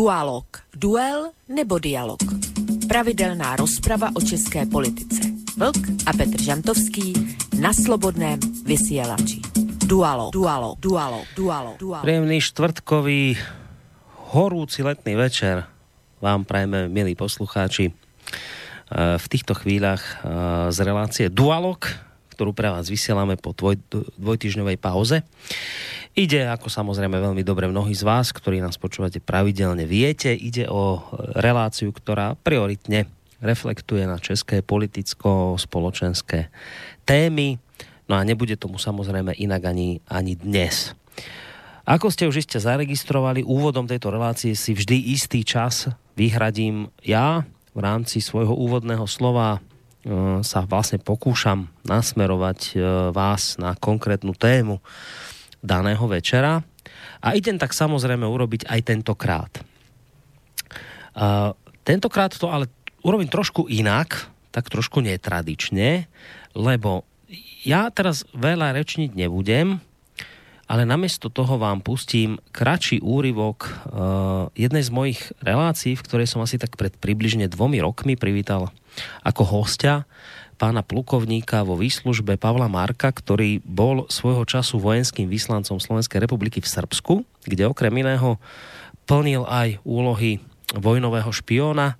Dualog. Duel nebo dialog. Pravidelná rozprava o české politice. Vlk a Petr Žantovský na slobodném vysielači. Dualog, dualog, dualog, dualog, dualog. Príjemný štvrtkový horúci letný večer vám prajeme, milí poslucháči, v týchto chvíľach z relácie Dualog, ktorú pre vás vysielame po dvoj, dvojtyžňovej pauze. Ide, ako samozrejme veľmi dobre mnohí z vás, ktorí nás počúvate pravidelne, viete, ide o reláciu, ktorá prioritne reflektuje na české politicko-spoločenské témy. No a nebude tomu samozrejme inak ani, ani dnes. Ako ste už iste zaregistrovali, úvodom tejto relácie si vždy istý čas vyhradím ja v rámci svojho úvodného slova sa vlastne pokúšam nasmerovať e, vás na konkrétnu tému, daného večera. A idem tak samozrejme urobiť aj tentokrát. Uh, tentokrát to ale urobím trošku inak, tak trošku netradične, lebo ja teraz veľa rečniť nebudem, ale namiesto toho vám pustím kratší úryvok uh, jednej z mojich relácií, v ktorej som asi tak pred približne dvomi rokmi privítal ako hostia pána plukovníka vo výslužbe Pavla Marka, ktorý bol svojho času vojenským vyslancom Slovenskej republiky v Srbsku, kde okrem iného plnil aj úlohy vojnového špiona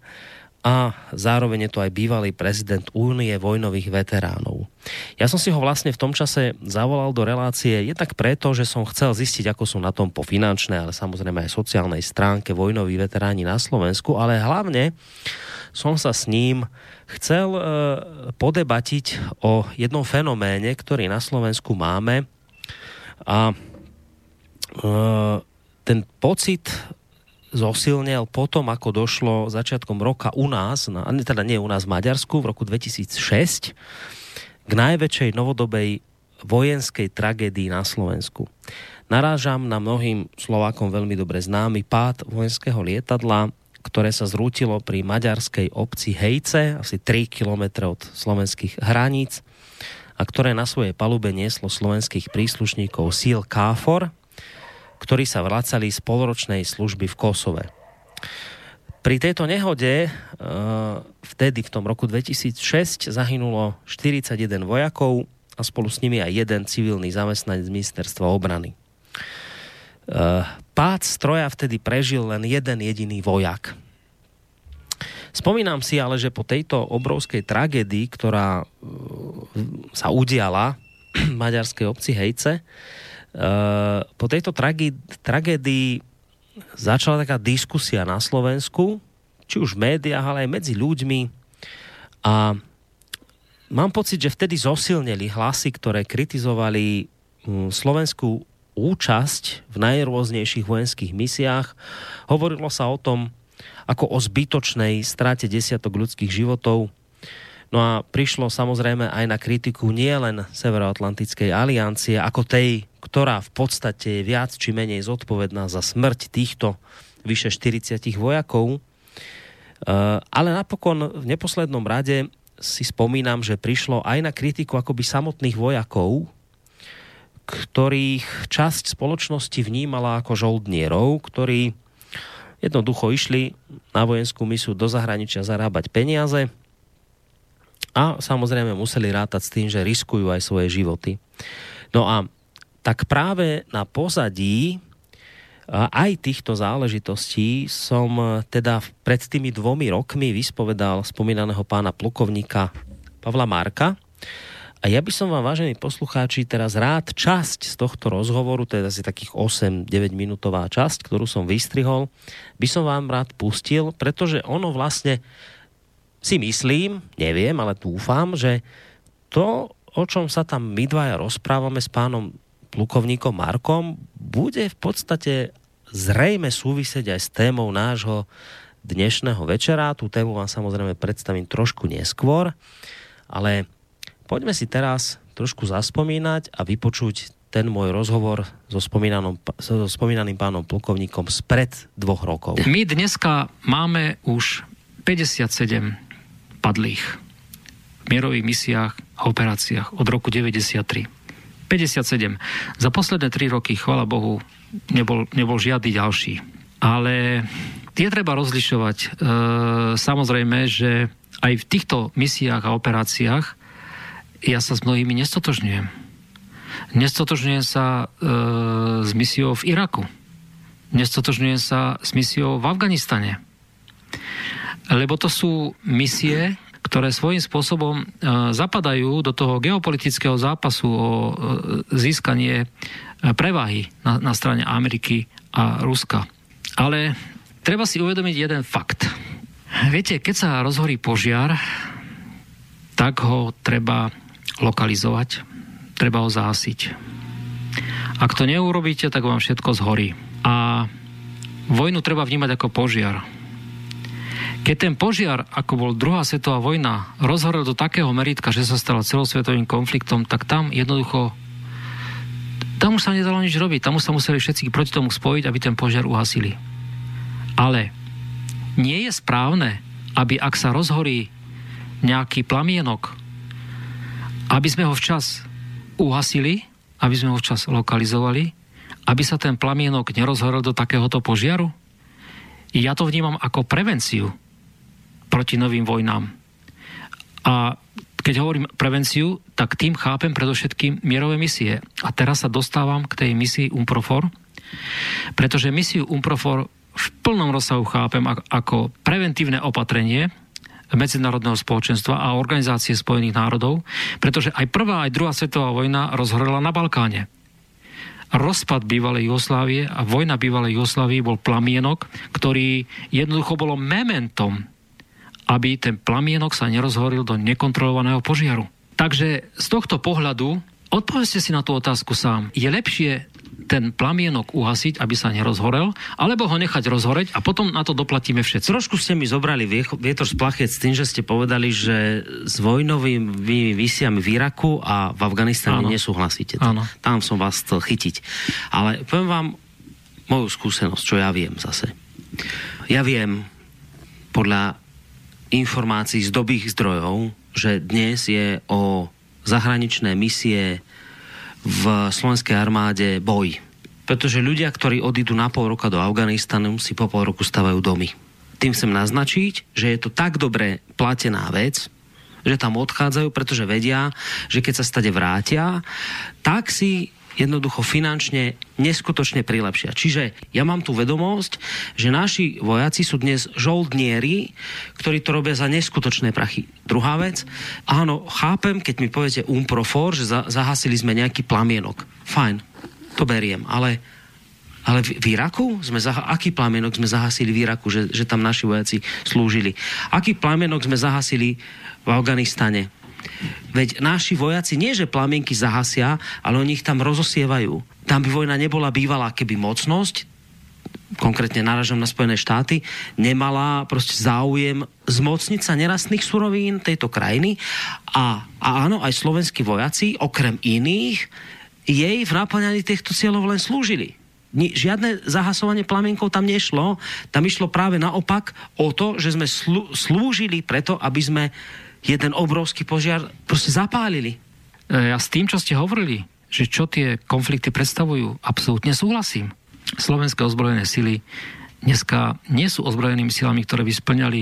a zároveň je to aj bývalý prezident Únie vojnových veteránov. Ja som si ho vlastne v tom čase zavolal do relácie je tak preto, že som chcel zistiť, ako sú na tom po finančnej, ale samozrejme aj sociálnej stránke vojnoví veteráni na Slovensku, ale hlavne som sa s ním chcel uh, podebatiť o jednom fenoméne, ktorý na Slovensku máme a uh, ten pocit zosilnil potom, ako došlo začiatkom roka u nás, na, teda nie u nás v Maďarsku, v roku 2006, k najväčšej novodobej vojenskej tragédii na Slovensku. Narážam na mnohým Slovákom veľmi dobre známy pád vojenského lietadla ktoré sa zrútilo pri maďarskej obci Hejce, asi 3 km od slovenských hraníc a ktoré na svojej palube nieslo slovenských príslušníkov síl KFOR, ktorí sa vracali z polročnej služby v Kosove. Pri tejto nehode vtedy v tom roku 2006 zahynulo 41 vojakov a spolu s nimi aj jeden civilný zamestnanec ministerstva obrany. Eh, pád stroja vtedy prežil len jeden jediný vojak. Spomínam si ale, že po tejto obrovskej tragédii, ktorá eh, sa udiala v maďarskej obci Hejce, po tejto tragédii začala taká diskusia na Slovensku, či už v médiách, ale aj medzi ľuďmi. A mám pocit, že vtedy zosilnili hlasy, ktoré kritizovali hm, slovenskú účasť v najrôznejších vojenských misiách. Hovorilo sa o tom ako o zbytočnej strate desiatok ľudských životov. No a prišlo samozrejme aj na kritiku nielen Severoatlantickej aliancie, ako tej, ktorá v podstate je viac či menej zodpovedná za smrť týchto vyše 40 vojakov. E, ale napokon v neposlednom rade si spomínam, že prišlo aj na kritiku akoby samotných vojakov, ktorých časť spoločnosti vnímala ako žoldnierov, ktorí jednoducho išli na vojenskú misiu do zahraničia zarábať peniaze a samozrejme museli rátať s tým, že riskujú aj svoje životy. No a tak práve na pozadí aj týchto záležitostí som teda pred tými dvomi rokmi vyspovedal spomínaného pána plukovníka Pavla Marka, a ja by som vám, vážení poslucháči, teraz rád časť z tohto rozhovoru, teda asi takých 8-9 minútová časť, ktorú som vystrihol, by som vám rád pustil, pretože ono vlastne si myslím, neviem, ale dúfam, že to, o čom sa tam my dvaja rozprávame s pánom plukovníkom Markom, bude v podstate zrejme súvisieť aj s témou nášho dnešného večera. Tú tému vám samozrejme predstavím trošku neskôr, ale Poďme si teraz trošku zaspomínať a vypočuť ten môj rozhovor so, so spomínaným pánom plukovníkom spred dvoch rokov. My dneska máme už 57 padlých v mierových misiách a operáciách od roku 93. 57. Za posledné 3 roky, chvala Bohu, nebol, nebol žiadny ďalší. Ale je treba rozlišovať. E, samozrejme, že aj v týchto misiách a operáciách ja sa s mnohými nestotožňujem. Nestotožňujem sa e, s misiou v Iraku. Nestotožňujem sa s misiou v Afganistane. Lebo to sú misie, ktoré svojím spôsobom e, zapadajú do toho geopolitického zápasu o e, získanie e, prevahy na, na strane Ameriky a Ruska. Ale treba si uvedomiť jeden fakt. Viete, keď sa rozhorí požiar, tak ho treba lokalizovať, treba ho zásiť. Ak to neurobíte, tak vám všetko zhorí. A vojnu treba vnímať ako požiar. Keď ten požiar, ako bol druhá svetová vojna, rozhorel do takého meritka, že sa stala celosvetovým konfliktom, tak tam jednoducho tam už sa nedalo nič robiť. Tam už sa museli všetci proti tomu spojiť, aby ten požiar uhasili. Ale nie je správne, aby ak sa rozhorí nejaký plamienok, aby sme ho včas uhasili, aby sme ho včas lokalizovali, aby sa ten plamienok nerozhorel do takéhoto požiaru? Ja to vnímam ako prevenciu proti novým vojnám. A keď hovorím prevenciu, tak tým chápem predovšetkým mierové misie. A teraz sa dostávam k tej misii UMPROFOR, pretože misiu UMPROFOR v plnom rozsahu chápem ako preventívne opatrenie medzinárodného spoločenstva a Organizácie spojených národov, pretože aj prvá, aj druhá svetová vojna rozhorela na Balkáne. Rozpad bývalej Jugoslávie a vojna bývalej Jugoslávie bol plamienok, ktorý jednoducho bolo mementom, aby ten plamienok sa nerozhoril do nekontrolovaného požiaru. Takže z tohto pohľadu odpovedzte si na tú otázku sám. Je lepšie ten plamienok uhasiť, aby sa nerozhorel, alebo ho nechať rozhoreť a potom na to doplatíme všetci. Trošku ste mi zobrali vietor z plachet s tým, že ste povedali, že s vojnovými visiami v Iraku a v Afganistane Áno. nesúhlasíte. Áno. Tam som vás chcel chytiť. Ale poviem vám moju skúsenosť, čo ja viem zase. Ja viem podľa informácií z dobých zdrojov, že dnes je o zahraničné misie v slovenskej armáde boj. Pretože ľudia, ktorí odídu na pol roka do Afganistanu, si po pol roku stavajú domy. Tým chcem naznačiť, že je to tak dobre platená vec, že tam odchádzajú, pretože vedia, že keď sa stade vrátia, tak si jednoducho finančne neskutočne prilepšia. Čiže ja mám tu vedomosť, že naši vojaci sú dnes žoldnieri, ktorí to robia za neskutočné prachy. Druhá vec, áno, chápem, keď mi poviete umprofor, že za, zahasili sme nejaký plamienok. Fajn, to beriem, ale ale v, Iraku sme zaha- aký plamienok sme zahasili v Iraku, že, že tam naši vojaci slúžili? Aký plamienok sme zahasili v Afganistane? Veď naši vojaci nie, že plamienky zahasia, ale oni ich tam rozosievajú. Tam by vojna nebola bývalá, keby mocnosť, konkrétne naražam na Spojené štáty, nemala prostě záujem zmocniť sa nerastných surovín tejto krajiny a, a áno, aj slovenskí vojaci, okrem iných, jej v naplňaní týchto cieľov len slúžili. Ni, žiadne zahasovanie plamienkov tam nešlo. Tam išlo práve naopak o to, že sme slú, slúžili preto, aby sme jeden obrovský požiar prostě zapálili. Ja s tým, čo ste hovorili, že čo tie konflikty predstavujú, absolútne súhlasím. Slovenské ozbrojené sily dneska nie sú ozbrojenými silami, ktoré by splňali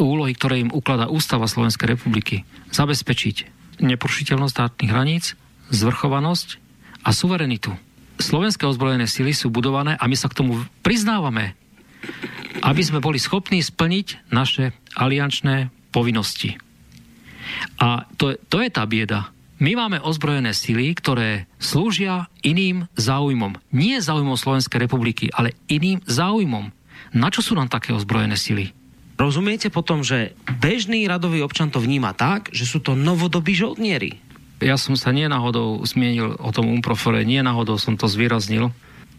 úlohy, ktoré im ukladá Ústava Slovenskej republiky. Zabezpečiť neporušiteľnosť státnych hraníc, zvrchovanosť a suverenitu. Slovenské ozbrojené sily sú budované a my sa k tomu priznávame, aby sme boli schopní splniť naše aliančné povinnosti. A to, to je tá bieda. My máme ozbrojené sily, ktoré slúžia iným záujmom. Nie záujmom Slovenskej republiky, ale iným záujmom. Na čo sú nám také ozbrojené sily? Rozumiete potom, že bežný radový občan to vníma tak, že sú to novodobí žoldnieri? Ja som sa nie náhodou zmienil o tom umprofore, nie náhodou som to zvýraznil.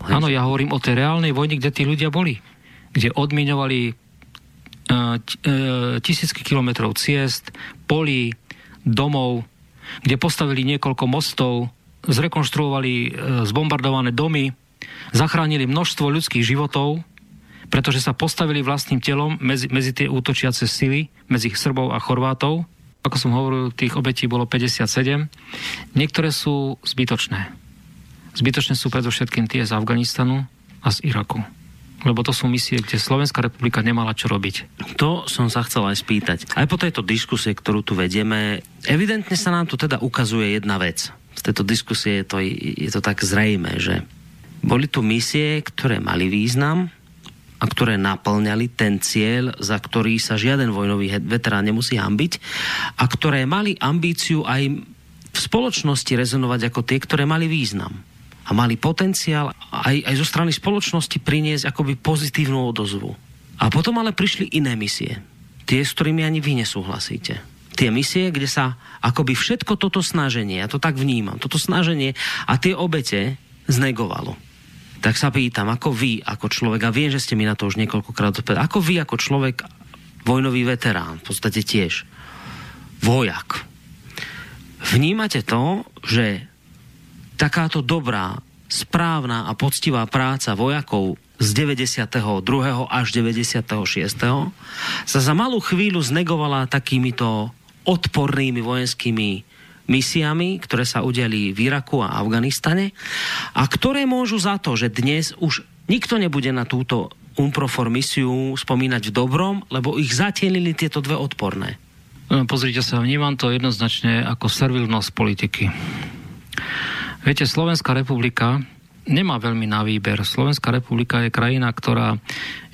Áno, ja hovorím o tej reálnej vojne, kde tí ľudia boli. Kde odmiňovali tisícky kilometrov ciest, polí, domov, kde postavili niekoľko mostov, zrekonštruovali e, zbombardované domy, zachránili množstvo ľudských životov, pretože sa postavili vlastným telom medzi, medzi tie útočiace sily, medzi Srbov a Chorvátov. Ako som hovoril, tých obetí bolo 57. Niektoré sú zbytočné. Zbytočné sú predovšetkým tie z Afganistanu a z Iraku. Lebo to sú misie, kde Slovenská republika nemala čo robiť. To som sa chcel aj spýtať. Aj po tejto diskusie, ktorú tu vedieme, evidentne sa nám tu teda ukazuje jedna vec. Z tejto diskusie je to, je to tak zrejme, že boli tu misie, ktoré mali význam a ktoré naplňali ten cieľ, za ktorý sa žiaden vojnový veterán nemusí hambiť a ktoré mali ambíciu aj v spoločnosti rezonovať ako tie, ktoré mali význam a mali potenciál aj, aj zo strany spoločnosti priniesť akoby pozitívnu odozvu. A potom ale prišli iné misie. Tie, s ktorými ani vy nesúhlasíte. Tie misie, kde sa akoby všetko toto snaženie, ja to tak vnímam, toto snaženie a tie obete znegovalo. Tak sa pýtam, ako vy, ako človek, a viem, že ste mi na to už niekoľkokrát odpovedali, ako vy, ako človek, vojnový veterán, v podstate tiež, vojak, vnímate to, že takáto dobrá, správna a poctivá práca vojakov z 92. až 96. sa za malú chvíľu znegovala takýmito odpornými vojenskými misiami, ktoré sa udiali v Iraku a Afganistane a ktoré môžu za to, že dnes už nikto nebude na túto UNPROFOR misiu spomínať v dobrom, lebo ich zatienili tieto dve odporné. No, pozrite sa, vnímam to jednoznačne ako servilnosť politiky. Viete, Slovenská republika nemá veľmi na výber. Slovenská republika je krajina, ktorá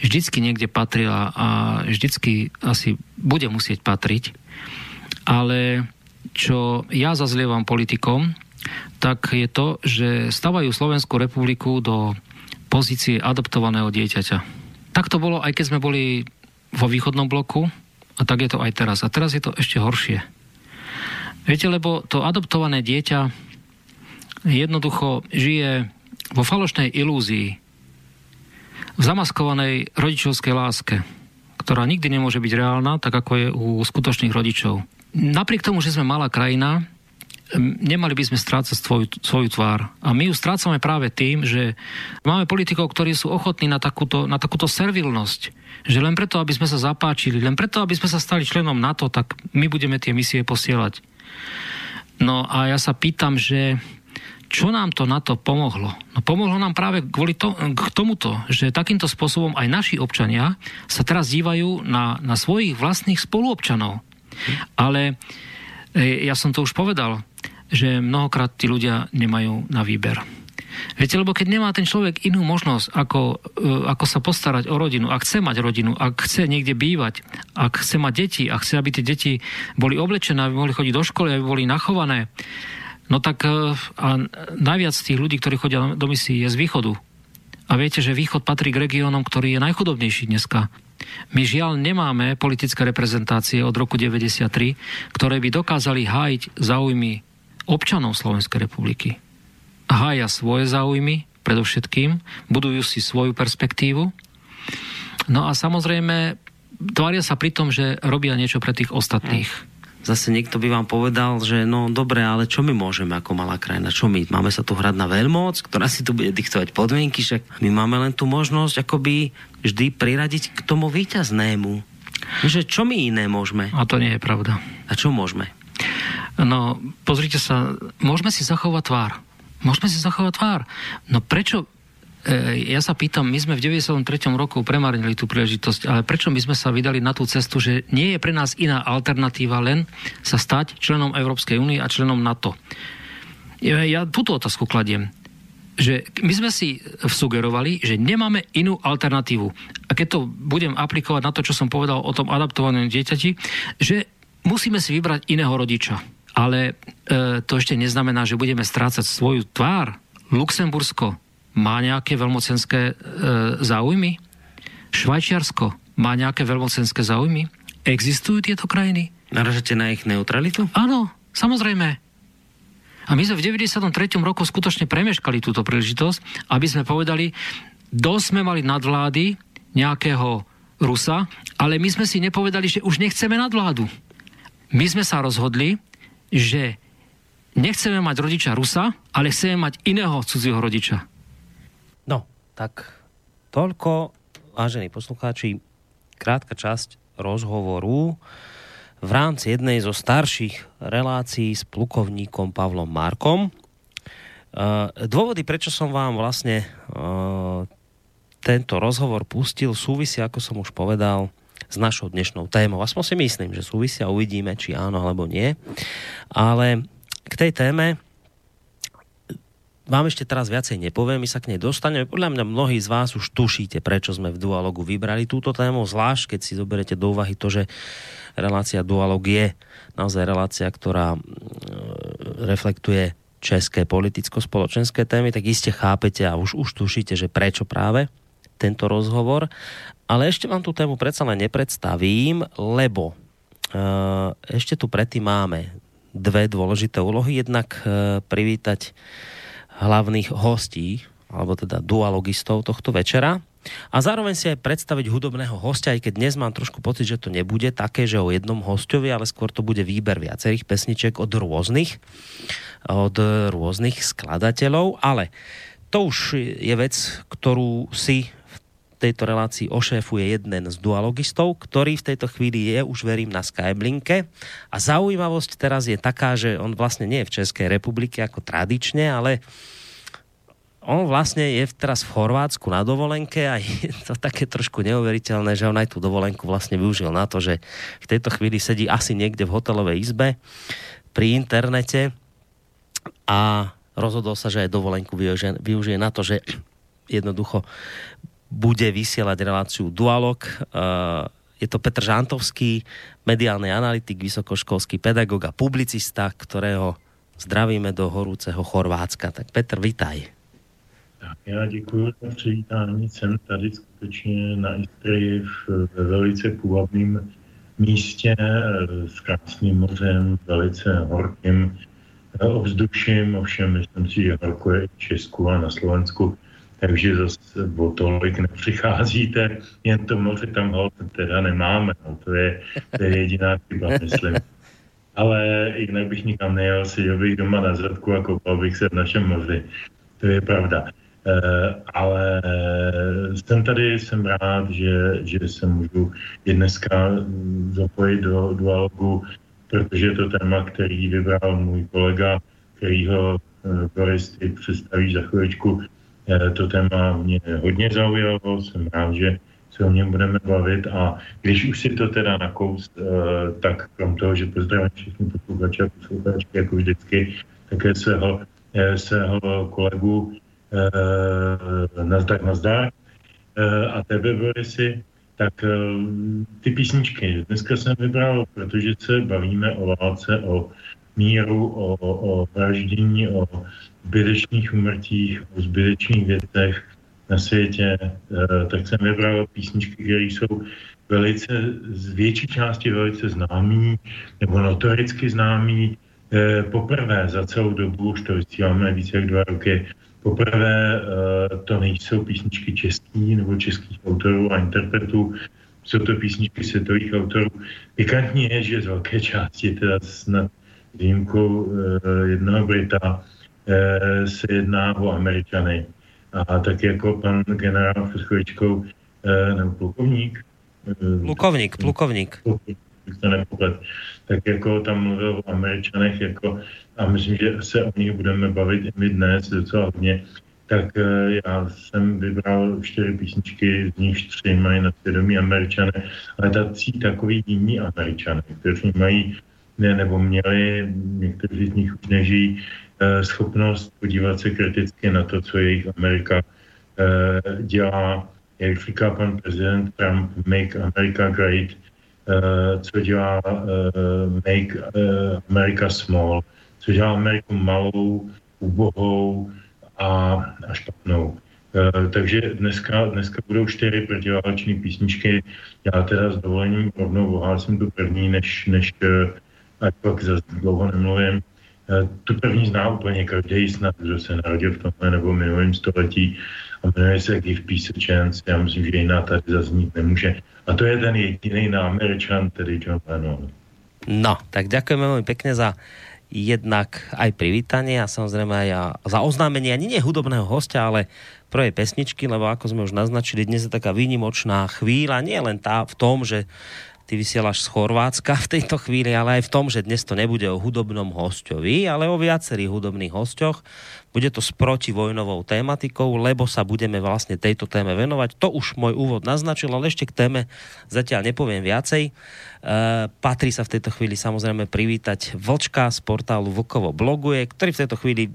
vždycky niekde patrila a vždycky asi bude musieť patriť. Ale čo ja zazlievam politikom, tak je to, že stavajú Slovenskú republiku do pozície adoptovaného dieťaťa. Tak to bolo aj keď sme boli vo východnom bloku a tak je to aj teraz. A teraz je to ešte horšie. Viete, lebo to adoptované dieťa jednoducho žije vo falošnej ilúzii, v zamaskovanej rodičovskej láske, ktorá nikdy nemôže byť reálna, tak ako je u skutočných rodičov. Napriek tomu, že sme malá krajina, nemali by sme strácať svoju, svoju tvár. A my ju strácame práve tým, že máme politikov, ktorí sú ochotní na takúto, na takúto servilnosť. Že len preto, aby sme sa zapáčili, len preto, aby sme sa stali členom NATO, tak my budeme tie misie posielať. No a ja sa pýtam, že čo nám to na to pomohlo? No pomohlo nám práve kvôli to, k tomuto, že takýmto spôsobom aj naši občania sa teraz dívajú na, na svojich vlastných spoluobčanov. Ale e, ja som to už povedal, že mnohokrát tí ľudia nemajú na výber. Viete, lebo keď nemá ten človek inú možnosť, ako, e, ako sa postarať o rodinu, ak chce mať rodinu, ak chce niekde bývať, ak chce mať deti, ak chce, aby tie deti boli oblečené, aby mohli chodiť do školy, aby boli nachované, No tak e, a najviac tých ľudí, ktorí chodia do misií, je z východu. A viete, že východ patrí k regiónom, ktorý je najchudobnejší dneska. My žiaľ nemáme politické reprezentácie od roku 93, ktoré by dokázali hájiť záujmy občanov Slovenskej republiky. Hája svoje záujmy, predovšetkým, budujú si svoju perspektívu. No a samozrejme, tvária sa pri tom, že robia niečo pre tých ostatných. Mm zase niekto by vám povedal, že no dobre, ale čo my môžeme ako malá krajina? Čo my? Máme sa tu hrať na veľmoc, ktorá si tu bude diktovať podmienky, však my máme len tú možnosť akoby vždy priradiť k tomu víťaznému. Že čo my iné môžeme? A to nie je pravda. A čo môžeme? No, pozrite sa, môžeme si zachovať tvár. Môžeme si zachovať tvár. No prečo ja sa pýtam, my sme v 93. roku premarnili tú príležitosť, ale prečo my sme sa vydali na tú cestu, že nie je pre nás iná alternatíva len sa stať členom Európskej únie a členom NATO? Ja túto otázku kladiem že my sme si sugerovali, že nemáme inú alternatívu. A keď to budem aplikovať na to, čo som povedal o tom adaptovanom dieťati, že musíme si vybrať iného rodiča. Ale e, to ešte neznamená, že budeme strácať svoju tvár. Luxembursko, má nejaké veľmocenské e, záujmy? Švajčiarsko má nejaké veľmocenské záujmy? Existujú tieto krajiny? Naražate na ich neutralitu? Áno, samozrejme. A my sme v 93. roku skutočne premeškali túto príležitosť, aby sme povedali, dosť sme mali nadvlády nejakého Rusa, ale my sme si nepovedali, že už nechceme nadvládu. My sme sa rozhodli, že nechceme mať rodiča Rusa, ale chceme mať iného cudzieho rodiča. Tak toľko, vážení poslucháči, krátka časť rozhovoru v rámci jednej zo starších relácií s plukovníkom Pavlom Markom. Uh, dôvody, prečo som vám vlastne uh, tento rozhovor pustil, súvisí, ako som už povedal, s našou dnešnou témou. Aspoň si myslím, že súvisia, uvidíme, či áno alebo nie. Ale k tej téme vám ešte teraz viacej nepoviem, my sa k nej dostaneme. Podľa mňa mnohí z vás už tušíte, prečo sme v dualogu vybrali túto tému, zvlášť keď si zoberete do úvahy to, že relácia dualog je naozaj relácia, ktorá mm, reflektuje české politicko-spoločenské témy, tak iste chápete a už, už tušíte, že prečo práve tento rozhovor. Ale ešte vám tú tému predsa len nepredstavím, lebo uh, ešte tu predtým máme dve dôležité úlohy. Jednak uh, privítať hlavných hostí, alebo teda dualogistov tohto večera. A zároveň si aj predstaviť hudobného hostia, aj keď dnes mám trošku pocit, že to nebude také, že o jednom hostovi, ale skôr to bude výber viacerých pesniček od rôznych, od rôznych skladateľov, ale to už je vec, ktorú si tejto relácii ošéfuje jeden z dualogistov, ktorý v tejto chvíli je, už verím, na Skyblinke. A zaujímavosť teraz je taká, že on vlastne nie je v Českej republike ako tradične, ale on vlastne je teraz v Chorvátsku na dovolenke a je to také trošku neuveriteľné, že on aj tú dovolenku vlastne využil na to, že v tejto chvíli sedí asi niekde v hotelovej izbe pri internete a rozhodol sa, že aj dovolenku využije, využije na to, že jednoducho bude vysielať reláciu Dualog. Je to Petr Žantovský, mediálny analytik, vysokoškolský pedagog a publicista, ktorého zdravíme do horúceho Chorvátska. Tak Petr, vitaj. Já děkuji za přivítání. Jsem tady skutečně na Istrii v, ve velice půvabném místě s krásným mořem, velice horkým ovzduším, ovšem myslím si, že horko je v Česku a na Slovensku, takže zase o tolik nepřicházíte, jen to moře tam hol teda nemáme, no, to, je, to je jediná chyba, myslím. Ale jinak bych nikam nejel, seděl bych doma na zadku a koupal bych se v našem moři. To je pravda. Eh, ale jsem tady, jsem rád, že, že se můžu i dneska zapojit do dialogu, protože je to téma, který vybral můj kolega, který ho eh, Boris ty představíš za chvíličku. Eh, to téma mě hodně zaujalo, jsem rád, že se o něm budeme bavit a když už si to teda nakous, tak krom toho, že pozdravím všechny posluchače a posluchačky jako vždycky, také svého, svého kolegu Eh, nazdar, nazdar eh, a tebe, Borisy, tak eh, ty písničky dneska jsem vybral, protože se bavíme o válce, o míru, o, o vraždění, o zbytečných umrtích, o zbytečných věcech na světě, tak jsem vybral písničky, které jsou velice, z větší části velice známý, nebo notoricky známý, poprvé za celou dobu, už to vysíláme více jak dva roky, Poprvé eh, to nejsou písničky český nebo českých autorů a interpretů, jsou to písničky světových autorů. Pikantní je, že z velké části, teda snad výjimkou eh, jednoho Brita, eh, se jedná o Američany. A tak jako pan generál před chvíličkou, nebo plukovník. Plukovník, plukovník. plukovník to nepoplet, tak jako tam mluvil o Američanech, jako, a myslím, že se o nich budeme bavit i my dnes docela hodně, tak eh, já jsem vybral čtyři písničky, z nich tři mají na svědomí Američané, ale tací takový jiní Američané, kteří mají ne, nebo měli, někteří z nich už nežijí, eh, schopnost podívat se kriticky na to, co jejich Amerika eh, dělá, jak říká pan prezident Trump, make America great, Eh, co dělá eh, Make eh, America Small, co dělá Ameriku malou, ubohou a, a špatnou. Takže dneska, dneska budou čtyři protiválečné písničky. Já teda s dovolením rovnou ohlásím tu první, než, než ať pak za dlouho nemluvím. Tu první zná úplně každý snad, kdo se narodil v tomhle nebo minulém století a jmenuje se Give Peace a Chance. Já myslím, že jiná tady zaznít nemůže. A to je ten jediný na Američan, tedy John Lennon. No, tak ďakujem veľmi pekne za jednak aj privítanie a samozrejme aj za oznámenie ani nie hudobného hostia, ale prvej pesničky, lebo ako sme už naznačili, dnes je taká výnimočná chvíľa, nie len tá v tom, že ty vysielaš z Chorvátska v tejto chvíli, ale aj v tom, že dnes to nebude o hudobnom hostovi, ale o viacerých hudobných hostoch. Bude to s protivojnovou tématikou, lebo sa budeme vlastne tejto téme venovať. To už môj úvod naznačil, ale ešte k téme zatiaľ nepoviem viacej. E, patrí sa v tejto chvíli samozrejme privítať Vlčka z portálu Vlkovo bloguje, ktorý v tejto chvíli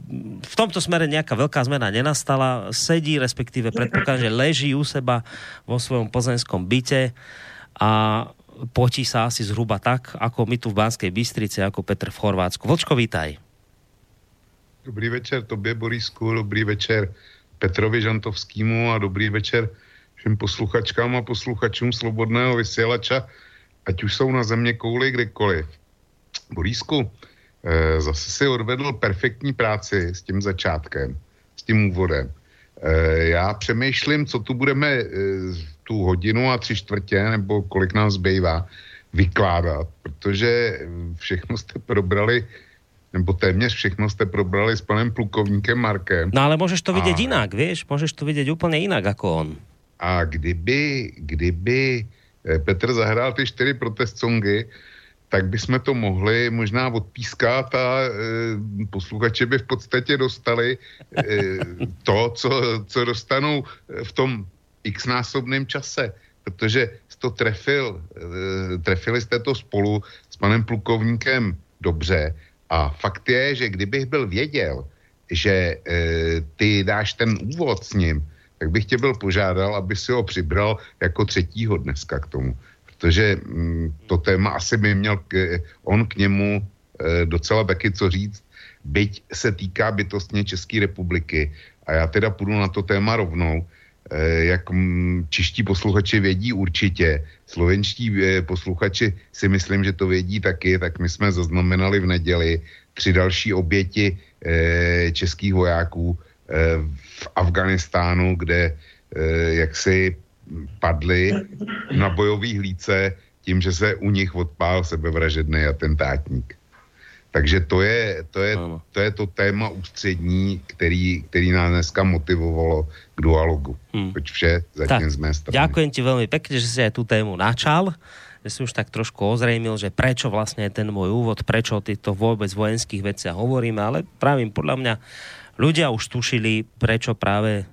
v tomto smere nejaká veľká zmena nenastala. Sedí, respektíve predpokladám, že leží u seba vo svojom plzeňskom byte a potí sa asi zhruba tak, ako my tu v Banskej Bystrici, ako Petr v Chorvátsku. Vlčko, vítaj. Dobrý večer tobě, Borisku, dobrý večer Petrovi Žantovskému a dobrý večer všem posluchačkám a posluchačům Slobodného vysílača, ať už jsou na země kouli kdekoliv. Borisku, eh, zase si odvedl perfektní práci s tím začátkem, s tím úvodem. Eh, já přemýšlím, co tu budeme eh, tu hodinu a tři čtvrtě, nebo kolik nám zbývá, vykládat, protože všechno jste probrali nebo téměř všechno jste probrali s panem plukovníkem Markem. No ale můžeš to vidět a... jinak, víš? Můžeš to vidět úplně jinak jako on. A kdyby, kdyby eh, Petr zahrál ty čtyři protest songy, tak bychom to mohli možná odpískat a e, posluchači by v podstatě dostali e, to, co, co dostanou v tom x-násobném čase, protože to trefil, e, trefili jste to spolu s panem plukovníkem dobře, a fakt je, že kdybych byl věděl, že e, ty dáš ten úvod s ním, tak bych tě byl požádal, aby si ho přibral jako třetího dneska k tomu. Protože mm, to téma asi by měl k, on k němu e, docela taky co říct, byť se týká bytostně České republiky. A já teda půjdu na to téma rovnou. E, jak m, čiští posluchači vědí určitě, slovenští e, posluchači si myslím, že to vědí taky, tak my jsme zaznamenali v neděli tři další oběti e, českých vojáků v Afganistánu, kde jaksi padli na bojový hlíce tím, že se u nich odpál sebevražedný atentátník. Takže to je to, je, to, je to téma ústřední, který, který nás dneska motivovalo k dualogu. Hmm. Toť vše zatím tak, z mé strany. Ďakujem ti veľmi pekne, že si aj tú tému načal že si už tak trošku ozrejmil, že prečo vlastne je ten môj úvod, prečo o týchto vôbec vojenských veciach hovoríme, ale právě podľa mňa ľudia už tušili, prečo práve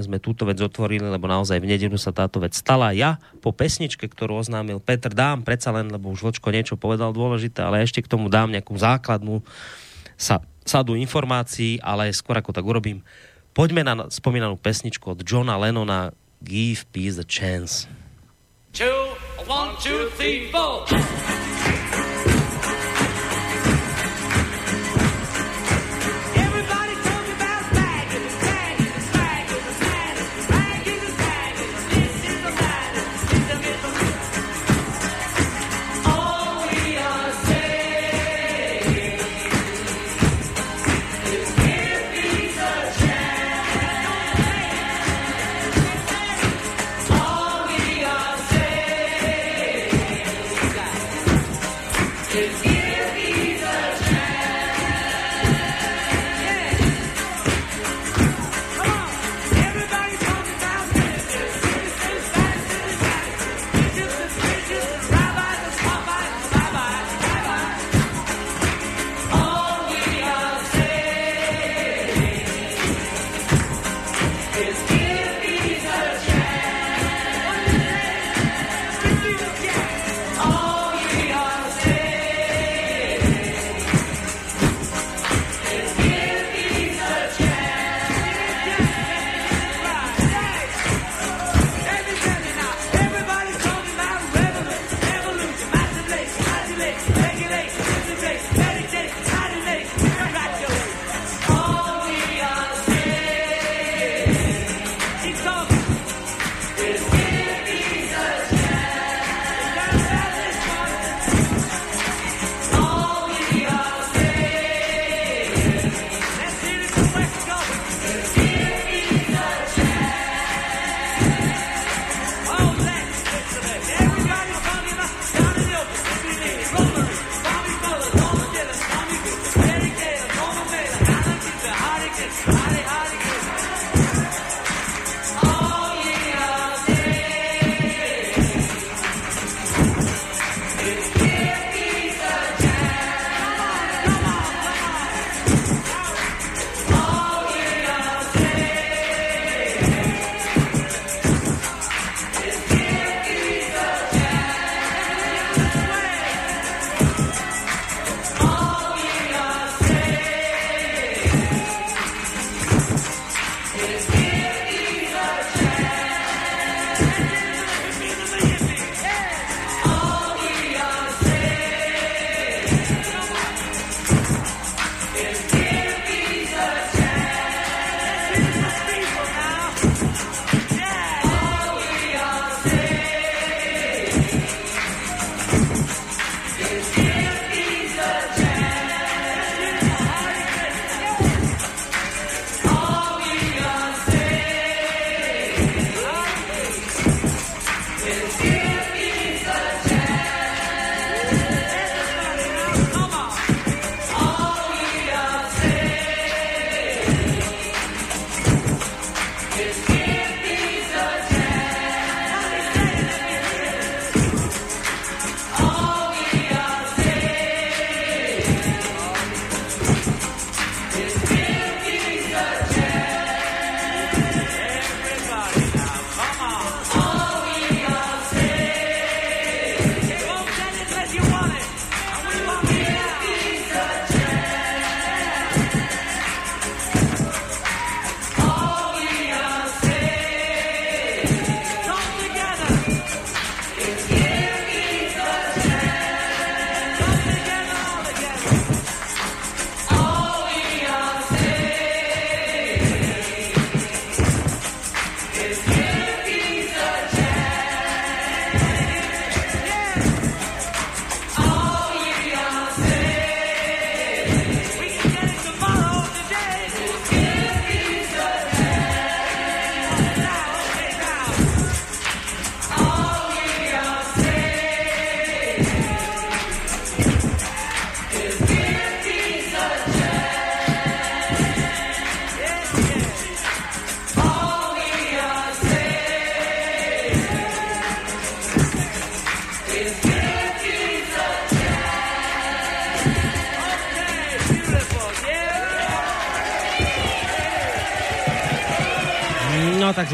sme túto vec otvorili, lebo naozaj v nedelu sa táto vec stala. Ja po pesničke, ktorú oznámil Petr, dám predsa len, lebo už Vočko niečo povedal dôležité, ale ešte k tomu dám nejakú základnú sa, sadu informácií, ale skôr ako tak urobím, poďme na spomínanú pesničku od Johna Lennona Give Peace a Chance. Two, one, two, three, four.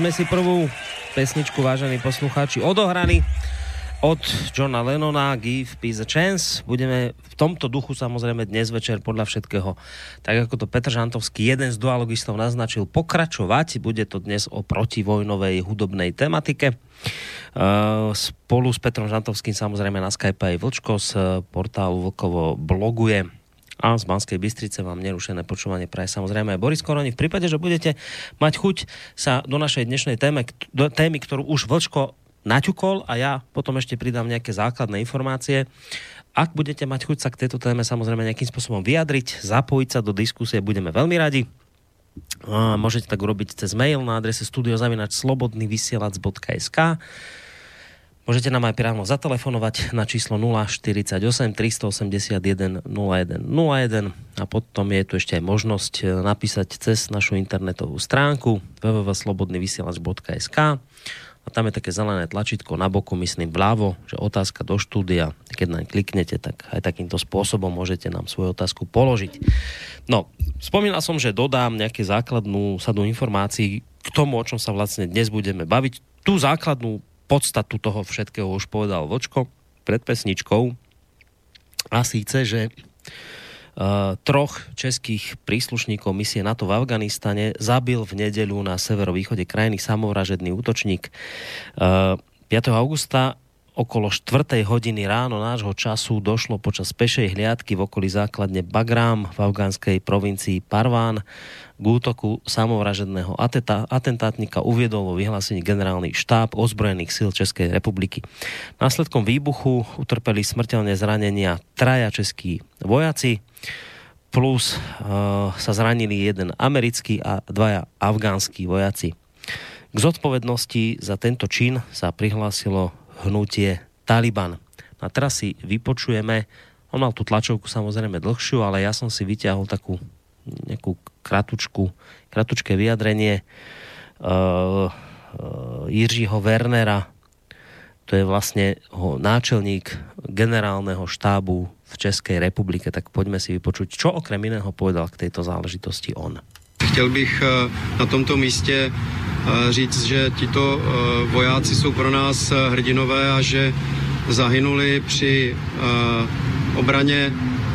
Sme si prvú pesničku, vážení poslucháči, odohrali od Johna Lennona Give Peace a Chance. Budeme v tomto duchu samozrejme dnes večer podľa všetkého, tak ako to Petr Žantovský, jeden z dualogistov naznačil, pokračovať. Bude to dnes o protivojnovej hudobnej tematike. Uh, spolu s Petrom Žantovským samozrejme na Skype aj Vlčko z portálu Vlkovo bloguje a z Banskej Bystrice vám nerušené počúvanie praje samozrejme aj Boris Koroni. V prípade, že budete mať chuť sa do našej dnešnej téme, do témy, ktorú už Vlčko naťukol a ja potom ešte pridám nejaké základné informácie. Ak budete mať chuť sa k tejto téme samozrejme nejakým spôsobom vyjadriť, zapojiť sa do diskusie, budeme veľmi radi. Môžete tak urobiť cez mail na adrese studiozavinač.slobodnyvysielac.sk Môžete nám aj priamo zatelefonovať na číslo 048 381 01 01 a potom je tu ešte aj možnosť e, napísať cez našu internetovú stránku www.slobodnyvysielac.sk a tam je také zelené tlačítko na boku, myslím vľavo, že otázka do štúdia. Keď naň kliknete, tak aj takýmto spôsobom môžete nám svoju otázku položiť. No, spomínal som, že dodám nejaké základnú sadu informácií k tomu, o čom sa vlastne dnes budeme baviť. Tú základnú podstatu toho všetkého už povedal Vočko pred pesničkou. A síce, že Uh, troch českých príslušníkov misie NATO v Afganistane zabil v nedeľu na severovýchode krajiny samovražedný útočník. Uh, 5. augusta okolo 4. hodiny ráno nášho času došlo počas pešej hliadky v okolí základne Bagram v afgánskej provincii Parván k útoku samovražedného atentátnika uviedol vo vyhlásení generálny štáb ozbrojených síl Českej republiky. Následkom výbuchu utrpeli smrteľné zranenia traja českí vojaci, plus uh, sa zranili jeden americký a dvaja afgánsky vojaci. K zodpovednosti za tento čin sa prihlásilo hnutie Taliban. A teraz si vypočujeme, on mal tú tlačovku samozrejme dlhšiu, ale ja som si vyťahol takú nejakú kratučku, kratučké vyjadrenie uh, uh, Jiřího Wernera, to je vlastne ho, náčelník generálneho štábu v České republike. Tak poďme si vypočuť, čo okrem iného povedal k tejto záležitosti on. Chtěl bych uh, na tomto místě říct, že tito uh, vojáci jsou pro nás hrdinové a že zahynuli při obraně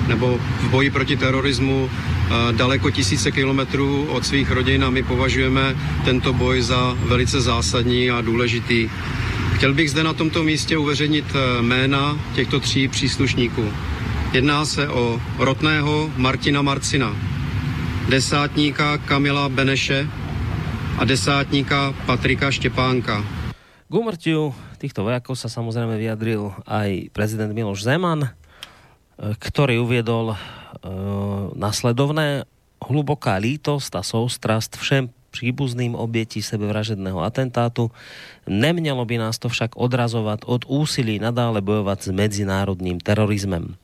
nebo v boji proti terorismu daleko tisíce kilometrů od svých rodin a my považujeme tento boj za velice zásadní a důležitý. Chtěl bych zde na tomto místě uveřejnit e, jména těchto tří příslušníků. Jedná se o rotného Martina Marcina, desátníka Kamila Beneše a desátníka Patrika Štěpánka. K úmrtiu týchto vojakov sa samozrejme vyjadril aj prezident Miloš Zeman, ktorý uviedol uh, nasledovné hluboká lítosť a soustrast všem příbuzným obětí sebevražedného atentátu. Nemělo by nás to však odrazovat od úsilí nadále bojovat s medzinárodním terorizmem.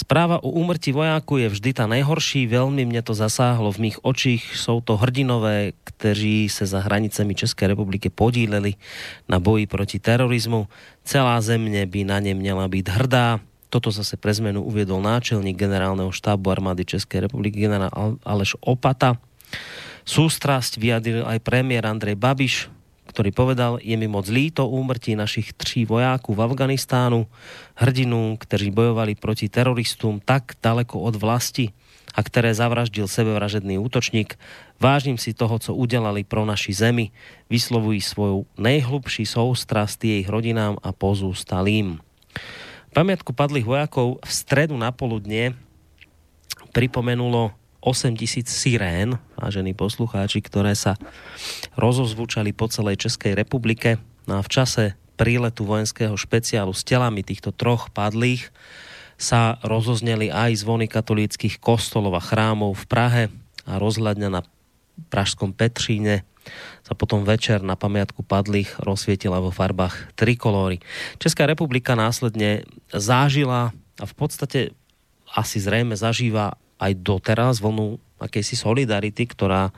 Správa o úmrtí vojáku je vždy ta nejhorší, velmi mě to zasáhlo v mých očích. Jsou to hrdinové, kteří se za hranicemi České republiky podíleli na boji proti terorismu. Celá země by na ně měla být hrdá. Toto zase pre zmenu uviedol náčelník generálneho štábu armády Českej republiky generál Aleš Opata. Sústrasť vyjadril aj premiér Andrej Babiš, ktorý povedal, je mi moc líto úmrtí našich tří vojáků v Afganistánu, hrdinů, kteří bojovali proti teroristům tak daleko od vlasti a které zavraždil sebevražedný útočník. Vážím si toho, co udělali pro naši zemi. Vyslovují svoju nejhlubší soustrast jejich rodinám a pozůstalým. Pamiatku padlých vojakov v stredu na poludne pripomenulo 8 tisíc sirén, vážení poslucháči, ktoré sa rozozvučali po celej Českej republike. No a v čase príletu vojenského špeciálu s telami týchto troch padlých sa rozozneli aj zvony katolíckých kostolov a chrámov v Prahe a rozhľadňa na Pražskom Petříne sa potom večer na pamiatku padlých rozsvietila vo farbách trikolóry. Česká republika následne zážila a v podstate asi zrejme zažíva aj doteraz vlnu akejsi solidarity, ktorá,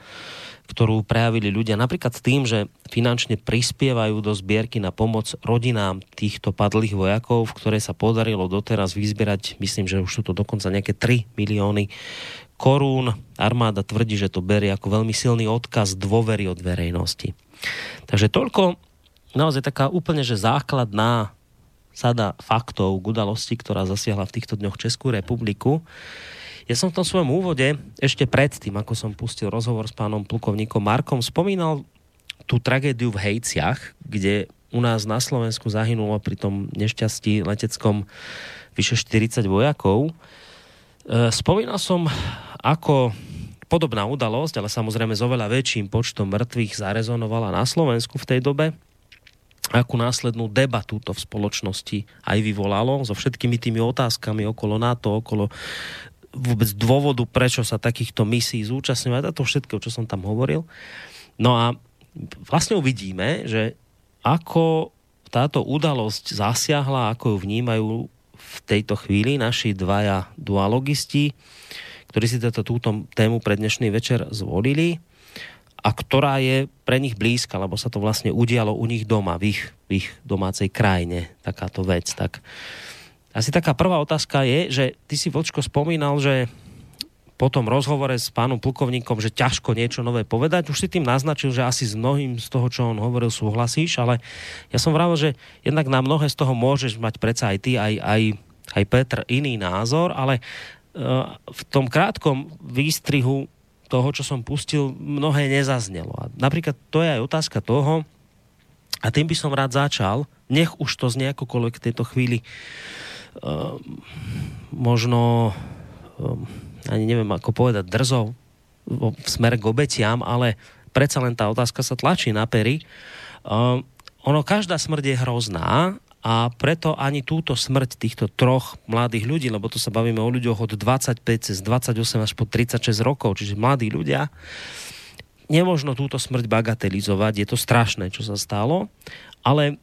ktorú prejavili ľudia napríklad tým, že finančne prispievajú do zbierky na pomoc rodinám týchto padlých vojakov, v ktorej sa podarilo doteraz vyzbierať, myslím, že už sú to dokonca nejaké 3 milióny korún. Armáda tvrdí, že to berie ako veľmi silný odkaz dôvery od verejnosti. Takže toľko naozaj taká úplne, že základná sada faktov k udalosti, ktorá zasiahla v týchto dňoch Českú republiku. Ja som v tom svojom úvode, ešte predtým, ako som pustil rozhovor s pánom plukovníkom Markom, spomínal tú tragédiu v Hejciach, kde u nás na Slovensku zahynulo pri tom nešťastí leteckom vyše 40 vojakov. E, spomínal som, ako podobná udalosť, ale samozrejme s oveľa väčším počtom mŕtvych zarezonovala na Slovensku v tej dobe akú následnú debatu to v spoločnosti aj vyvolalo so všetkými tými otázkami okolo NATO, okolo vôbec dôvodu, prečo sa takýchto misí zúčastňovať a to všetko, čo som tam hovoril. No a vlastne uvidíme, že ako táto udalosť zasiahla, ako ju vnímajú v tejto chvíli naši dvaja dualogisti, ktorí si toto, túto tému pre dnešný večer zvolili a ktorá je pre nich blízka, lebo sa to vlastne udialo u nich doma, v ich, v ich domácej krajine, takáto vec. Tak asi taká prvá otázka je, že ty si Vočko spomínal, že po tom rozhovore s pánom plukovníkom, že ťažko niečo nové povedať. Už si tým naznačil, že asi s mnohým z toho, čo on hovoril, súhlasíš, ale ja som vravil, že jednak na mnohé z toho môžeš mať predsa aj ty, aj, aj, aj Petr iný názor, ale uh, v tom krátkom výstrihu toho, čo som pustil, mnohé nezaznelo. A napríklad to je aj otázka toho, a tým by som rád začal, nech už to z nejakokoľvek v tejto chvíli uh, možno um, ani neviem ako povedať drzo v smer k obetiam, ale predsa len tá otázka sa tlačí na pery. Uh, ono, každá smrť je hrozná a preto ani túto smrť týchto troch mladých ľudí, lebo to sa bavíme o ľuďoch od 25 cez 28 až po 36 rokov, čiže mladí ľudia, nemožno túto smrť bagatelizovať, je to strašné, čo sa stalo, ale,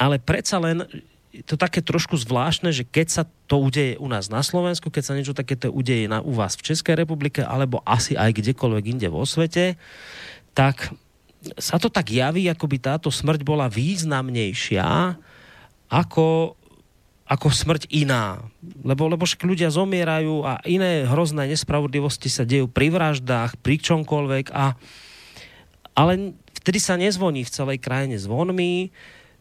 ale predsa len je to také trošku zvláštne, že keď sa to udeje u nás na Slovensku, keď sa niečo takéto udeje na, u vás v Českej republike, alebo asi aj kdekoľvek inde vo svete, tak sa to tak javí, ako by táto smrť bola významnejšia ako, ako smrť iná. Lebo, lebo však ľudia zomierajú a iné hrozné nespravodlivosti sa dejú pri vraždách, pri čomkoľvek a ale vtedy sa nezvoní v celej krajine zvonmi,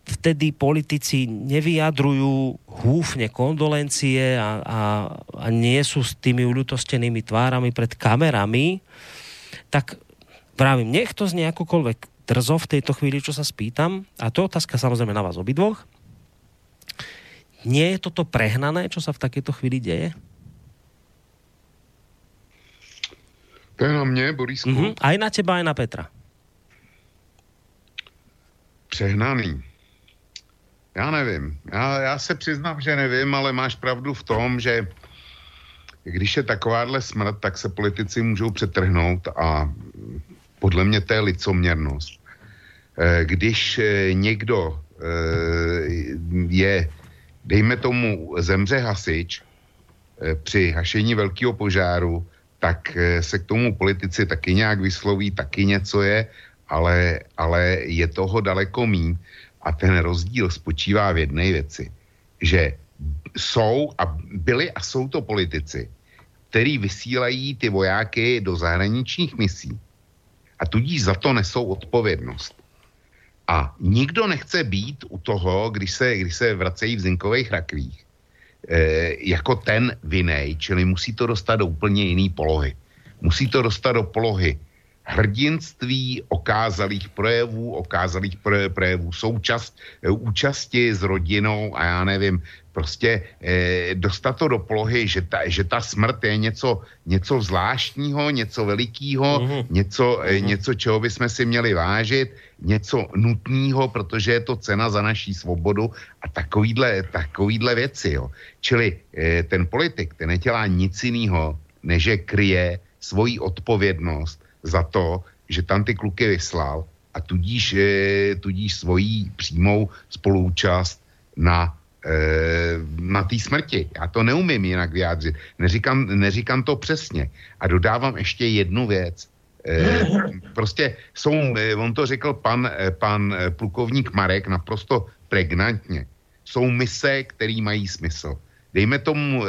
vtedy politici nevyjadrujú húfne kondolencie a, a, a nie sú s tými uľutostenými tvárami pred kamerami, tak právim, nech to z nejakokoľvek drzo v tejto chvíli, čo sa spýtam, a to je otázka samozrejme na vás obidvoch, nie je toto prehnané, čo sa v takéto chvíli deje? To je na mě, Borisku. Mm-hmm. Aj na teba, aj na Petra. Přehnaný. Já nevím. Já, já se přiznám, že nevím, ale máš pravdu v tom, že když je takováhle smrt, tak se politici můžou přetrhnout a podle mě to je licoměrnost. Eh, když eh, někdo eh, je dejme tomu, zemře hasič při hašení velkého požáru, tak se k tomu politici taky nějak vysloví, taky něco je, ale, ale je toho daleko míň. A ten rozdíl spočívá v jedné věci, že jsou a byli a jsou to politici, který vysílají ty vojáky do zahraničních misí a tudíž za to nesou odpovědnost. A nikdo nechce být u toho, když se, když se vracejí v zinkových rakvích, e, jako ten vinej, čili musí to dostat do úplně jiné polohy. Musí to dostat do polohy hrdinství, okázalých projevů, okázalých projevů součast, e, účasti s rodinou a já nevím, prostě e, dostat to do polohy, že ta, že ta smrt je něco, něco zvláštního, něco velikého, mm-hmm. něco, mm-hmm. něco, čeho bychom si měli vážit, něco nutného, protože je to cena za naší svobodu a takovýhle, takovýhle věci. Jo. Čili e, ten politik, ten nedělá nic jiného, než že kryje svoji odpovědnost za to, že tam ty kluky vyslal a tudíž, e, tudíž svojí přímou spolúčast na e, na té smrti. Já to neumím jinak vyjádřit. Neříkám, neříkám to přesně. A dodávám ještě jednu věc. E, prostě jsou, on to řekl pan, pan plukovník Marek naprosto pregnantně. Jsou mise, které mají smysl. Dejme tomu,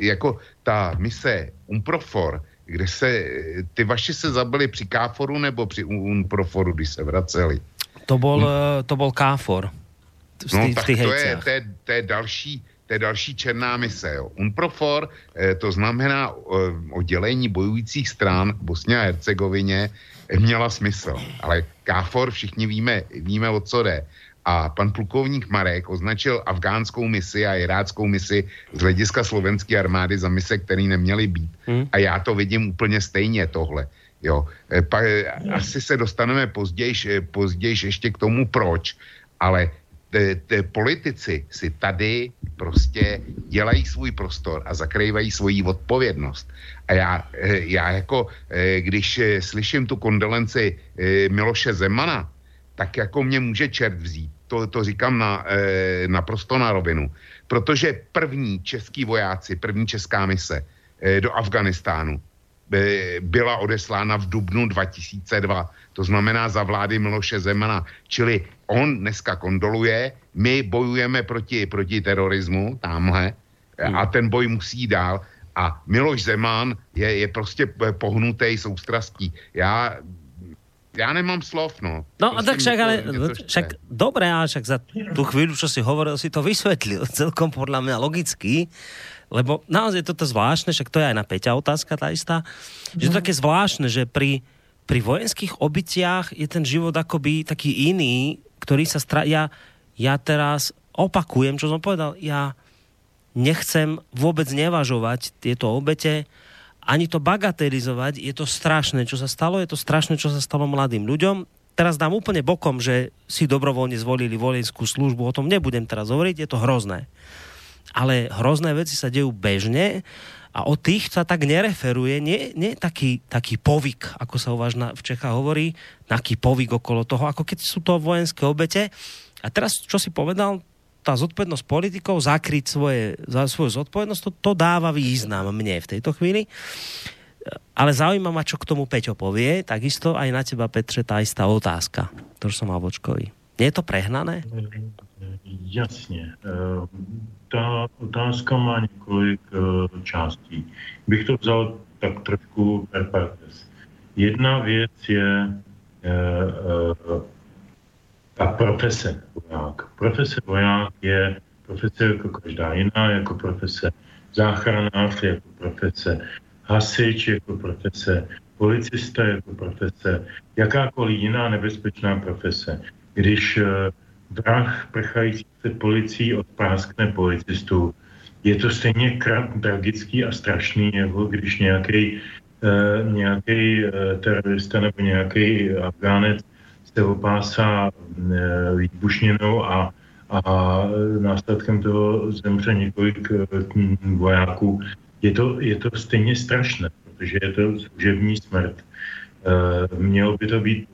jako ta mise Umprofor, kde se, ty vaši se zabili při Káforu nebo při Unproforu, když se vraceli? To bol, hm. to bol Káfor. V no, tak to je, to, je, to je další, to je další černá mise. Jo. UNPROFOR, eh, to znamená eh, oddělení bojujících stran v Bosně a Hercegovině, eh, měla smysl. Ale KFOR všichni víme, víme o co jde. A pan plukovník Marek označil afgánskou misi a iráckou misi z hlediska slovenské armády za mise, které neměly být. Hmm. A já to vidím úplně stejně tohle. Jo. Pa, asi se dostaneme později, později ještě k tomu proč, ale te, te, politici si tady prostě dělají svůj prostor a zakrývají svoji odpovědnost. A já, já jako, když slyším tu kondolenci Miloše Zemana, tak jako mě může čert vzít. To, to říkám na, naprosto na rovinu. Protože první český vojáci, první česká mise do Afganistánu byla odeslána v dubnu 2002. To znamená za vlády Miloše Zemana. Čili on dneska kondoluje, my bojujeme proti, proti terorismu tamhle hmm. a ten boj musí dál. A Miloš Zeman je, je prostě pohnutý soustrastí. Já já nemám slov, no. No a tak však, ale, však dobré, ale však za tú chvíľu, čo si hovoril, si to vysvetlil celkom podľa mňa logicky, lebo naozaj je toto zvláštne, však to je aj na Peťa otázka tá istá, že to také zvláštne, že pri, pri vojenských obytiach je ten život akoby taký iný, ktorý sa stra... Ja, ja teraz opakujem, čo som povedal, ja nechcem vôbec nevažovať tieto obete, ani to bagatelizovať. Je to strašné, čo sa stalo, je to strašné, čo sa stalo mladým ľuďom. Teraz dám úplne bokom, že si dobrovoľne zvolili vojenskú službu, o tom nebudem teraz hovoriť, je to hrozné ale hrozné veci sa dejú bežne a o tých sa tak nereferuje, nie, nie taký, taký povyk, ako sa u vás na, v Čechách hovorí, taký povyk okolo toho, ako keď sú to vojenské obete. A teraz, čo si povedal, tá zodpovednosť politikov, zakryť svoje, za svoju zodpovednosť, to, to dáva význam mne v tejto chvíli. Ale zaujíma ma, čo k tomu Peťo povie, takisto aj na teba, Petře, tá istá otázka, ktorú som mal vočkovi. Nie je to prehnané? Jasně. Eh, ta otázka má několik eh, částí. Bych to vzal tak trošku per partes. Jedna věc je eh, ta profese voják. Profese voják je profese jako každá jiná, jako profese záchranář, jako profese hasič, jako profese policista, jako profese jakákoliv jiná nebezpečná profese. Když vrah prchající před policií odpráskne policistů. Je to stejně tragický a strašný, jako když nějaký eh, nějaký eh, terorista nebo nějaký Afgánec se opásá eh, výbušněnou a, a následkem toho zemře několik eh, vojáků. Je to, je to stejně strašné, protože je to služební smrt. Eh, mělo by to být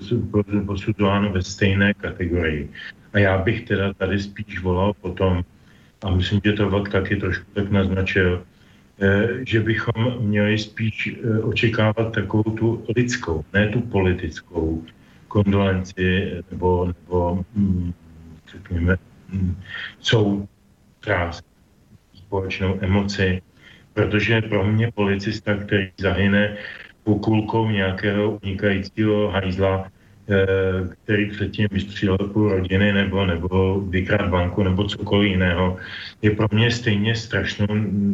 posuzováno ve stejné kategorii. A já bych teda tady spíš volal potom, a myslím, že to Vlk taky trošku tak naznačil, že bychom měli spíš očekávat takovou tu lidskou, ne tu politickou kondolenci nebo, nebo hm, řekněme, hm, soutrás, společnou emoci, protože pro mě policista, který zahyne pokulkou nějakého unikajícího hajzla, který předtím vystřílel půl rodiny nebo, nebo vykrát banku nebo cokoliv jiného, je pro mě stejně strašnou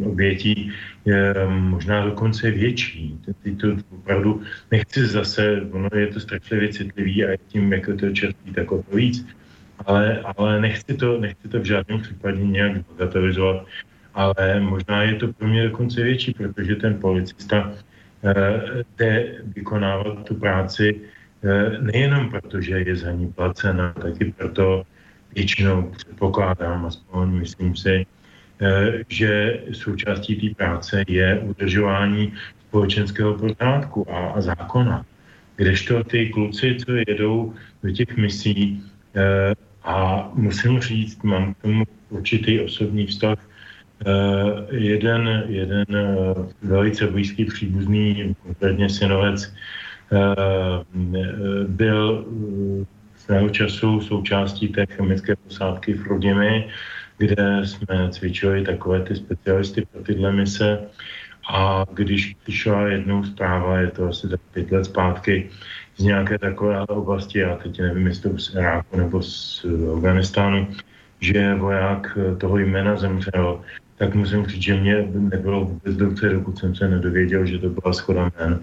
obětí, je možná dokonce větší. Ty to opravdu nechci zase, ono je to strašlivě citlivý a tím, jak to čerství, tak o to víc. Ale, ale nechci, to, nechci to v žádném případě nějak bagatelizovat, ale možná je to pro mě dokonce větší, protože ten policista eh, jde vykonávat tu práci Eh, nejenom proto, že je za ní placena, taky proto většinou předpokládám, aspoň myslím si, eh, že součástí té práce je udržování společenského pořádku a, a zákona. Kdežto ty kluci, co jedou do těch misí, eh, a musím říct, mám k tomu určitý osobní vztah, jeden, jeden velice blízký příbuzný, konkrétně synovec Eh, byl eh, svého času součástí té chemické posádky v Rudimi, kde jsme cvičili takové ty specialisty pro tyhle mise. A když přišla jednou zpráva, je to asi tak pět let zpátky, z nějaké takové oblasti, já teď nevím, jestli to z Iráku nebo z Afganistánu, že voják toho jména zemřel, tak musím říct, že mě nebylo vůbec dobře, dokud jsem se nedověděl, že to byla schoda jmén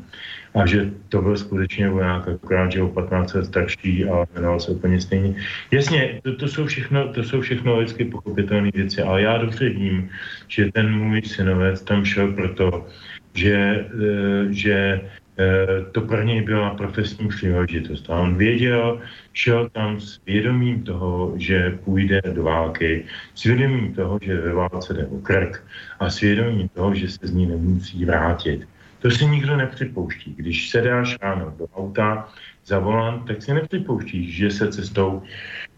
a že to byl skutečně voják, akorát, že o 15 let starší a jmenoval se úplně stejně. Jasně, to, to, jsou všechno, to jsou všechno lidsky pochopitelné věci, ale já dobře vím, že ten můj synovec tam šel proto, že, eh, že to pro něj byla profesní příležitost. A on věděl, šel tam s vědomím toho, že půjde do války, s vědomím toho, že ve válce jde o krk a s vědomím toho, že se z ní nemusí vrátit. To si nikdo nepřipouští. Když se dáš ráno do auta za volant, tak si nepřipouštíš, že se cestou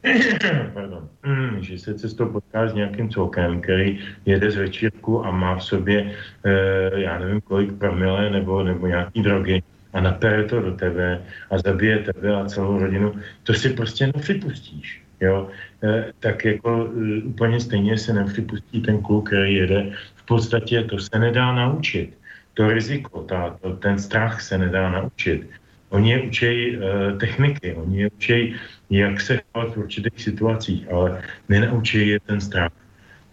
pardon, mm, že se cestou potkáš s nějakým celkem, který jede z večírku a má v sobě, e, já nevím kolik promile nebo, nebo nějaký drogy a napere to do tebe a zabije tebe a celou rodinu, to si prostě nepřipustíš. Jo? E, tak jako e, úplně stejně se nepřipustí ten kluk, který jede. V podstatě to se nedá naučit to riziko, ta, to, ten strach se nedá naučit. Oni je učí e, techniky, oni je učí, jak se chovat v určitých situacích, ale nenaučí je ten strach.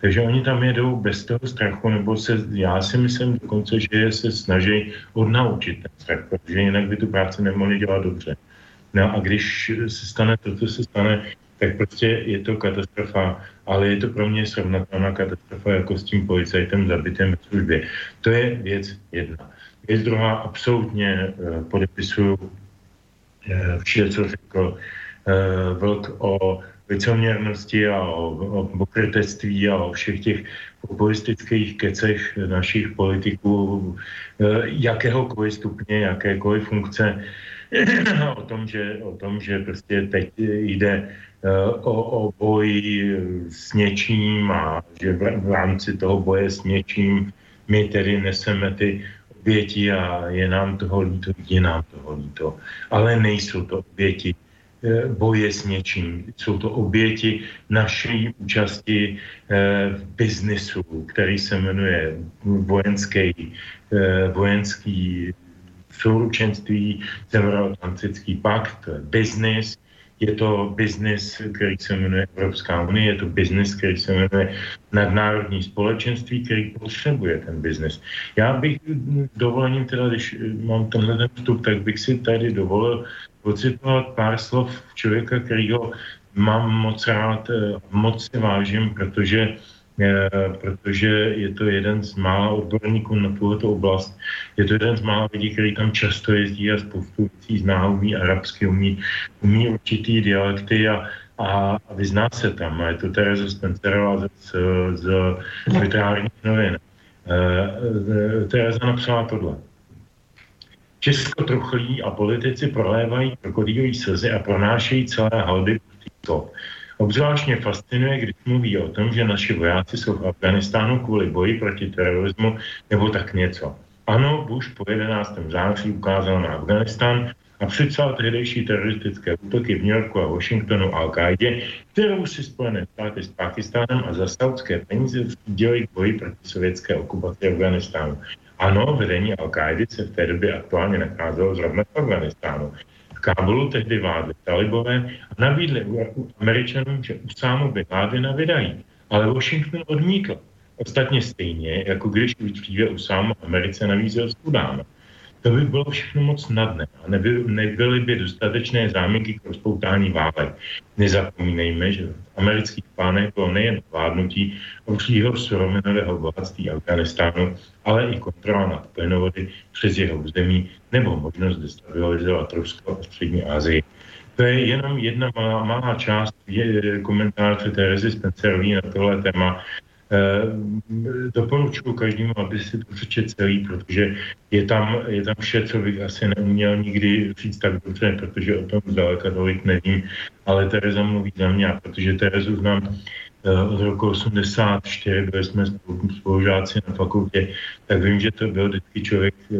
Takže oni tam jedou bez toho strachu, nebo se, já si myslím dokonce, že se snaží odnaučit ten strach, protože jinak by tu práci nemohli dělat dobře. No a když se stane to, co se stane, tak prostě je to katastrofa, ale je to pro mě srovnatelná katastrofa jako s tím policajtem zabitým v službě. To je věc jedna. Věc druhá, absolutně uh, podepisuju uh, vše, co řekl Vlk o licoměrnosti a o, o pokrytectví a o všech těch populistických kecech našich politiků, jakéhokoliv stupně, jakékoliv funkce, o tom, že, o tom, že prostě teď jde Eh, o, o boji s něčím a že v, v rámci toho boje s něčím my tedy neseme ty oběti a je nám toho líto, je nám toho líto. Ale nejsou to oběti eh, boje s něčím. Jsou to oběti naší účasti eh, v biznisu, který se jmenuje vojenský, vojenský souručenství, Severoatlantický pakt, biznis, je to biznis, který se jmenuje Evropská unie, je to biznis, který se jmenuje nadnárodní společenství, který potřebuje ten biznis. Já bych dovolením, teda, když mám tenhle vstup, tak bych si tady dovolil pocitovat pár slov člověka, kterýho mám moc rád, moc si vážím, protože Eh, protože je to jeden z mála odborníků na tuto oblast. Je to jeden z mála lidí, který tam často jezdí a spoustu věcí zná, umí arabsky, umí, umí určitý dialekty a, a, vyzná se tam. A je to Tereza Spencerová z, z literárních novin. Uh, Tereza napsala tohle. Česko truchlí a politici prolévají krokodýlový slzy a pronášejí celé halby stop. Obzvláštně fascinuje, když mluví o tom, že naši vojáci jsou v Afganistánu kvůli boji proti terorismu nebo tak něco. Ano, Bush po 11. září ukázal na Afganistán a připsal tehdejší teroristické útoky v New Yorku a Washingtonu al qaidě kterou si Spojené státy s Pakistánem a za saudské peníze dělají k boji proti sovětské okupaci Afganistánu. Ano, vedení al se v té době aktuálně nacházelo zrovna v Afganistánu. Kábulu tehdy vládli talibové a nabídli američanům, že Usámu Bin Ládina vydají. Ale Washington odmítl. Ostatně stejně, jako když dříve Usámu Americe navízel Sudánu. To by bylo všechno moc snadné a neby, nebyly by dostatečné záminky k rozpoutání válek. Nezapomínejme, že v amerických plánech bylo nejen vládnutí obřího surovinového bohatství Afganistánu, ale i kontrola nad plynovody přes jeho území nebo možnost destabilizovat Rusko a střední Asii. To je jenom jedna malá, malá část komentáře Terezy Spencerové na tohle téma. Eh, doporučuji každému, aby si to přečet celý, protože je tam, je tam vše, co bych asi neuměl nikdy říct tak dobře, protože o tom zdaleka tolik nevím, ale Tereza mluví za mě, protože Terezu znám eh, od roku 84, byli jsme spolužáci na fakultě, tak vím, že to byl vždycky člověk eh,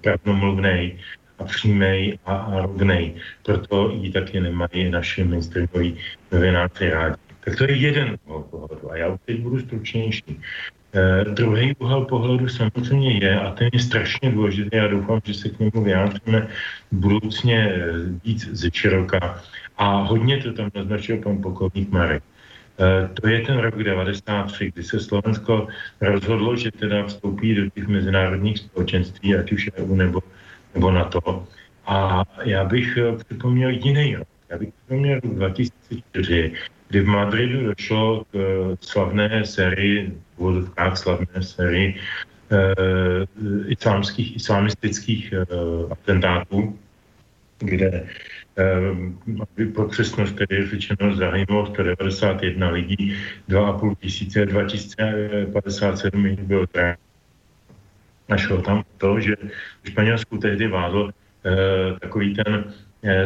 pravdomluvný a přímý a, a rovnej. Proto ji taky nemají naši mainstreamoví novináři rádi. Tak to je jeden pohledu. A já teď budu stručnější. Eh, druhý úhel pohledu samozřejmě je, a ten je strašně důležitý, já doufám, že se k němu vyjádříme budoucně eh, víc ze široka. A hodně to tam naznačil pan pokovník Marek. Eh, to je ten rok 93, kdy se Slovensko rozhodlo, že teda vstoupí do těch mezinárodních společenství, ať už EU nebo, nebo NATO. A já bych eh, připomněl jiný rok. Já bych připomněl rok 2004, kdy v Madridu došlo k eh, slavné sérii, v vodovkách slavné sérii eh, islámských, islamistických eh, atentátů, kde eh, pro přesnost tedy řečeno zahynulo 191 lidí, 2,5 tisíce, 2057 jich bylo a šlo tam to, že v Španělsku tehdy vládl eh, takový ten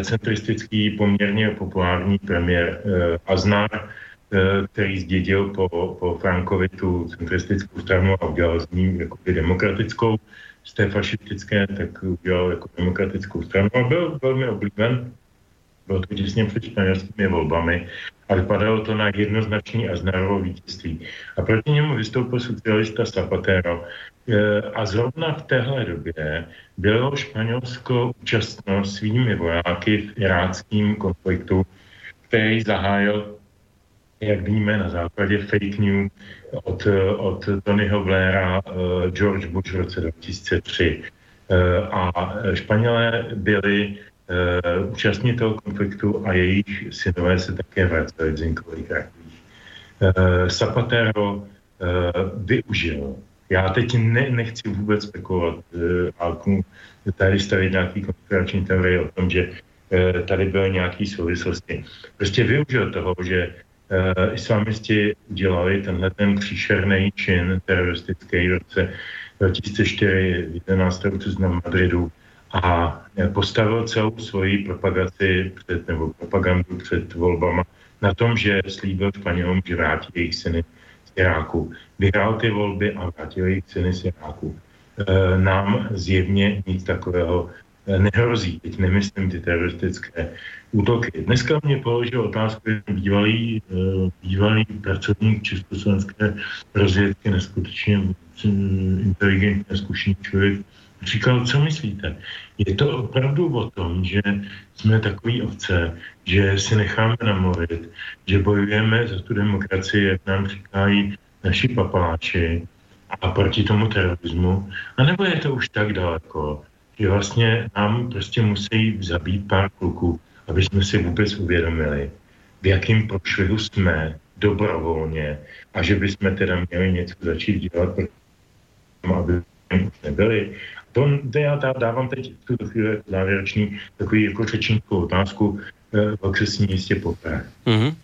centristický, poměrně populární premiér eh, Aznar, eh, který zdědil po, po Frankovi tu centristickou stranu a udělal z ní jakoby demokratickou z té fašistické, tak udělal jako demokratickou stranu a byl velmi oblíben. Bylo to těsně před španělskými volbami a vypadalo to na jednoznačný a vítězství. A proti němu vystoupil socialista Zapatero. E, a zrovna v téhle době bylo Španělsko účastno svými vojáky v iráckém konfliktu, který zahájil jak víme, na základě fake news od, od Tonyho Blaira uh, George Bush v roce 2003. Uh, a Španělé byli účastní toho konfliktu a jejich synové se také vraceli v zinkových. Uh, Zapatero využil. Já teď ne, nechci vůbec spekulovat uh, a tady stavit nějaký konspirační teorie o tom, že uh, tady byly nějaké souvislosti. Prostě využil toho, že uh, islamisti udělali tenhle ten příšerný čin teroristický v roce 2004, 11. na Madridu a eh, postavil celou svoji propagaci před, nebo propagandu před volbama na tom, že slíbil Španělům, že vrátí jejich syny Iráku. Vyhrál ty volby a vrátil jejich syny z Iráku. E, nám zjevně nic takového nehrozí. Teď nemyslím ty teroristické útoky. Dneska mě položil otázku bývalý, eh, bývalý pracovník československé rozvědky, neskutečně inteligentně zkušený člověk, říkal, co myslíte? Je to opravdu o tom, že jsme takový ovce, že si necháme namorit, že bojujeme za tu demokracii, jak nám říkají naši papaláči a proti tomu terorismu? A nebo je to už tak daleko, že vlastně nám prostě musí zabít pár kluků, aby jsme si vůbec uvědomili, v jakém prošvihu jsme dobrovolně a že bychom teda měli něco začít dělat, aby nebyli. To, to já dávám teď v tuto chvíli závěrečný takový jako řečníkovou otázku, v okresní městě Poprvé. Mm-hmm.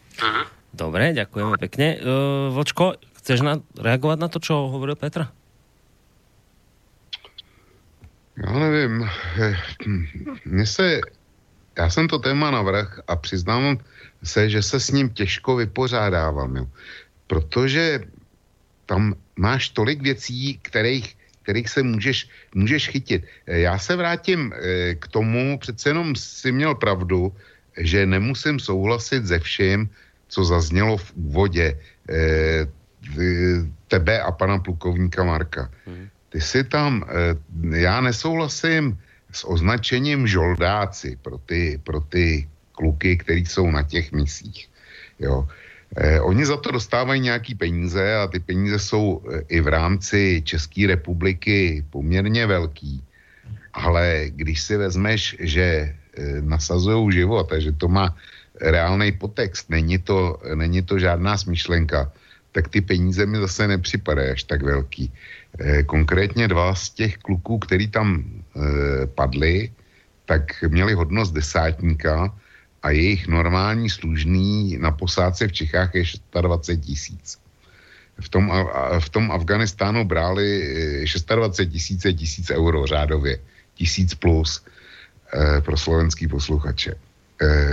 Dobre, ďakujeme pekne. Uh, Vočko, chceš na, reagovat na to, čo hovoril Petra? Já nevím. Mně se já jsem to téma navrh a přiznám se, že se s ním těžko vypořádávám, jo. protože tam máš tolik věcí, kterých, kterých se můžeš, můžeš chytit. Já se vrátím eh, k tomu, přece jenom si měl pravdu, že nemusím souhlasit se vším, co zaznělo v úvodě eh, tebe a pana plukovníka Marka. Hmm. Ty si tam, eh, já nesouhlasím s označením žoldáci pro ty, pro ty kluky, který jsou na těch misích. Jo. Eh, oni za to dostávají nějaký peníze a ty peníze jsou eh, i v rámci České republiky poměrně velký. Ale když si vezmeš, že nasazují život a že to má reálný potext, není to, není to žádná smyšlenka, tak ty peníze mi zase nepřipadají až tak velký. Eh, konkrétně dva z těch kluků, který tam eh, padli, tak měli hodnost desátníka a jejich normální služný na posádce v Čechách je 26 tisíc. V tom, v tom Afganistánu brali 26 eh, tisíc tisíc euro řádově. Tisíc plus pro slovenský posluchače.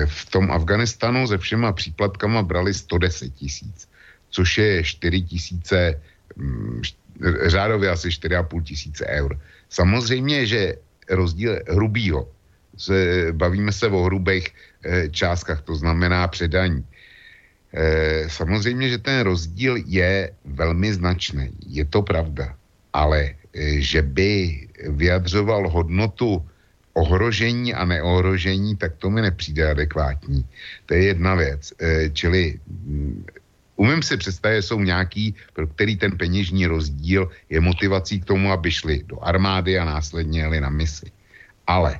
v tom Afganistanu se všema příplatkama brali 110 tisíc, což je 4 tisíce, mm, řádově asi 4,5 tisíce eur. Samozřejmě, že rozdíl hrubýho, bavíme se o hrubých e, částkách, to znamená předaní. Samozřejmě, že ten rozdíl je velmi značný, je to pravda, ale že by vyjadřoval hodnotu ohrožení a neohrožení, tak to mi nepřijde adekvátní. To je jedna věc. E, čili mm, umím si představit, že jsou nějaký, pro který ten peněžní rozdíl je motivací k tomu, aby šli do armády a následně jeli na misi. Ale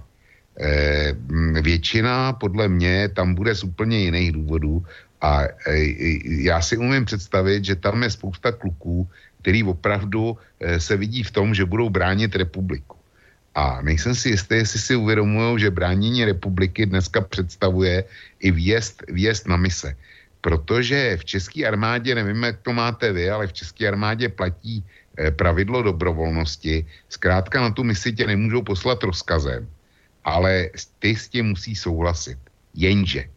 e, většina podle mě tam bude z úplně jiných důvodů a e, já si umím představit, že tam je spousta kluků, který opravdu se vidí v tom, že budou bránit republiku. A nejsem si jistý, jestli si uvědomují, že bránění republiky dneska představuje i vjezd, vjezd na mise. Protože v české armádě, nevím, jak to máte vy, ale v české armádě platí eh, pravidlo dobrovolnosti. Zkrátka na tu misi tě nemůžou poslat rozkazem, ale ty s tím musí souhlasit. Jenže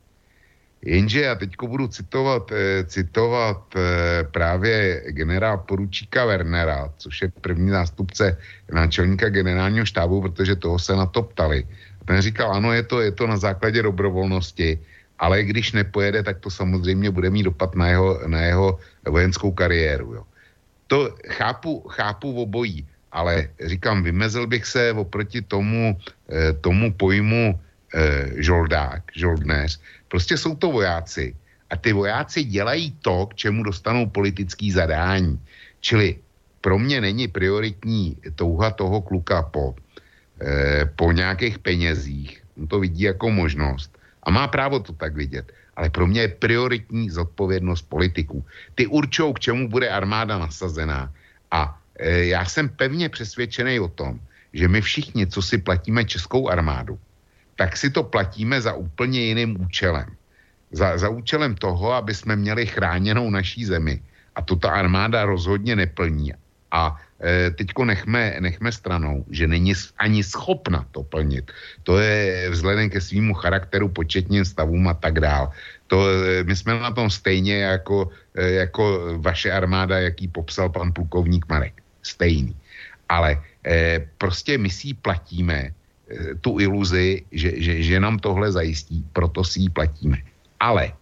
Jenže já teď budu citovat, eh, citovat eh, právě generál poručíka Wernera, což je první nástupce náčelníka generálního štábu, protože toho se na to ptali. Ten říkal, ano, je to, je to na základě dobrovolnosti, ale když nepojede, tak to samozřejmě bude mít dopad na jeho, na jeho vojenskou kariéru. Jo. To chápu, chápu obojí, ale říkám, vymezil bych se oproti tomu, eh, tomu pojmu žoldák, žoldnéř, Prostě jsou to vojáci a ty vojáci dělají to, k čemu dostanou politický zadání. Čili pro mě není prioritní touha toho kluka po, eh, po nějakých penězích. On to vidí jako možnost a má právo to tak vidět. Ale pro mě je prioritní zodpovědnost politiků. Ty určou, k čemu bude armáda nasazená. A eh, já jsem pevně přesvědčený o tom, že my všichni, co si platíme českou armádu, tak si to platíme za úplně jiným účelem. Za, za účelem toho, aby jsme měli chráněnou naší zemi. A to ta armáda rozhodně neplní. A e, teďko nechme, nechme stranou, že není ani schopna to plnit. To je vzhledem ke svýmu charakteru, početním stavům a tak dál. To, e, my jsme na tom stejně jako, e, jako vaše armáda, jaký popsal pan plukovník Marek. Stejný. Ale e, prostě my si platíme tu iluzi, že, že, že nám tohle zajistí, proto si ji platíme. Ale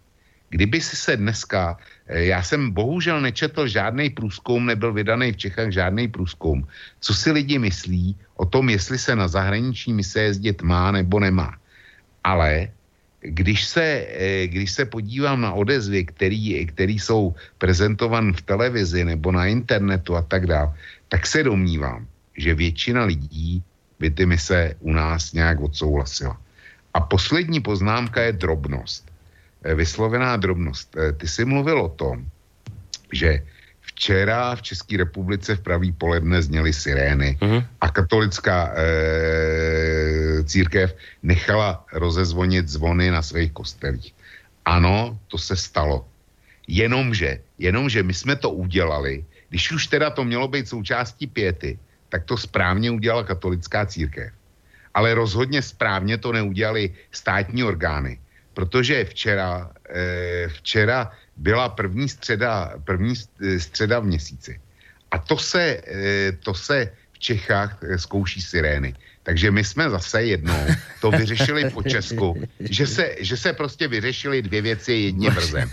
kdyby si se dneska, eh, já jsem bohužel nečetl žádný průzkum, nebyl vydaný v Čechách žádný průzkum, co si lidi myslí o tom, jestli se na zahraniční mise jezdit má nebo nemá. Ale když se, eh, když se podívám na odezvy, který, který jsou prezentovan v televizi nebo na internetu a tak dále, tak se domnívám, že většina lidí by ty mise u nás nějak odsouhlasila. A poslední poznámka je drobnost. Eh, vyslovená drobnost. Eh, ty jsi mluvil o tom, že včera v České republice v pravý poledne zněly sirény uh-huh. a katolická e, církev nechala rozezvonit zvony na svých kostelích. Ano, to se stalo. Jenomže, jenomže my jsme to udělali, když už teda to mělo být součástí pěty, tak to správně udělala katolická církev. Ale rozhodně správně to neudělali státní orgány, protože včera, eh, včera byla první středa, první eh, středa v měsíci. A to se, eh, to se v Čechách zkouší sirény. Takže my jsme zase jednou to vyřešili po Česku, že se, že se prostě vyřešili dvě věci jedním vrzem.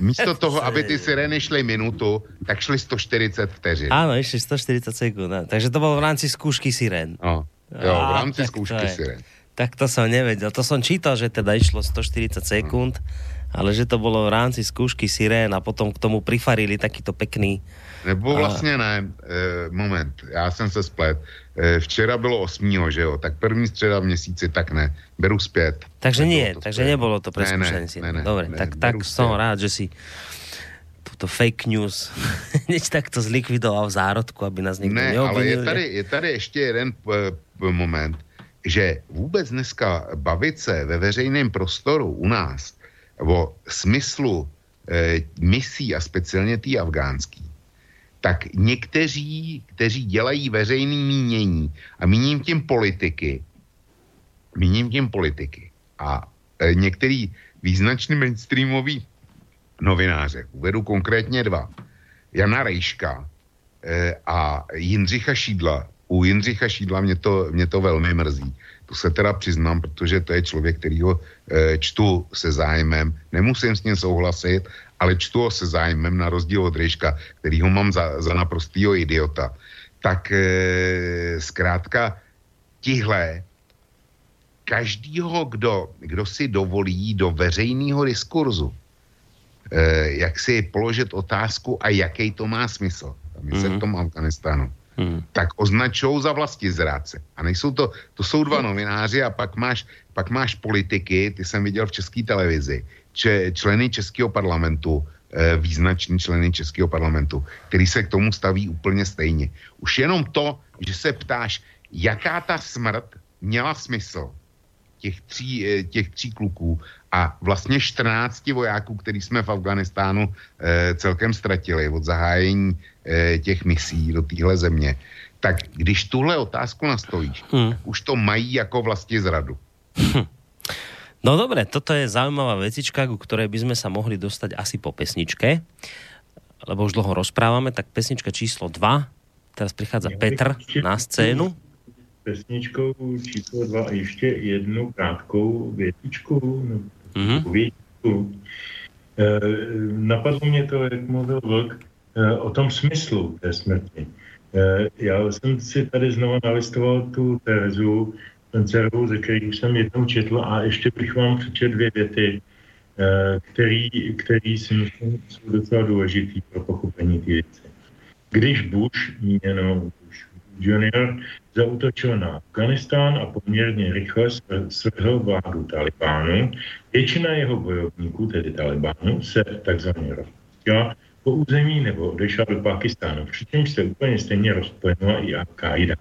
Místo toho, aby ty sirény šly minutu, tak šly 140 vteřin. Ano, ještě 140 sekund. Takže to bylo v rámci zkoušky sirén. No, jo, v rámci zkoušky sirén. Tak to som nevedel. To som čítal, že teda išlo 140 sekund, ale že to bolo v rámci skúšky sirén a potom k tomu prifarili takýto pekný nebo vlastně ne, e, moment, já jsem se splet. E, včera bylo 8. že jo, tak první středa v měsíci, tak ne, beru zpět. Takže nie, takže zpět. nebylo to preskúšanie ne, ne, ne, Dobre, ne, tak, tak som rád, že si tuto fake news hneď takto zlikvidoval v zárodku, aby nás někdo Ne, ale je tady, je tady ještě jeden p- moment, že vůbec dneska bavit se ve veřejném prostoru u nás o smyslu e, misí a speciálně tý afgánský, tak někteří, kteří dělají veřejný mínění a míním tím politiky, míním tím politiky a e, některý význačný mainstreamový novináře, uvedu konkrétně dva, Jana Rejška e, a Jindřicha Šídla, U Jindřicha Šídla mě to, mě to velmi mrzí. To se teda přiznám, protože to je člověk, kterýho e, čtu se zájmem. Nemusím s ním souhlasit, ale čtu ho se zájmem na rozdíl od Ryška, který ho mám za, za naprostýho idiota. Tak e, zkrátka tihle každýho, kdo, kdo si dovolí do veřejného diskurzu, eh, jak si položit otázku a jaký to má smysl, tam je mm-hmm. se v mhm. tom Afganistánu, mm. tak označují za vlasti zrádce. A nejsou to, to jsou dva novináři a pak máš, pak máš politiky, ty jsem viděl v české televizi, če, členy českého parlamentu, eh, význační členy českého parlamentu, který se k tomu staví úplně stejně. Už jenom to, že se ptáš, jaká ta smrt měla smysl, těch tří, eh, těch tří kluků a vlastně 14 vojáků, který jsme v Afganistánu eh, celkem ztratili od zahájení eh, těch misí do téhle země, tak když tuhle otázku nastojíš, hmm. už to mají jako vlastně zradu. Hm. No dobre, toto je zaujímavá vecička, ku ktorej by sme sa mohli dostať asi po pesničke, lebo už dlho rozprávame, tak pesnička číslo 2, teraz prichádza Petr na scénu pesničkou číslo dva a ještě jednu krátkou větičku, mm-hmm. větičku. E, napadlo mě to, jak mluvil Vlk, e, o tom smyslu té smrti. E, já jsem si tady znovu nalistoval tu Terezu, ten dceru, ze kterých jsem jednou četl a ještě bych vám přečet dvě věty, e, který, který si myslím jsou docela důležitý pro pochopení té věci. Když Bush, míněno junior zautočil na Afganistán a poměrně rychle svrhl vládu Talibánu. Většina jeho bojovníků, tedy Talibánu, se takzvaně rozpustila po území nebo odešla do Pakistánu, přičemž se úplně stejně rozplynula i Al-Qaida.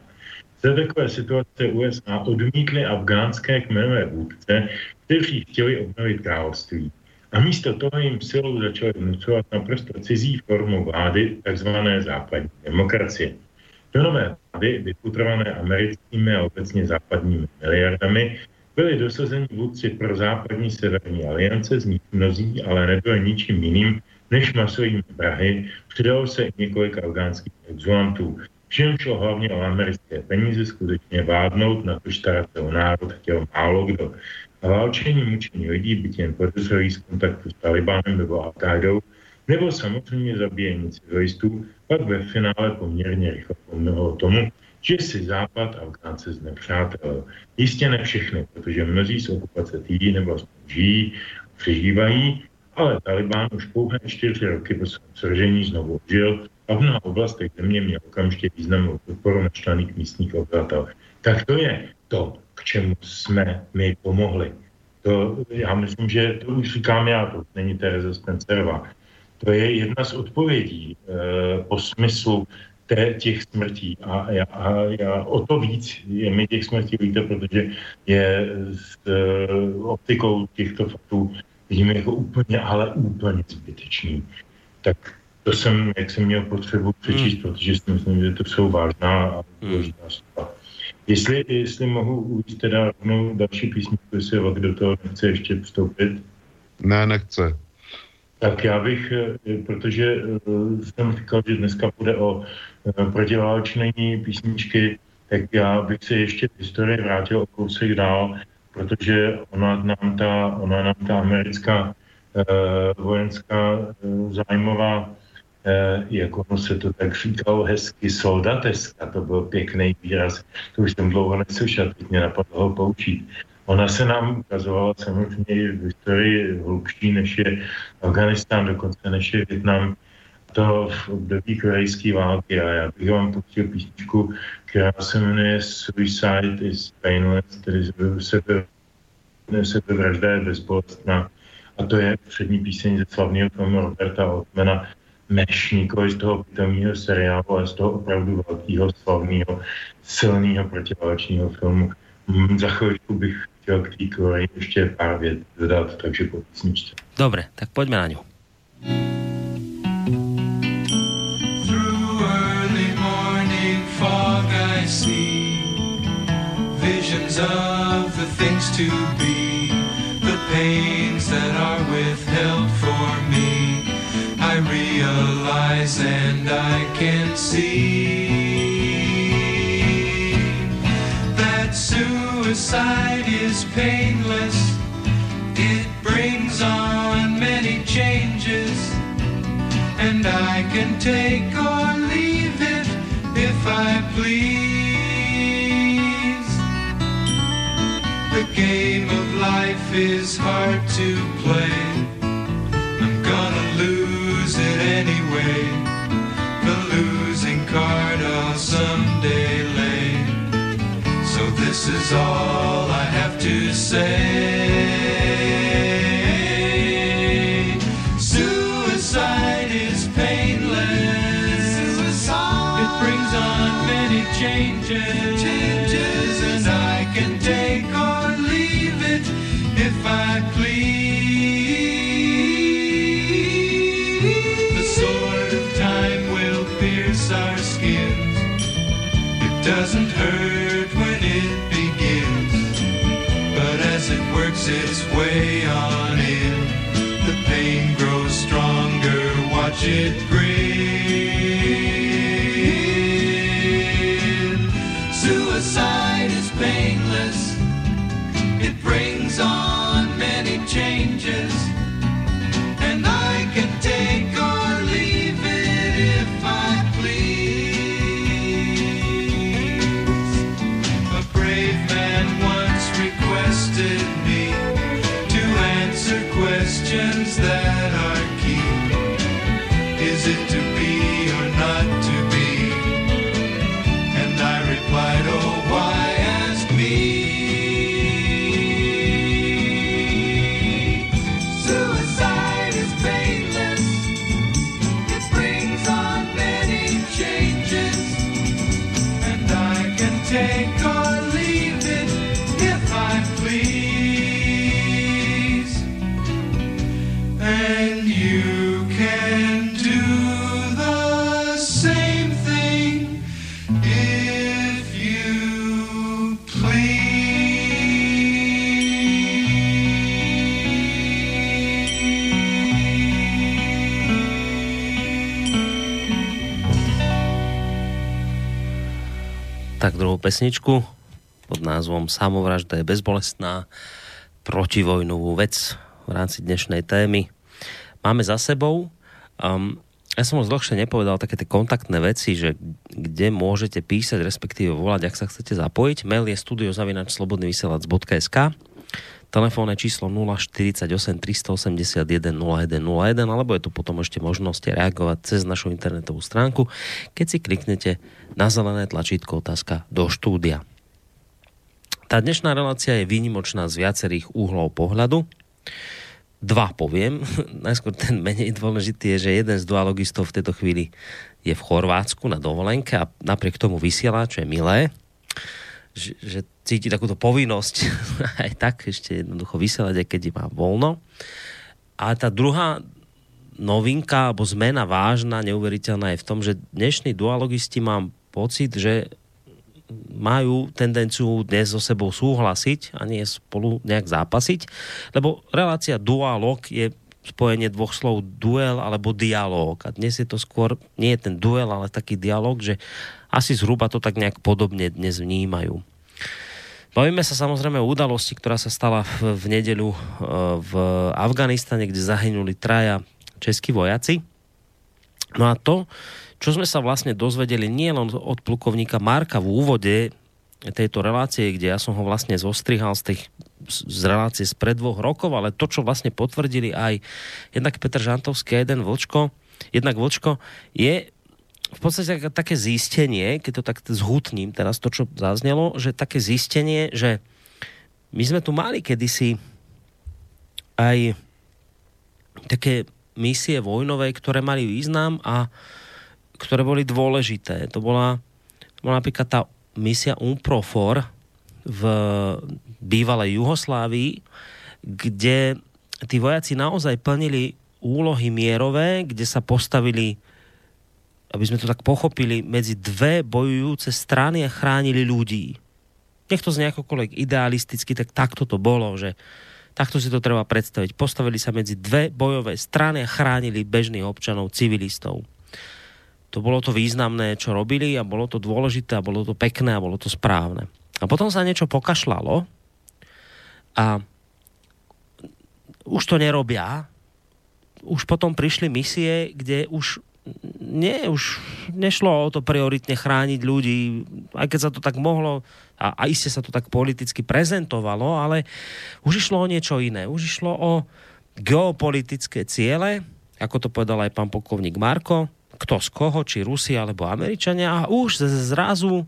Za takové situace USA odmítly afgánské kmenové vůdce, kteří chtěli obnovit království. A místo toho jim silou začali vnucovat naprosto cizí formu vlády, takzvané západní demokracie. Do nové vlády, vyputrované americkými a obecně západními miliardami, byli dosazeni vůdci pro západní severní aliance, z nich mnozí, ale nebyli ničím jiným než masovými Prahy. Přidalo se i několik afgánských exulantů. Všem šlo hlavně o americké peníze, skutečně vládnout, na to se o národ chtěl málo kdo. A válčení mučení lidí, byť jen podezřelí z kontaktu s Talibánem nebo al nebo samozřejmě zabíjení civilistů, pak ve finále poměrně rychle pomohlo tomu, že si Západ Afgánce znepřátelil. Jistě ne všechny, protože mnozí z okupace týdí nebo žijí, přežívají, ale Taliban už pouhé čtyři roky po svém svržení znovu žil a v mnoha oblastech země měl okamžitě významnou podporu naštvaných místních obyvatel. Tak to je to, k čemu jsme my pomohli. To, já myslím, že to už říkám já, to není Tereza Spencerová. To je jedna z odpovědí e, o smyslu té, těch smrtí. A já, a já o to víc je mi těch smrtí víte, protože je s e, optikou těchto faktů vidím jako úplně, ale úplně zbytečný. Tak to jsem, jak jsem měl potřebu přečíst, hmm. protože si myslím, že to jsou vážná a hmm. důležitá slova. Jestli, jestli mohu uvést teda rovnou další písničku, jestli do toho nechce ještě vstoupit. Ne, nechce tak já bych, eh, protože eh, jsem říkal, že dneska bude o eh, protiválečné písničky, tak já bych se ještě v historii vrátil o kousek dál, protože ona nám ta, ona nám ta americká eh, vojenská eh, zájmová, jak ono se to tak říkalo hezky, soldateska, to byl pěkný výraz, to už jsem dlouho neslyšel, teď mě napadlo ho poučit. Ona se nám ukazovala samozřejmě v historii hlubší, než je Afganistán, dokonce než je Větnam, to v období korejské války. A já bych vám pustil písničku, která se jmenuje Suicide is Painless, tedy sebe, sebevražda je bezbolestná. A to je přední píseň ze slavného filmu Roberta Altmana Mešníkovi z toho pitomního seriálu a z toho opravdu velkého, slavného, silného protiválečního filmu. Mm, za chvíľku bych chtěl k té Koreji ještě pár vět dodat, takže po písničce. Dobre, tak pojďme na ňu. visions of the things to be, the pains that are. I realize and I can see. That suicide is painless. It brings on many changes. And I can take or leave it if I please. The game of life is hard to play. Lose it anyway. The losing card I'll someday lay. So this is all I have to say. It pesničku pod názvom Samovražda je bezbolestná protivojnovú vec v rámci dnešnej témy. Máme za sebou. Um, ja som už dlhšie nepovedal také tie kontaktné veci, že kde môžete písať, respektíve volať, ak sa chcete zapojiť. Mail je studiozavinačslobodnyvysielac.sk Telefónne číslo 048 381 0101 alebo je tu potom ešte možnosť reagovať cez našu internetovú stránku, keď si kliknete na zelené tlačítko otázka do štúdia. Tá dnešná relácia je výnimočná z viacerých úhlov pohľadu. Dva poviem. Najskôr ten menej dôležitý je, že jeden z dualogistov v tejto chvíli je v Chorvátsku na dovolenke a napriek tomu vysiela, čo je milé, že, že cíti takúto povinnosť aj tak ešte jednoducho vysielať, aj keď má voľno. A tá druhá novinka alebo zmena vážna, neuveriteľná je v tom, že dnešní dualogisti mám pocit, že majú tendenciu dnes so sebou súhlasiť a nie spolu nejak zápasiť, lebo relácia dualog je spojenie dvoch slov duel alebo dialog. A dnes je to skôr, nie je ten duel, ale taký dialog, že asi zhruba to tak nejak podobne dnes vnímajú. Bavíme sa samozrejme o udalosti, ktorá sa stala v, v nedeľu v Afganistane, kde zahynuli traja českí vojaci. No a to, čo sme sa vlastne dozvedeli nielen od plukovníka Marka v úvode tejto relácie, kde ja som ho vlastne zostrihal z, tých, z relácie z pred dvoch rokov, ale to, čo vlastne potvrdili aj jednak Petr Žantovský a jeden Vlčko, jednak Vlčko, je v podstate také zistenie, keď to tak zhutním teraz to, čo zaznelo, že také zistenie, že my sme tu mali kedysi aj také misie vojnové, ktoré mali význam a ktoré boli dôležité. To bola, to bola napríklad tá misia UNPROFOR v bývalej Juhoslávii, kde tí vojaci naozaj plnili úlohy mierové, kde sa postavili aby sme to tak pochopili, medzi dve bojujúce strany a chránili ľudí. Nech to z nejakokoľvek idealisticky, tak takto to bolo, že takto si to treba predstaviť. Postavili sa medzi dve bojové strany a chránili bežných občanov, civilistov. To bolo to významné, čo robili a bolo to dôležité a bolo to pekné a bolo to správne. A potom sa niečo pokašlalo a už to nerobia. Už potom prišli misie, kde už nie, už nešlo o to prioritne chrániť ľudí, aj keď sa to tak mohlo, a, a iste sa to tak politicky prezentovalo, ale už išlo o niečo iné. Už išlo o geopolitické ciele, ako to povedal aj pán pokovník Marko, kto z koho, či Rusi alebo Američania a už zrazu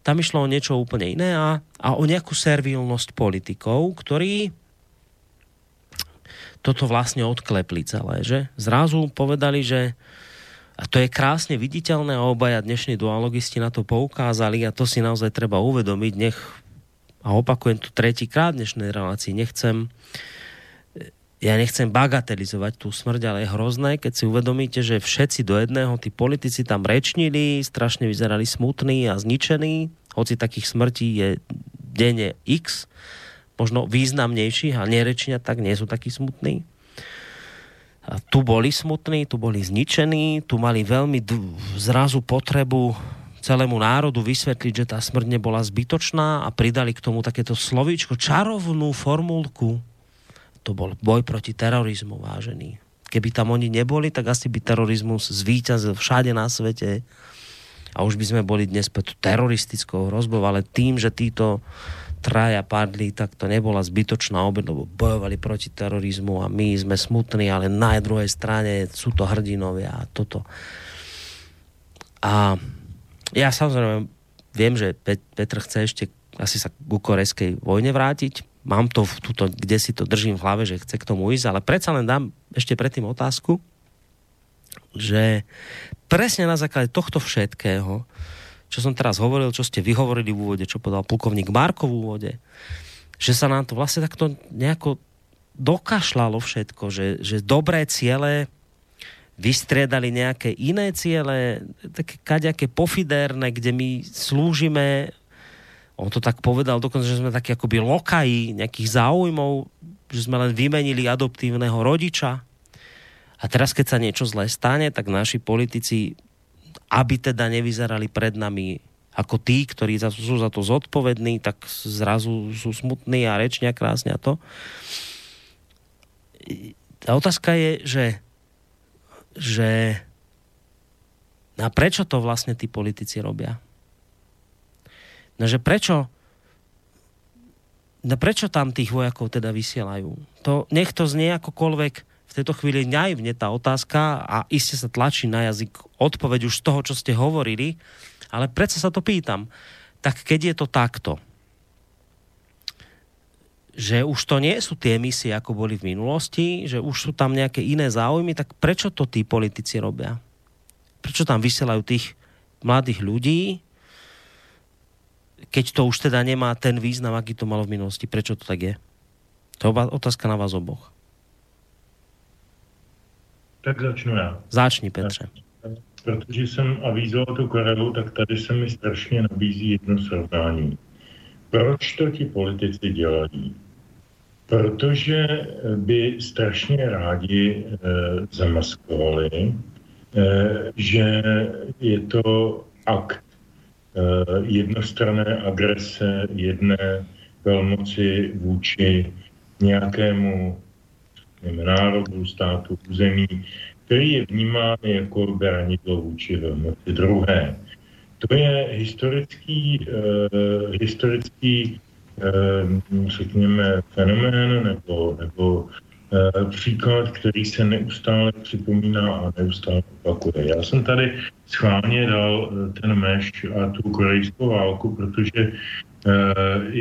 tam išlo o niečo úplne iné a, a o nejakú servilnosť politikov, ktorí toto vlastne odklepli celé, že? Zrazu povedali, že a to je krásne viditeľné a obaja dnešní dualogisti na to poukázali a to si naozaj treba uvedomiť. Nech, a opakujem tu tretíkrát dnešnej relácii, nechcem ja nechcem bagatelizovať tú smrť, ale je hrozné, keď si uvedomíte, že všetci do jedného, tí politici tam rečnili, strašne vyzerali smutní a zničení, hoci takých smrtí je denne x, možno významnejších a nerečnia tak nie sú takí smutní. Tu boli smutní, tu boli zničení, tu mali veľmi zrazu potrebu celému národu vysvetliť, že tá smrť nebola zbytočná a pridali k tomu takéto slovíčko, čarovnú formulku, to bol boj proti terorizmu, vážený. Keby tam oni neboli, tak asi by terorizmus zvíťazil všade na svete a už by sme boli dnes pod teroristickou hrozbou, ale tým, že títo traja padli, tak to nebola zbytočná obed, lebo bojovali proti terorizmu a my sme smutní, ale na druhej strane sú to hrdinovia a toto. A ja samozrejme viem, že Petr chce ešte asi sa ku korejskej vojne vrátiť, mám to v tuto, kde si to držím v hlave, že chce k tomu ísť, ale predsa len dám ešte predtým otázku, že presne na základe tohto všetkého, čo som teraz hovoril, čo ste vyhovorili v úvode, čo povedal plukovník Marko v úvode, že sa nám to vlastne takto nejako dokašľalo všetko, že, že dobré ciele vystriedali nejaké iné ciele, také kaďaké pofidérne, kde my slúžime on to tak povedal dokonca, že sme takí akoby lokají nejakých záujmov, že sme len vymenili adoptívneho rodiča. A teraz, keď sa niečo zlé stane, tak naši politici, aby teda nevyzerali pred nami ako tí, ktorí sú za to zodpovední, tak zrazu sú smutní a rečnia krásne a to. Tá otázka je, že, že a prečo to vlastne tí politici robia? No, že prečo no prečo tam tých vojakov teda vysielajú? To, nech to znie akokoľvek tejto chvíli naivne tá otázka a iste sa tlačí na jazyk odpoveď už z toho, čo ste hovorili, ale predsa sa to pýtam. Tak keď je to takto, že už to nie sú tie misie, ako boli v minulosti, že už sú tam nejaké iné záujmy, tak prečo to tí politici robia? Prečo tam vysielajú tých mladých ľudí, keď to už teda nemá ten význam, aký to malo v minulosti. Prečo to tak je? To je otázka na vás oboch. Tak začnu já. Začni, Petře. Protože jsem avízoval tu Korelu, tak tady se mi strašně nabízí jedno srovnání. Proč to ti politici dělají? Protože by strašně rádi e, zamaskovali, e, že je to akt Eh, jednostranné agrese jedné velmoci vůči nějakému nevím, národu, státu, území, který je vnímán jako branidlo vůči velmoci druhé. To je historický, uh, historický uh, řekněme, fenomén nebo, nebo uh, příklad, který se neustále připomíná a neustále opakuje. Já jsem tady schválně dal ten meš a tu korejskou válku, protože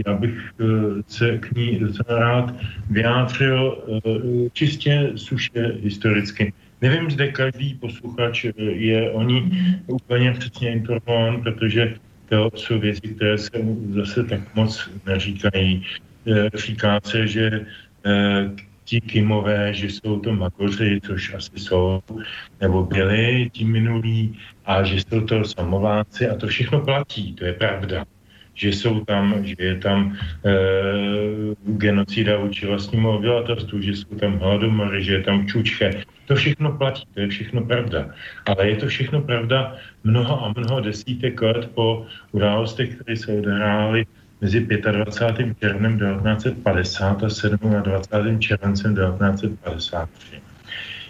já bych uh, se k ní docela rád vyjádřil uh, čistě suše historicky. Nevím, zde každý posluchač je o ní úplně přesně informován, protože to jsou věci, které se zase tak moc neříkají. Říká se, že ti Kimové, že jsou to Magoři, což asi jsou, nebo byli ti minulí, a že jsou to samovánci a to všechno platí, to je pravda. Že jsou tam, že je tam e, genocida vůči vlastnímu obyvatelstvu, že jsou tam hladomory, že je tam čučche. To všechno platí, to je všechno pravda. Ale je to všechno pravda mnoho a mnoho desítek let po událostech, které se odehrály mezi 25. červnem 1950 a 27. červencem 1953.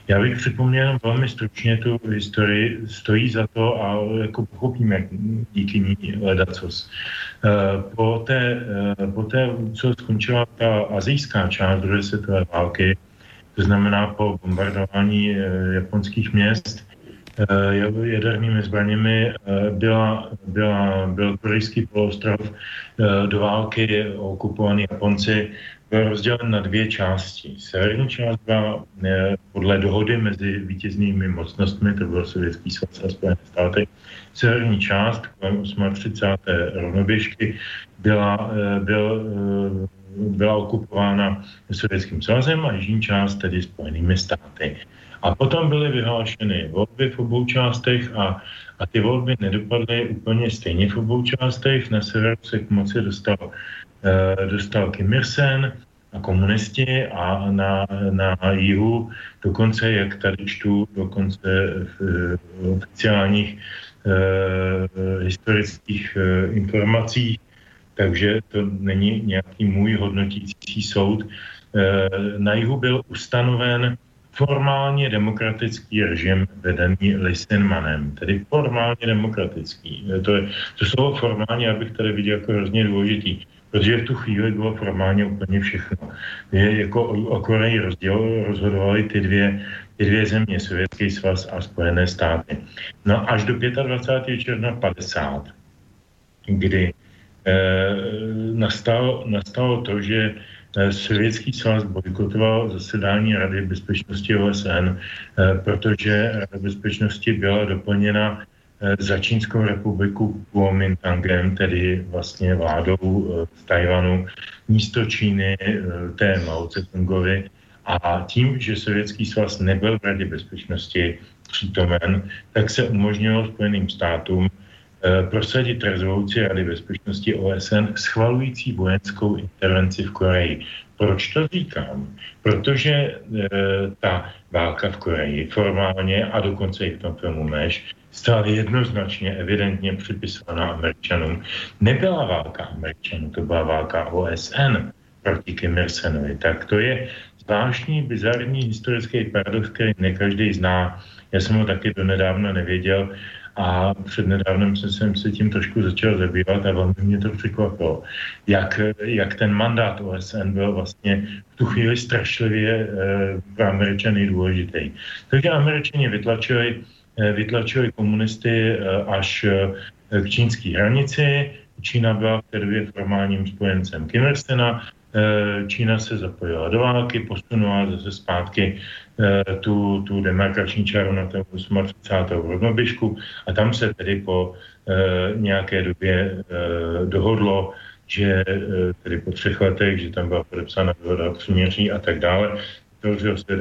Já bych připomněl velmi stručně tu historii, stojí za to a jako pochopíme díky ní ledacos. Eh, po té, eh, po té, co skončila ta azijská část druhé světové války, to znamená po bombardování eh, japonských měst, jadernými zbraněmi byla, byla, byl korejský poloostrov do války okupovaný Japonci byl rozdělen na dvě části. Severní část byla podle dohody mezi vítěznými mocnostmi, to byl Sovětský svaz a Spojené státy, severní část kolem 38. rovnoběžky byla, eh, byl, eh, byla okupována Sovětským svazem a jižní část tedy Spojenými státy. A potom byly vyhlášeny volby v obou částech a, a ty volby nedopadly úplně stejně v obou částech. Na severu se k moci dostal Eh, dostal Kim Il-sen a komunisti a na, na jihu dokonce, jak tady čtu, dokonce v, v oficiálních eh, historických eh, informacích, takže to není nějaký můj hodnotící soud. Eh, na jihu byl ustanoven formálně demokratický režim vedený Listenmanem, tedy formálně demokratický. To, je, to slovo formálně, abych tady viděl jako hrozně důležitý protože v tu chvíli bylo formálně úplně všechno. Je jako o Koreji rozděl, rozhodovali ty dvě, ty dvě země, Sovětský svaz a Spojené státy. No až do 25. června 50, kdy eh, nastalo, nastalo to, že eh, Sovětský svaz bojkotoval zasedání Rady bezpečnosti OSN, eh, protože Rada bezpečnosti byla doplněna za Čínskou republiku Kuomintangem, tedy vlastně vládou eh, z Tajvanu, místo Číny eh, té Mao Tse-tungovi. A tím, že Sovětský svaz nebyl v Radě bezpečnosti přítomen, tak se umožnilo Spojeným státům prosadit rezoluci Rady bezpečnosti OSN schvalující vojenskou intervenci v Koreji. Proč to říkám? Protože e, ta válka v Koreji formálně a dokonce i v tom filmu Meš stále jednoznačně, evidentně připisovaná Američanům. Nebyla válka Američanů, to byla válka OSN proti Kim Il-senovi. Tak to je zvláštní, bizarní historický paradox, který ne každý zná. Já jsem ho taky donedávna nevěděl a přednedávnem jsem se tím trošku začal zabývat a velmi mě to překvapilo, jak, jak ten mandát OSN byl vlastně v tu chvíli strašlivě e, pro Američany důležitý. Takže Američani vytlačili Eh, vytlačili komunisty eh, až eh, k čínské hranici. Čína byla v té době formálním spojencem Kim Il-sena. Čína se zapojila do války, posunula zase zpátky tu, tu demarkační čáru na té 38. rovnoběžku a tam se tedy po nějaké době dohodlo, že tedy po třech letech, že tam byla podepsána dohoda o a tak dále, vytvořil se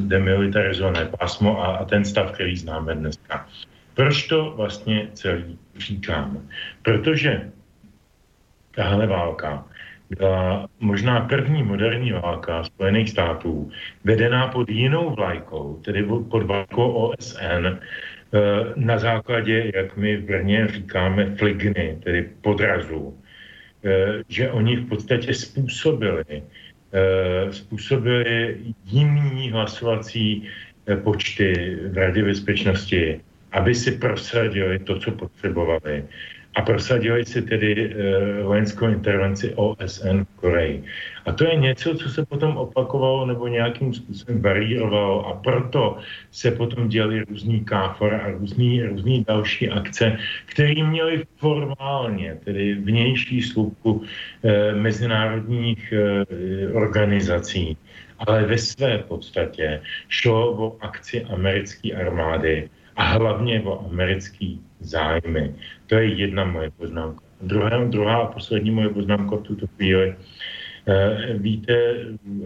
demilitarizované pásmo a, a ten stav, který známe dneska. Proč to vlastně celý říkám? Protože tahle válka byla možná první moderní válka Spojených států, vedená pod jinou vlajkou, tedy pod vlajkou OSN, eh, na základě, jak my v Brně říkáme, fligny, tedy podrazů, eh, že oni v podstatě způsobili Eh, způsobili jiný hlasovací eh, počty v Radě bezpečnosti, aby si prosadili to, co potřebovali a prosadili si tedy uh, vojenskou intervenci OSN v Koreji. A to je něco, co se potom opakovalo nebo nějakým způsobem varírovalo a proto se potom dělali různý káfor a různý, různý další akce, které měly formálně, tedy vnější slupku eh, mezinárodních eh, organizací, ale ve své podstatě šlo o akci americké armády a hlavně o americký zájmy. To je jedna moje poznámka. Druhá, druhá a poslední moje poznámka v tuto chvíli. E, víte,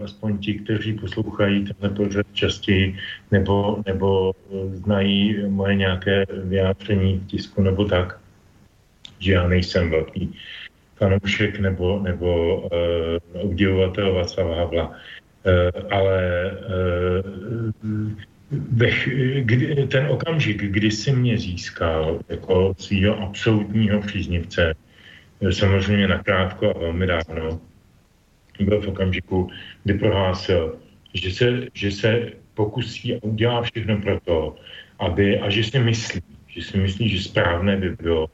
aspoň ti, kteří poslouchají tenhle pořad častěji, nebo, nebo znají moje nějaké vyjádření v tisku nebo tak, že já nejsem velký fanoušek nebo, nebo uh, obdivovatel Václava Havla. Uh, ale uh, kdy, ten okamžik, kdy si mě získal jako svého absolutního příznivce, eh, samozřejmě nakrátko a velmi dávno, byl v okamžiku, kdy prohlásil, že se, že se pokusí a udělá všechno pro to, aby, a že si myslí, že si myslí, že správné by bylo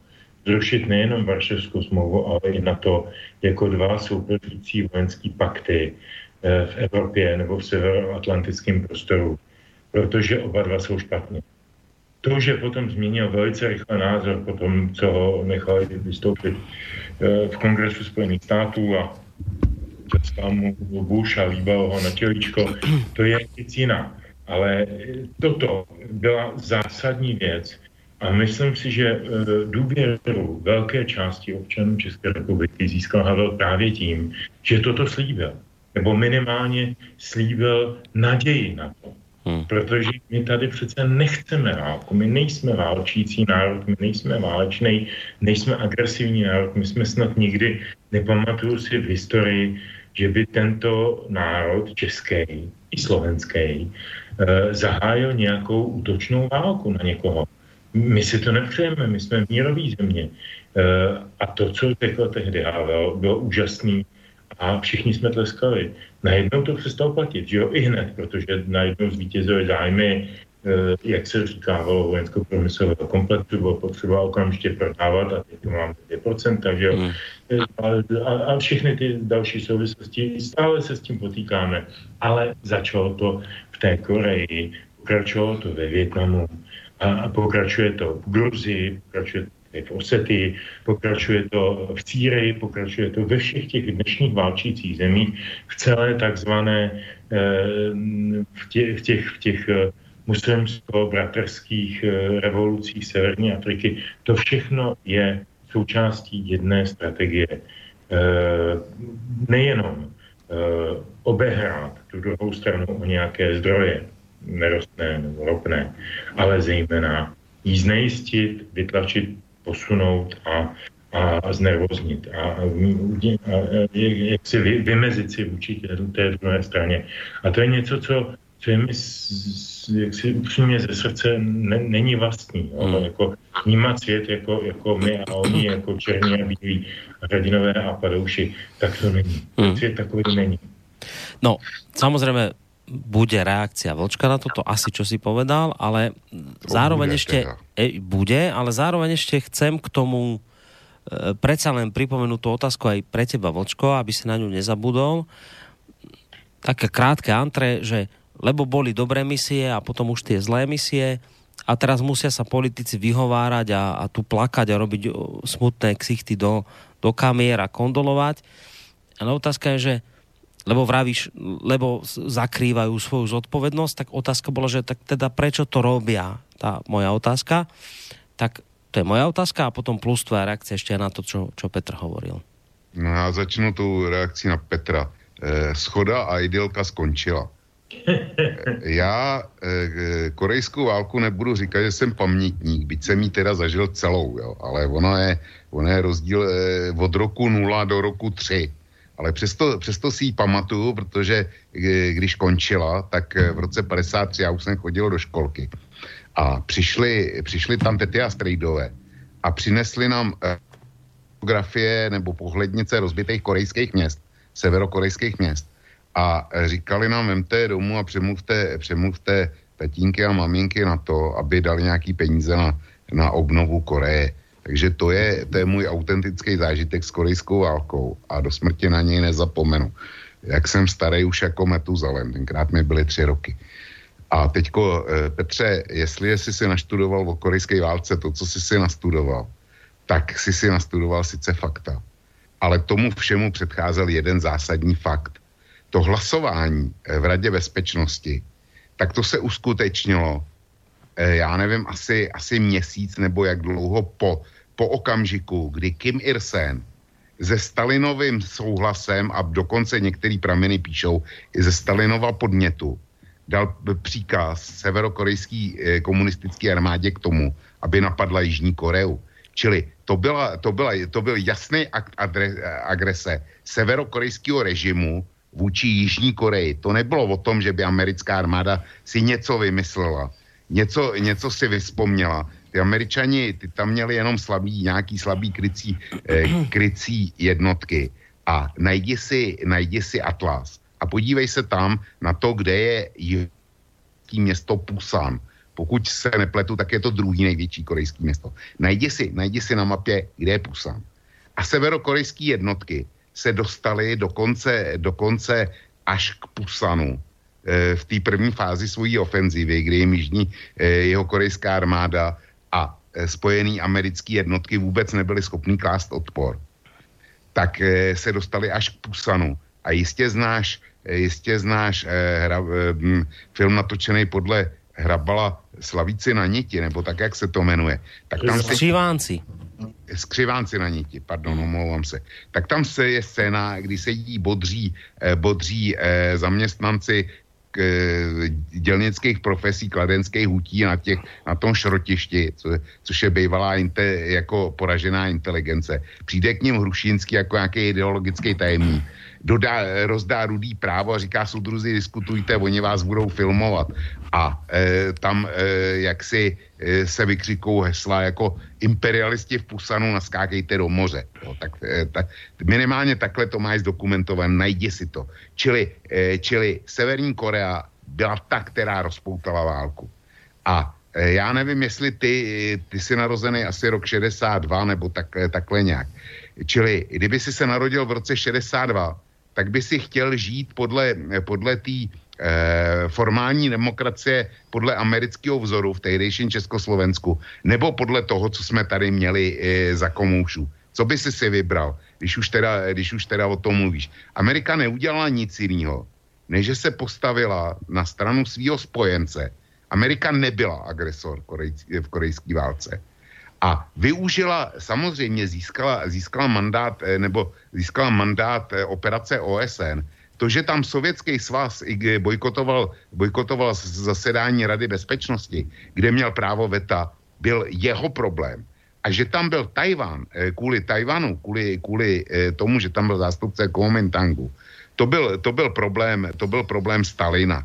zrušit nejenom Varšavskou smlouvu, ale i na to jako dva soupeřící vojenský pakty eh, v Evropě nebo v severoatlantickém prostoru, protože oba dva jsou špatně. To, že potom změnil velice rychle názor po tom, co ho nechali vystoupit eh, v Kongresu Spojených států a tleskal mu Bush a líbalo ho na tělíčko, to je věc jiná. Ale toto byla zásadní věc, a myslím si, že e, důvěru velké části občanů České republiky získal Havel právě tím, že toto slíbil. Nebo minimálně slíbil naději na to. Hmm. Protože my tady přece nechceme válku, my nejsme válčící národ, my nejsme válečný, nejsme agresivní národ, my jsme snad nikdy, nepamatuju si v historii, že by tento národ český i slovenský eh, zahájil nějakou útočnou válku na někoho. My si to nepřejeme, my jsme mírový země. Eh, a to, co řekl tehdy Havel, bylo úžasný a všichni jsme tleskali. Najednou to přestalo platit, že jo, i hned, protože najednou zvítězily zájmy, eh, jak se říkávalo, vojensko-průmyslového komplexu, bylo potřeba okamžitě prodávat a teď to máme 2%, takže jo. Mm. A, a, a všechny ty další souvislosti, stále se s tím potýkáme. Ale začalo to v té Koreji, pokračovalo to ve Větnamu, a pokračuje to v Gruzii, pokračuje to v Osety, pokračuje to v Círy, pokračuje to ve všech těch dnešních válčících zemích, v celé takzvané, eh, v těch, v těch, v těch eh, muslimsko-bratrských eh, revolucích Severní Afriky. To všechno je součástí jedné strategie. Nejenom obehrát tu druhou stranu o nějaké zdroje, nerostné nebo ropné, ale zejména jí znejistit, vytlačit, posunout a, a znervoznit a, a, a jak si vy, vymezit si vůči té, té druhé straně. A to je něco, co, co je mi jak si upřímně ze srdce ne, není vlastní. Jo? Hmm. Jako vnímat svět jako, jako my a oni, jako černí a bílí hradinové a padouši, tak to není. Hmm. Svět takový není. No, samozřejmě bude reakcia Vlčka na toto, asi čo si povedal, ale to zároveň bude, ešte, e, bude, ale zároveň ešte chcem k tomu e, predsa len pripomenúť tú otázku aj pre teba, Vlčko, aby si na ňu nezabudol. Také krátke antre, že lebo boli dobré misie a potom už tie zlé misie a teraz musia sa politici vyhovárať a, a tu plakať a robiť smutné ksichty do, do kamier a kondolovať. Ale otázka je, že lebo vravíš, lebo zakrývajú svoju zodpovednosť, tak otázka bola, že tak teda prečo to robia, tá moja otázka. Tak to je moja otázka a potom plus tvoja reakcia ešte na to, čo, čo Petr hovoril. No já začnu tu reakcí na Petra. E, schoda a idylka skončila. Já e, korejskou válku nebudu říkat, že jsem pamětník, byť jsem ji teda zažil celou, jo, ale ono je, ono je rozdíl e, od roku 0 do roku 3 ale přesto, přesto si ji pamatuju, protože eh, když končila, tak eh, v roce 53 já už jsem chodil do školky. A přišli, přišli tam tety a strejdové a přinesli nám eh, fotografie nebo pohlednice rozbitých korejských měst, severokorejských měst. A říkali nám, vemte domů a přemluvte, přemluvte tatínky a maminky na to, aby dali nějaký peníze na, na obnovu Koreje. Takže to je, to je můj autentický zážitek s korejskou válkou a do smrti na něj nezapomenu. Jak jsem starý už jako Metuzalem, tenkrát mi byly tři roky. A teďko, eh, Petře, jestli jsi si naštudoval o korejské válce to, co jsi si nastudoval, tak jsi si nastudoval sice fakta. Ale tomu všemu předcházel jeden zásadní fakt. To hlasování eh, v Radě bezpečnosti, tak to se uskutečnilo, eh, já nevím, asi, asi měsíc nebo jak dlouho po po okamžiku, kdy Kim Ir-sen se Stalinovým souhlasem a dokonce některý prameny píšou i ze Stalinova podnětu dal příkaz severokorejský eh, komunistické armádě k tomu, aby napadla Jižní Koreu. Čili to, byla, to, byla, to byl jasný akt adre, agrese severokorejského režimu vůči Jižní Koreji. To nebylo o tom, že by americká armáda si něco vymyslela, něco, něco si vyspomněla ty američani, ty tam měli jenom slabý, nějaký slabý krycí, eh, krycí jednotky a najdi si, najdi si atlas a podívej se tam na to, kde je jižní město Pusan. Pokud se nepletu, tak je to druhý největší korejský město. Najdi si, najdi si na mapě, kde je Pusan. A severokorejské jednotky se dostaly dokonce, dokonce až k Pusanu eh, v té první fázi svojí ofenzivy, kdy jim jižní eh, jeho korejská armáda spojený americké jednotky vůbec nebyly schopný klást odpor, tak se dostali až k Pusanu. A jistě znáš, jistě znáš hra, film natočený podle Hrabala Slavíci na niti, nebo tak, jak se to jmenuje. Tak tam se, Skřivánci. skřivánci na niti, pardon, omlouvám se. Tak tam se je scéna, kdy sedí bodří, eh, bodří eh, zaměstnanci k, eh, dělnických profesí kladenských hutí na, těch, na tom šrotišti, co, což je bývalá inte, jako poražená inteligence. Přijde k ním Hrušínský jako nějaký ideologický tajemník dodá, rozdá rudý právo a říká soudruzi, diskutujte, oni vás budou filmovat. A e, tam e, jak si e, se vykřikou hesla jako imperialisti v Pusanu naskákejte do moře. Jo, tak, e, tak, minimálně takhle to máš zdokumentované, najdi si to. Čili, e, čili Severní Korea byla ta, která rozpoutala válku. A e, já nevím, jestli ty, ty jsi narozený asi rok 62 nebo tak, takhle nějak. Čili kdyby si se narodil v roce 62, tak by si chtěl žít podle, podle té eh, formální demokracie, podle amerického vzoru v tehdejším Československu, nebo podle toho, co jsme tady měli eh, za komoušů. Co by si si vybral, když už, teda, když už teda o tom mluvíš? Amerika neudělala nic jiného, než se postavila na stranu svého spojence. Amerika nebyla agresor v korejské válce a využila, samozřejmě získala, získala mandát, eh, nebo získala mandát eh, operace OSN. To, že tam sovětský svaz bojkotoval, bojkotoval zasedání Rady bezpečnosti, kde měl právo veta, byl jeho problém. A že tam byl Tajvan, eh, kvůli Tajvanu, kvůli, kvůli tomu, že tam byl zástupce Kuomintangu, to byl, to byl problém, to byl problém Stalina.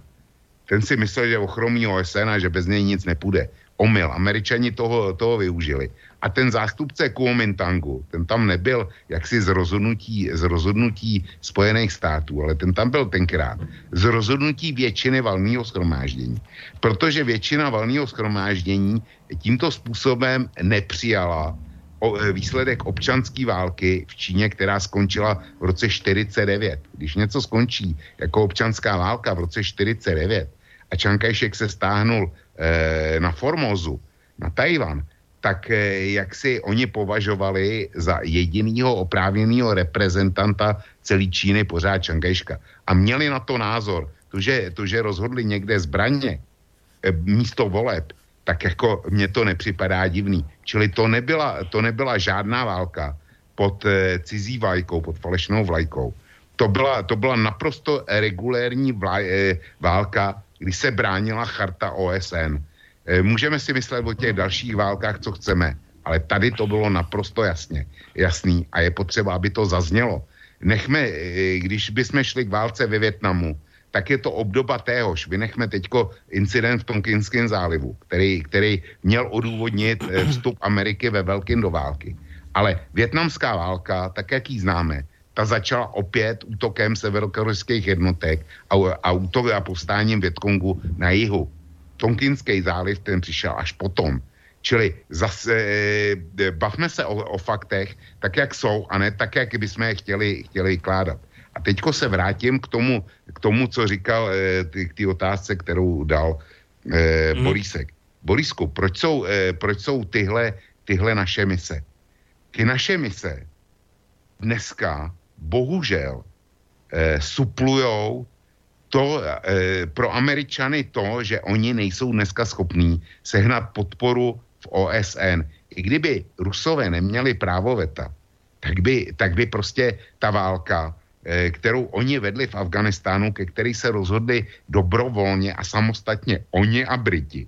Ten si myslel, že ochromí OSN a že bez něj nic nepůjde omyl. Američani toho, toho využili. A ten zástupce Kuomintangu, ten tam nebyl jaksi z rozhodnutí, z rozhodnutí Spojených států, ale ten tam byl tenkrát z rozhodnutí většiny valného schromáždění. Protože většina valného schromáždění tímto způsobem nepřijala o, e, výsledek občanské války v Číně, která skončila v roce 49. Když něco skončí jako občanská válka v roce 49 a Čankajšek se stáhnul Eh, na Formozu, na Tajvan, tak eh, jak si oni považovali za jedinýho oprávněného reprezentanta celé Číny pořád Čangajška. A měli na to názor, to, že, to, že rozhodli někde zbraně eh, místo voleb, tak jako mně to nepřipadá divný. Čili to nebyla, to nebyla žádná válka pod cizí vlajkou, pod falešnou vlajkou. To byla, to byla naprosto regulérní vlaj, válka kdy se bránila charta OSN. E, můžeme si myslet o těch dalších válkách, co chceme, ale tady to bylo naprosto jasně, jasný a je potřeba, aby to zaznělo. Nechme, e, když bychom šli k válce ve Větnamu, tak je to obdoba téhož. Vynechme teďko incident v Tonkinském zálivu, který, který měl odůvodnit e, vstup Ameriky ve velkým do války. Ale větnamská válka, tak jak ji známe, ta začala opět útokem severokorejských jednotek a, a útok a povstáním Větkongu na jihu. Tonkinský záliv ten přišel až potom. Čili zase e, bavme se o, o faktech tak, jak jsou a ne tak, jak bychom je chtěli, chtěli kládat. A teďko se vrátím k tomu, k tomu co říkal, e, k té otázce, kterou dal e, mm. Borisek. Borisku, proč jsou, e, proč jsou tyhle, tyhle naše mise? Ty naše mise dneska bohužel eh, suplujou to eh, pro Američany to, že oni nejsou dneska schopní sehnat podporu v OSN. I kdyby Rusové neměli právo veta, tak by, tak by prostě ta válka, eh, kterou oni vedli v Afganistánu, ke který se rozhodli dobrovolně a samostatně oni a Briti,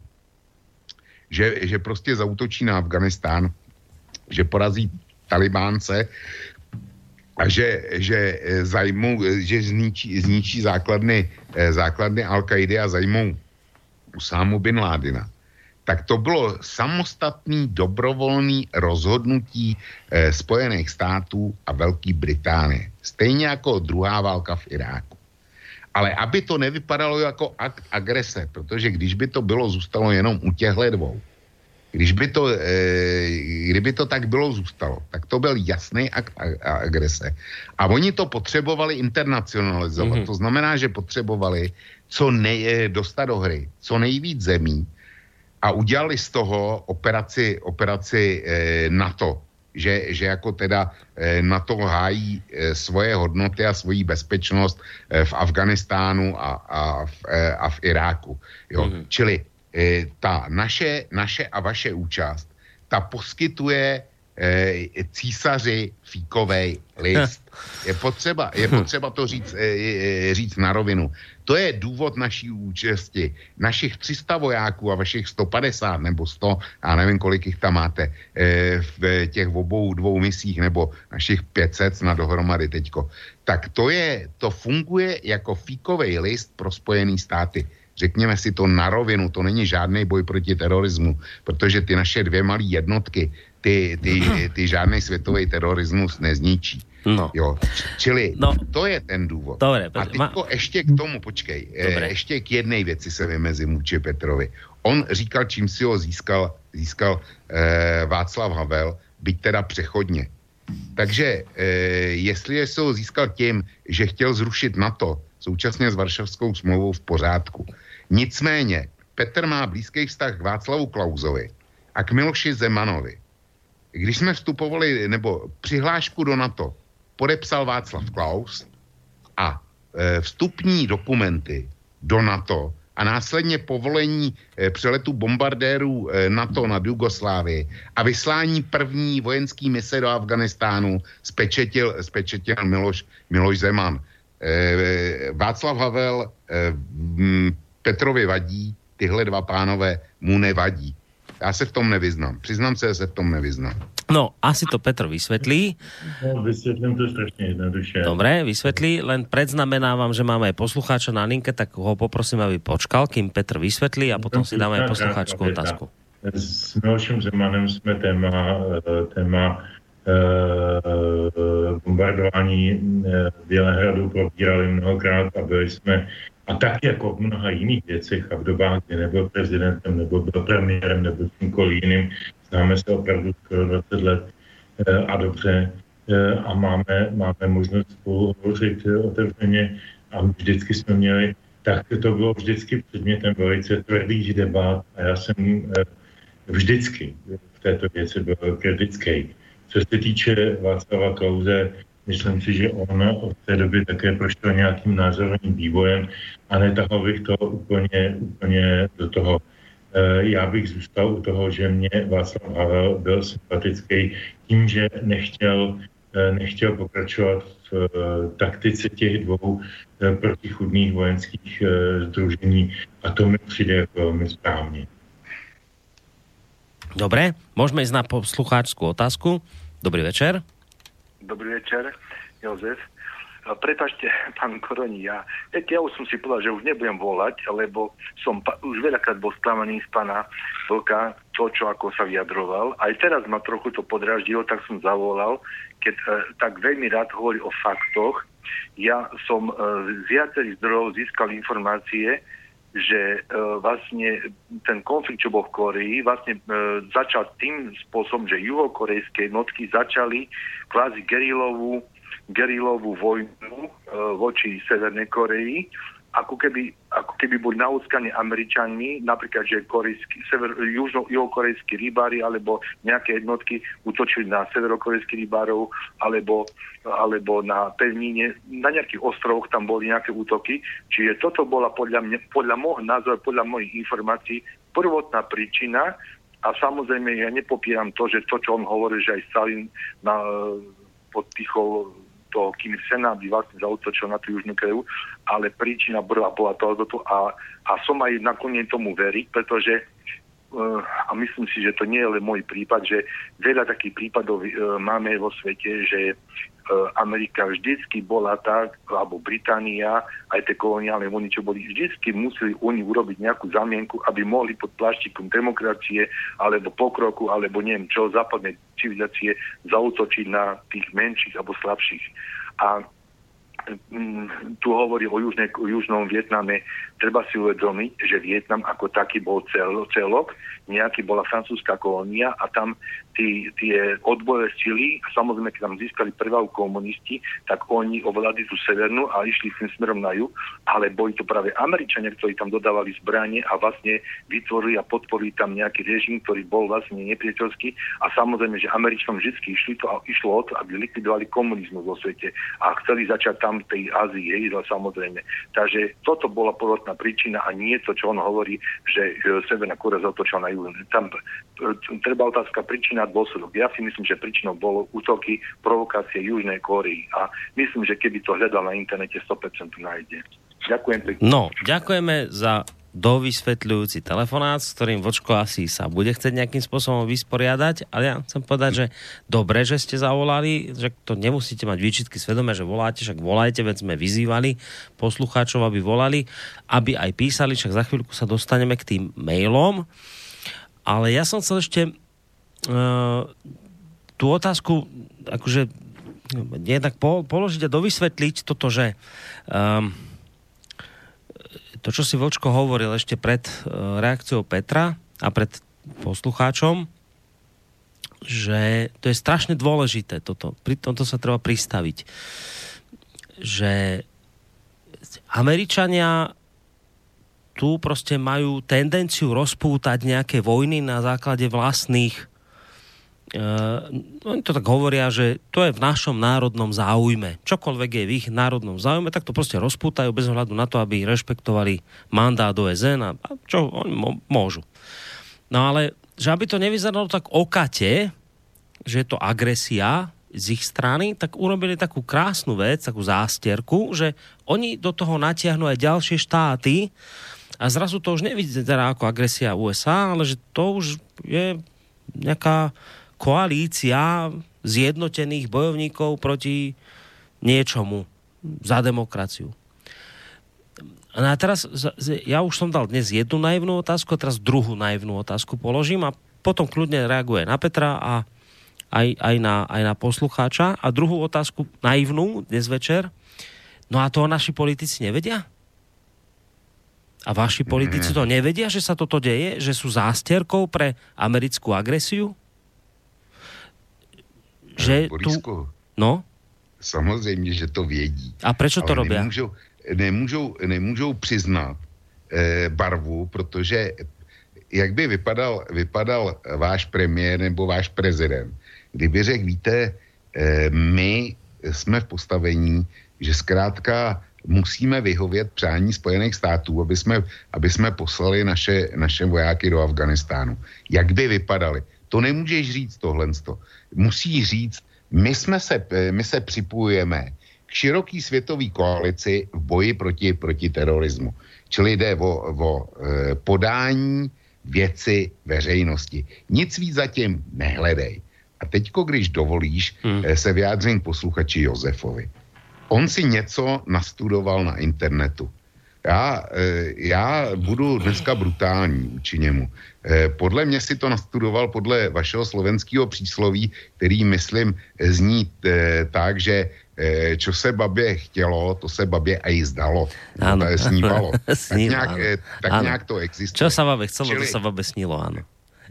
že, že prostě zautočí na Afganistán, že porazí Talibánce, a že, že eh, zajmou, eh, že zničí, zničí základny, eh, základny al a zajmou Usámu bin Ládina, tak to bylo samostatný dobrovolný rozhodnutí eh, Spojených států a Velké Británie. Stejně jako druhá válka v Iráku. Ale aby to nevypadalo jako akt agrese, protože když by to bylo, zůstalo jenom u těchto dvou, když by to, eh, kdyby to tak bylo zůstalo, tak to byl jasný akt a- agrese. A oni to potřebovali internacionalizovat. Mm-hmm. To znamená, že potřebovali co nej, dostat do hry, co nejvíc zemí a udělali z toho operaci, operaci eh, NATO. Že, že jako teda eh, NATO hájí eh, svoje hodnoty a svoji bezpečnost v Afganistánu a, a, v, a v Iráku. Jo? Mm-hmm. Čili ta naše, naše a vaše účast, ta poskytuje eh, císaři fíkovej list. Je potřeba, je potřeba to říct, eh, eh, říct na rovinu. To je důvod naší účasti. Našich 300 vojáků a vašich 150 nebo 100, a nevím, kolik jich tam máte, eh, v těch obou dvou misích, nebo našich 500 na dohromady teďko. Tak to je, to funguje jako fíkovej list pro Spojený státy. Řekněme si to na rovinu, to není žádný boj proti terorismu, protože ty naše dvě malé jednotky, ty, ty, ty žádný světový terorismus nezničí. No. Jo, čili No. to je ten důvod. Dobre, A Petr, ma- ještě k tomu, počkej, Dobre. eh, ještě k jedné věci se vymezím vůči Petrovi. On říkal, čím si ho získal, získal eh, Václav Havel, byť teda přechodně. Takže eh, jestli se ho získal tím, že chtěl zrušit NATO, současně s Varšavskou smlouvou v pořádku. Nicméně, Petr má blízký vztah k Václavu Klauzovi a k Miloši Zemanovi. Když jsme vstupovali, nebo přihlášku do NATO podepsal Václav Klaus a e, vstupní dokumenty do NATO a následně povolení e, přeletu bombardérů e, NATO nad Jugoslávii a vyslání první vojenské mise do Afganistánu spečetil, spečetil Miloš, Miloš Zeman. E, Václav Havel e, Petrovi vadí, tyhle dva pánové mu nevadí. Já se v tom nevyznám. Přiznám se, že se v tom nevyznám. No, asi to Petr vysvetlí. No, vysvětlím to strašně jednoduše. Dobre, vysvetlí, len predznamenávam, že máme aj poslucháča na linke, tak ho poprosím, aby počkal, kým Petr vysvetlí a potom si dáme aj poslucháčskú otázku. S Milošem Zemanem jsme téma, eh, téma eh, bombardování eh, Bělehradu probírali mnohokrát a byli jsme a tak jako v mnoha jiných věcech a v dobách, kdy nebyl prezidentem, nebo byl premiérem, nebo kýmkoliv jiným, známe se opravdu skoro 20 let eh, a dobře eh, a máme, máme možnost spolu hovořit eh, otevřeně a vždycky jsme měli, tak to bylo vždycky předmětem velice tvrdých debat a já jsem vždycky v této věci byl kritický. Co se týče Václava Klauze, myslím si, že on od té doby také prošel nějakým názorovým vývojem a netahal bych to úplně, úplně do toho. Eh, Já bych zůstal u toho, že mě Václav Havel byl sympatický tím, že nechtěl, eh, nechtěl pokračovat v eh, taktice těch dvou protichudných vojenských združení a to mi přijde jako velmi správně. Dobre, môžeme ísť na poslucháčskú otázku. Dobrý večer. Dobrý večer, Jozef. A Prepačte, pán Koroni, ja, viete, ja už som si povedal, že už nebudem volať, lebo som pa, už veľakrát bol sklamaný z pána Vlka, to, čo ako sa vyjadroval. Aj teraz ma trochu to podraždilo, tak som zavolal, keď e, tak veľmi rád hovorí o faktoch. Ja som e, z viacerých zdrojov získal informácie, že e, vlastne ten konflikt, čo bol v Koreji, vlastne e, začal tým spôsobom, že juhokorejské jednotky začali kvázi gerilovú, gerilovú vojnu e, voči Severnej Koreji, ako keby, ako keby boli naúckaní Američanmi, napríklad, že korejský, sever, južno, juhokorejskí rybári alebo nejaké jednotky útočili na severokorejských rybárov alebo, alebo na pevnine, na nejakých ostrovoch tam boli nejaké útoky. Čiže toto bola podľa, mňa, podľa môjho názoru, podľa mojich informácií prvotná príčina a samozrejme ja nepopieram to, že to, čo on hovorí, že aj Stalin na, podpichol toho Kim Sena, aby vlastne zautočil na tú Južnú Koreu, ale príčina bola, bola tohoto a, a som aj nakoniec tomu veriť, pretože uh, a myslím si, že to nie je len môj prípad, že veľa takých prípadov uh, máme vo svete, že Amerika vždycky bola tak, alebo Británia, aj tie koloniálne vojny, čo boli, vždycky museli oni urobiť nejakú zamienku, aby mohli pod pláštikom demokracie, alebo pokroku, alebo neviem čo, západnej civilizácie zautočiť na tých menších alebo slabších. A mm, tu hovorí o, južne, o južnom Vietname, treba si uvedomiť, že Vietnam ako taký bol cel, celok, nejaký bola francúzska kolónia a tam tí, tie odbojové sily, samozrejme, keď tam získali prvú komunisti, tak oni ovládli tú severnú a išli tým smerom na juh, ale boli to práve Američania, ktorí tam dodávali zbranie a vlastne vytvorili a podporili tam nejaký režim, ktorý bol vlastne nepriateľský a samozrejme, že Američanom vždy išli to, išlo o to, aby likvidovali komunizmus vo svete a chceli začať tam v tej Ázii, hej, no samozrejme. Takže toto bola prvotná príčina a nie to, čo on hovorí, že e, Severná Korea zautočila na juh. Tam e, treba otázka príčina a dôsledok. Ja si myslím, že príčinou bolo útoky, provokácie Južnej Kórei a myslím, že keby to hľadal na internete 100% nájde. Ďakujem pekne. No, ďakujeme za dovysvetľujúci telefonát, s ktorým Vočko asi sa bude chcieť nejakým spôsobom vysporiadať, ale ja chcem povedať, že dobre, že ste zavolali, že to nemusíte mať výčitky svedomé, že voláte, však volajte, veď sme vyzývali poslucháčov, aby volali, aby aj písali, však za chvíľku sa dostaneme k tým mailom, ale ja som chcel ešte tú otázku akože jednak po, položiť a dovysvetliť toto, že um, to, čo si Vočko hovoril ešte pred uh, reakciou Petra a pred poslucháčom, že to je strašne dôležité toto. Pri tomto sa treba pristaviť. Že Američania tu prostě majú tendenciu rozpútať nejaké vojny na základe vlastných oni to tak hovoria, že to je v našom národnom záujme. Čokoľvek je v ich národnom záujme, tak to prostě rozpútajú bez ohľadu na to, aby rešpektovali mandát OSN a, čo oni môžu. No ale, že aby to nevyzeralo tak okate, že je to agresia z ich strany, tak urobili takú krásnu vec, takú zástierku, že oni do toho natiahnu aj ďalšie štáty a zrazu to už nevidí teda ako agresia USA, ale že to už je nejaká koalícia zjednotených bojovníkov proti niečomu za demokraciu. No a teraz, ja už som dal dnes jednu naivnú otázku, a teraz druhú naivnú otázku položím a potom kľudne reaguje na Petra a aj, aj, na, aj na poslucháča. A druhú otázku naivnú dnes večer. No a to naši politici nevedia? A vaši politici to nevedia, že sa toto deje? Že sú zástierkou pre americkú agresiu? Že Borisku, tu... No? Samozřejmě, že to vědí. A proč to robí? Nemůžou, nemůžou, nemůžou přiznat eh, barvu, protože jak by vypadal, vypadal váš premiér nebo váš prezident, kdyby řekl, víte, eh, my jsme v postavení, že zkrátka musíme vyhovět přání Spojených států, aby jsme, aby jsme poslali naše, naše vojáky do Afganistánu. Jak by vypadali? To nemůžeš říct tohle. Musí říct, my, jsme se, my se připojujeme k široký světové koalici v boji proti, proti terorismu. Čili jde o, o e, podání věci veřejnosti. Nic víc zatím nehledej. A teďko, když dovolíš, hmm. E, se vyjádřím posluchači Josefovi. On si něco nastudoval na internetu. Já, e, já budu dneska brutální vůči němu. E, podle mě si to nastudoval podle vašeho slovenského přísloví, který, myslím, zní e, tak, že čo se babě chtělo, to se babě aj zdalo. Ano. To snívalo. tak, nějak, tak ano. nějak to existuje. Čo se babě chcelo, čili, to se babě snilo, ano.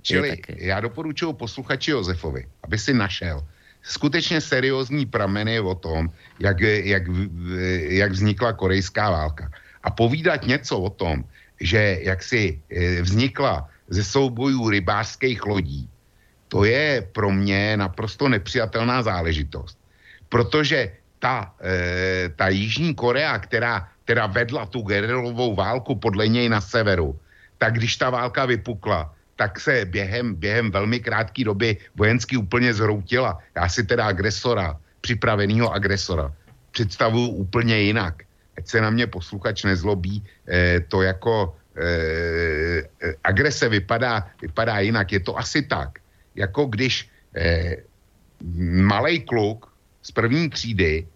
Čili já doporučuji posluchači Josefovi, aby si našel skutečně seriózní prameny o tom, jak, jak, jak vznikla korejská válka a povídat něco o tom, že jak si e, vznikla ze soubojů rybářských lodí, to je pro mě naprosto nepřijatelná záležitost. Protože ta, e, ta Jižní Korea, která, která vedla tu gerilovou válku podle něj na severu, tak když ta válka vypukla, tak se během, během velmi krátké doby vojensky úplně zhroutila. Já si teda agresora, připraveného agresora, představuju úplně jinak ať se na mě posluchač nezlobí, eh, to jako eh, agrese vypadá, vypadá jinak. Je to asi tak, jako když eh, malý kluk z první třídy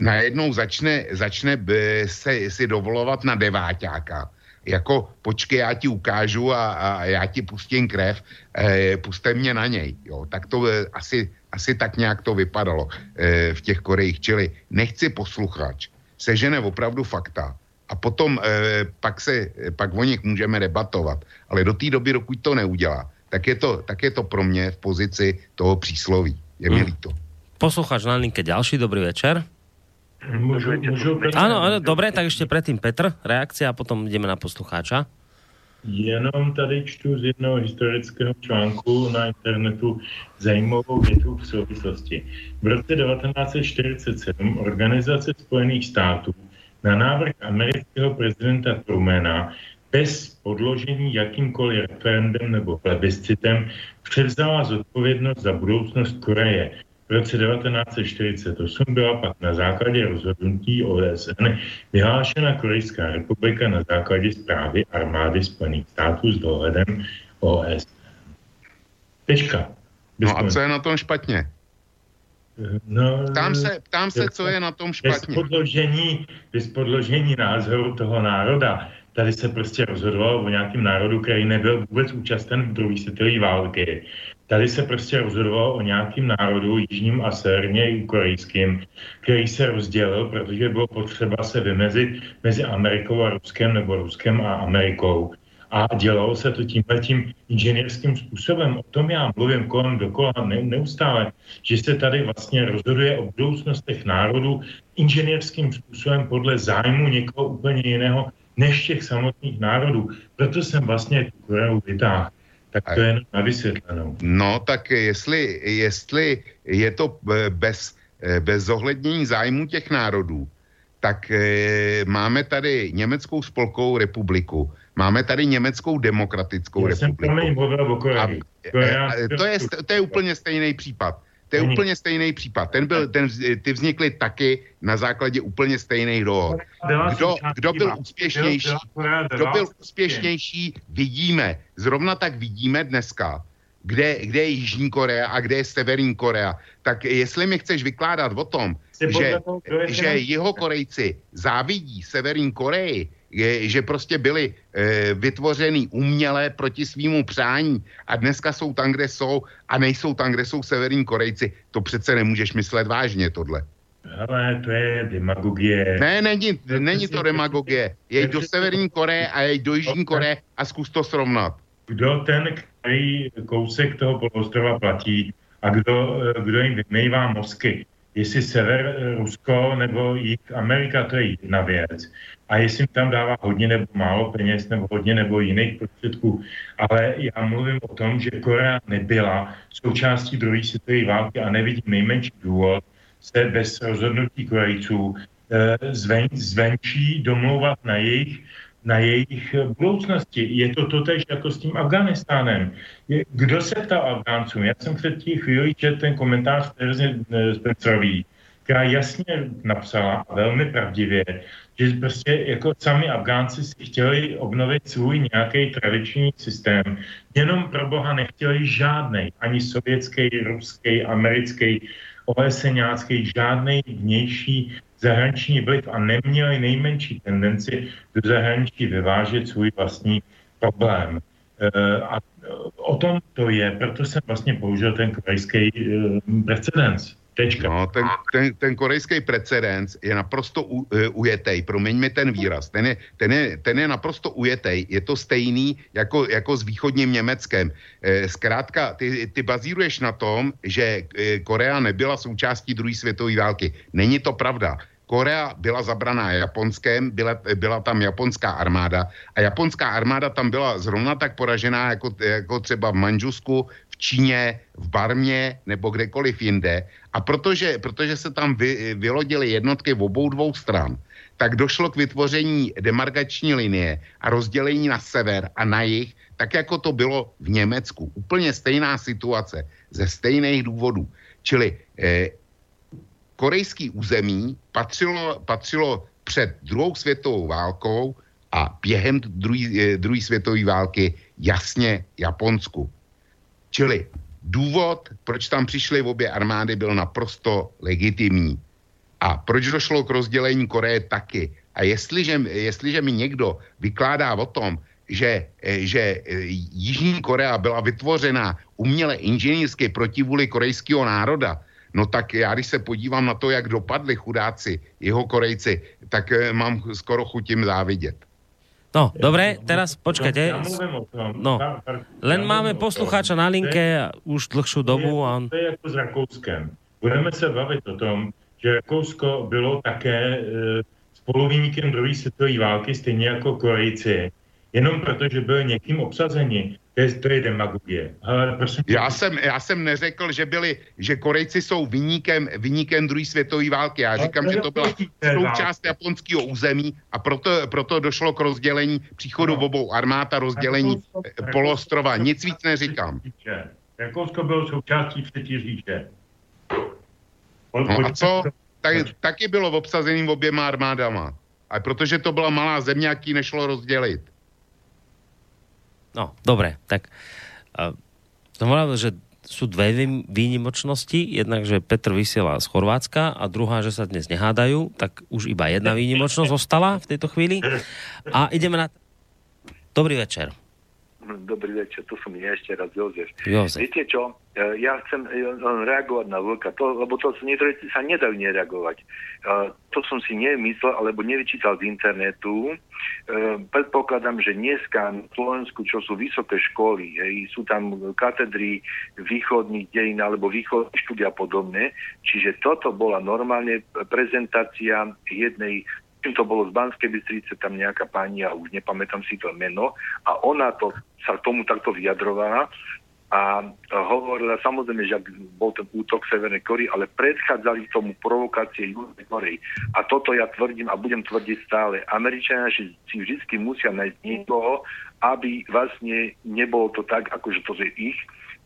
najednou začne, začne b- se, si dovolovat na deváťáka. Jako počkej, já ti ukážu a, a já ti pustím krev, e, puste mě na něj. Jo. Tak to e, asi, asi tak nějak to vypadalo e, v těch Korejích. Čili nechci posluchač, sežene opravdu fakta a potom e, pak, se, pak o nich můžeme debatovat. Ale do té doby, dokud to neudělá, tak je to, tak je to pro mě v pozici toho přísloví. Je mi Hmm. líto. Poslucháč na linke ďalší, dobrý večer. Můžu, můžu Áno, áno, dobre, tak ešte predtým Petr, reakcia a potom ideme na poslucháča. Jenom tady čtu z jednoho historického článku na internetu zajímavou větu v souvislosti. V roce 1947 Organizace spojených států na návrh amerického prezidenta Trumana bez podložení jakýmkoliv referendem nebo plebiscitem převzala zodpovědnost za budoucnost Koreje. V roce 1948 byla pak na základě rozhodnutí OSN vyhlášena Korejská republika na základě zprávy armády Spojených států s dohledem OSN. Tečka. Bez No a co je na tom špatně? No, Ptám se, ptám se, co je na tom bez špatně. podložení, bez podložení názoru toho národa. Tady se prostě rozhodovalo o nějakém národu, který nebyl vůbec účasten v druhé světové války. Tady se prostě rozhodovalo o nějakém národu, jižním a severně korejským, který se rozdělil, protože bylo potřeba se vymezit mezi Amerikou a Ruskem nebo Ruskem a Amerikou. A dělalo se to tímhletím inženýrským způsobem. O tom já mluvím kolem dokola ne, neustále, že se tady vlastně rozhoduje o budoucnostech národů inženýrským způsobem podle zájmu někoho úplně jiného než těch samotných národů. Proto jsem vlastně tu Koreu vytáhl. Tak to je jenom na vysvětlenou. No, tak jestli, jestli je to eh, bez, eh, bez zohlednění zájmu těch národů, tak e, máme tady Německou spolkovou republiku, máme tady Německou demokratickou Já jsem republiku. mluvil o A, Koreji. Korea- to, je, to je úplně stejný případ. To je Není. úplně stejný případ. Ten byl, ten, ty vznikly taky na základě úplně stejných dohod. Kdo, kdo byl úspěšnější, kdo byl úspěšnější, vidíme. Zrovna tak vidíme dneska, kde, kde je Jižní Korea a kde je Severní Korea. Tak jestli mi chceš vykládat o tom, že, že finanční- jeho Korejci závidí Severní Koreji, že prostě byli e, vytvořený uměle proti svýmu přání a dneska jsou tam, kde jsou a nejsou tam, kde jsou Severní Korejci, to přece nemůžeš myslet vážně tohle. Hele, to je demagogie. Ne, není, není to demagogie. Jej to je do Severní Koreje a jej do Jižní Koreje a zkus to srovnat. Kdo ten, který kousek toho poloostrova platí a kdo, eh, kdo jim vymývá mozky. Jestli sever eh, Rusko nebo jich Amerika, to je jedna věc. A jestli tam dává hodně nebo málo peněz nebo hodně nebo jiných prostředků. Ale já mluvím o tom, že Korea nebyla součástí druhé světové války a nevidím nejmenší důvod se bez rozhodnutí Korejců eh, zven, zvenčí domlouvat na jejich na jejich budoucnosti. Je to totež jako s tím Afganistánem. Je, kdo se ptal Afgáncům? Já jsem před tím chvíli četl ten komentář Terezy eh, Spencerový, která jasně napsala velmi pravdivě, že prostě jako sami Afgánci si chtěli obnovit svůj nějaký tradiční systém. Jenom pro boha nechtěli žádnej, ani sovětský, ruský, americký, OSNácký, žádný vnější zahraniční vliv a neměli nejmenší tendenci do zahraničí vyvážet svůj vlastní problém. E, a o tom to je, proto jsem vlastně použil ten korejský e, precedens. Tečka. No, ten, ten, ten korejský precedens je naprosto u, uh, ujetej, promiň mi ten výraz, ten je, ten, je, ten je naprosto ujetej, je to stejný jako, jako s východním Německem. E, zkrátka, ty, ty bazíruješ na tom, že e, Korea nebyla součástí druhé světové války. Není to pravda. Korea byla zabraná Japonskem, byla, byla tam japonská armáda a japonská armáda tam byla zrovna tak poražená jako, jako třeba v Manžusku, Číně, v Barmě nebo kdekoliv jinde. A protože, protože se tam vy, vylodily jednotky v obou dvou stran, tak došlo k vytvoření demarkační linie a rozdělení na sever a na jih, tak jako to bylo v Německu. Úplně stejná situace, ze stejných důvodů. Čili eh, korejský území patřilo, patřilo před druhou světovou válkou a během druhé světové války jasně Japonsku. Čili důvod, proč tam přišly obě armády, byl naprosto legitimní. A proč došlo k rozdělení Koreje taky? A jestliže, jestliže mi někdo vykládá o tom, že, že eh, Jižní Korea byla vytvořena uměle inženýrsky proti vůli korejského národa, no tak já, když se podívám na to, jak dopadli chudáci, jeho Korejci, tak eh, mám skoro chutím závidět. No, dobre, teraz počkajte. No, len máme poslucháča na linke už dlhšiu dobu a on... To je jako s Rakouskem. Budeme se bavit o tom, že Rakousko bylo také e, spoluviníkem druhé světové války, stejně jako Korejci, jenom proto, že byl někým obsazeni. To je, to je demagogie. Ale prosím, tě, Já jsem, já jsem neřekl, že byli, že Korejci jsou vyníkem, vyníkem druhé světové války. Já říkám, to že to byla součást japonského území a proto, proto došlo k rozdělení příchodu No. obou armád a rozdělení Rakousko- eh, poloostrova. Rakousko- Nic víc neříkám. Rakousko bylo součástí třetí říše. No a co? Tak, taky bylo obsazeným oběma armádama. A protože to byla malá země, jaký nešlo rozdělit. No, dobre, tak uh, som hovoril, že sú dve vý- výnimočnosti. Jednak, že Petr vysiela z Chorvátska a druhá, že sa dnes nehádajú, tak už iba jedna výnimočnosť zostala v tejto chvíli. A ideme na... Dobrý večer. Dobrý večer, tu som ja ešte raz, Jozef. Jozef. Viete čo, ja chcem e, reagovať na Vlka, to, lebo to niektoré sa nedajú nereagovať. E, To som si nemyslel, alebo nevyčítal z internetu. E, Predpokladám, že dneska na Slovensku, čo sú vysoké školy, hej, sú tam katedry východných dejín alebo východných štúdia a podobné, čiže toto bola normálne prezentácia jednej to bolo z Banskej Bystrice, tam nejaká pani, a už nepamätám si to meno, a ona to, sa tomu takto vyjadrovala a hovorila samozrejme, že bol ten útok Severnej Kory, ale predchádzali tomu provokácie Južnej Korei. A toto ja tvrdím a budem tvrdiť stále. Američania si vždy musia nájsť niekoho, aby vlastne nebolo to tak, akože to je ich,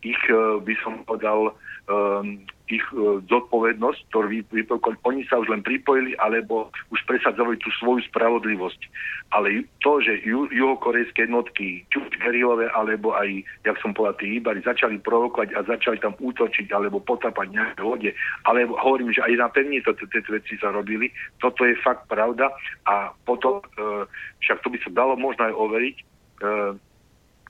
ich eh, by som povedal, um, ich uh, zodpovednosť, ktorú vy- vypokoli. Oni sa už len pripojili, alebo už presadzovali tú svoju spravodlivosť. Ale to, že ju, juhokorejské jednotky, či gerilové, alebo aj, jak som povedal, tí Ibari, začali provokovať a začali tam útočiť, alebo potapať nejaké lode, alebo hovorím, že aj na pevni to, tieto veci sa robili, toto je fakt pravda a potom, uh, však to by sa dalo možno aj overiť, uh,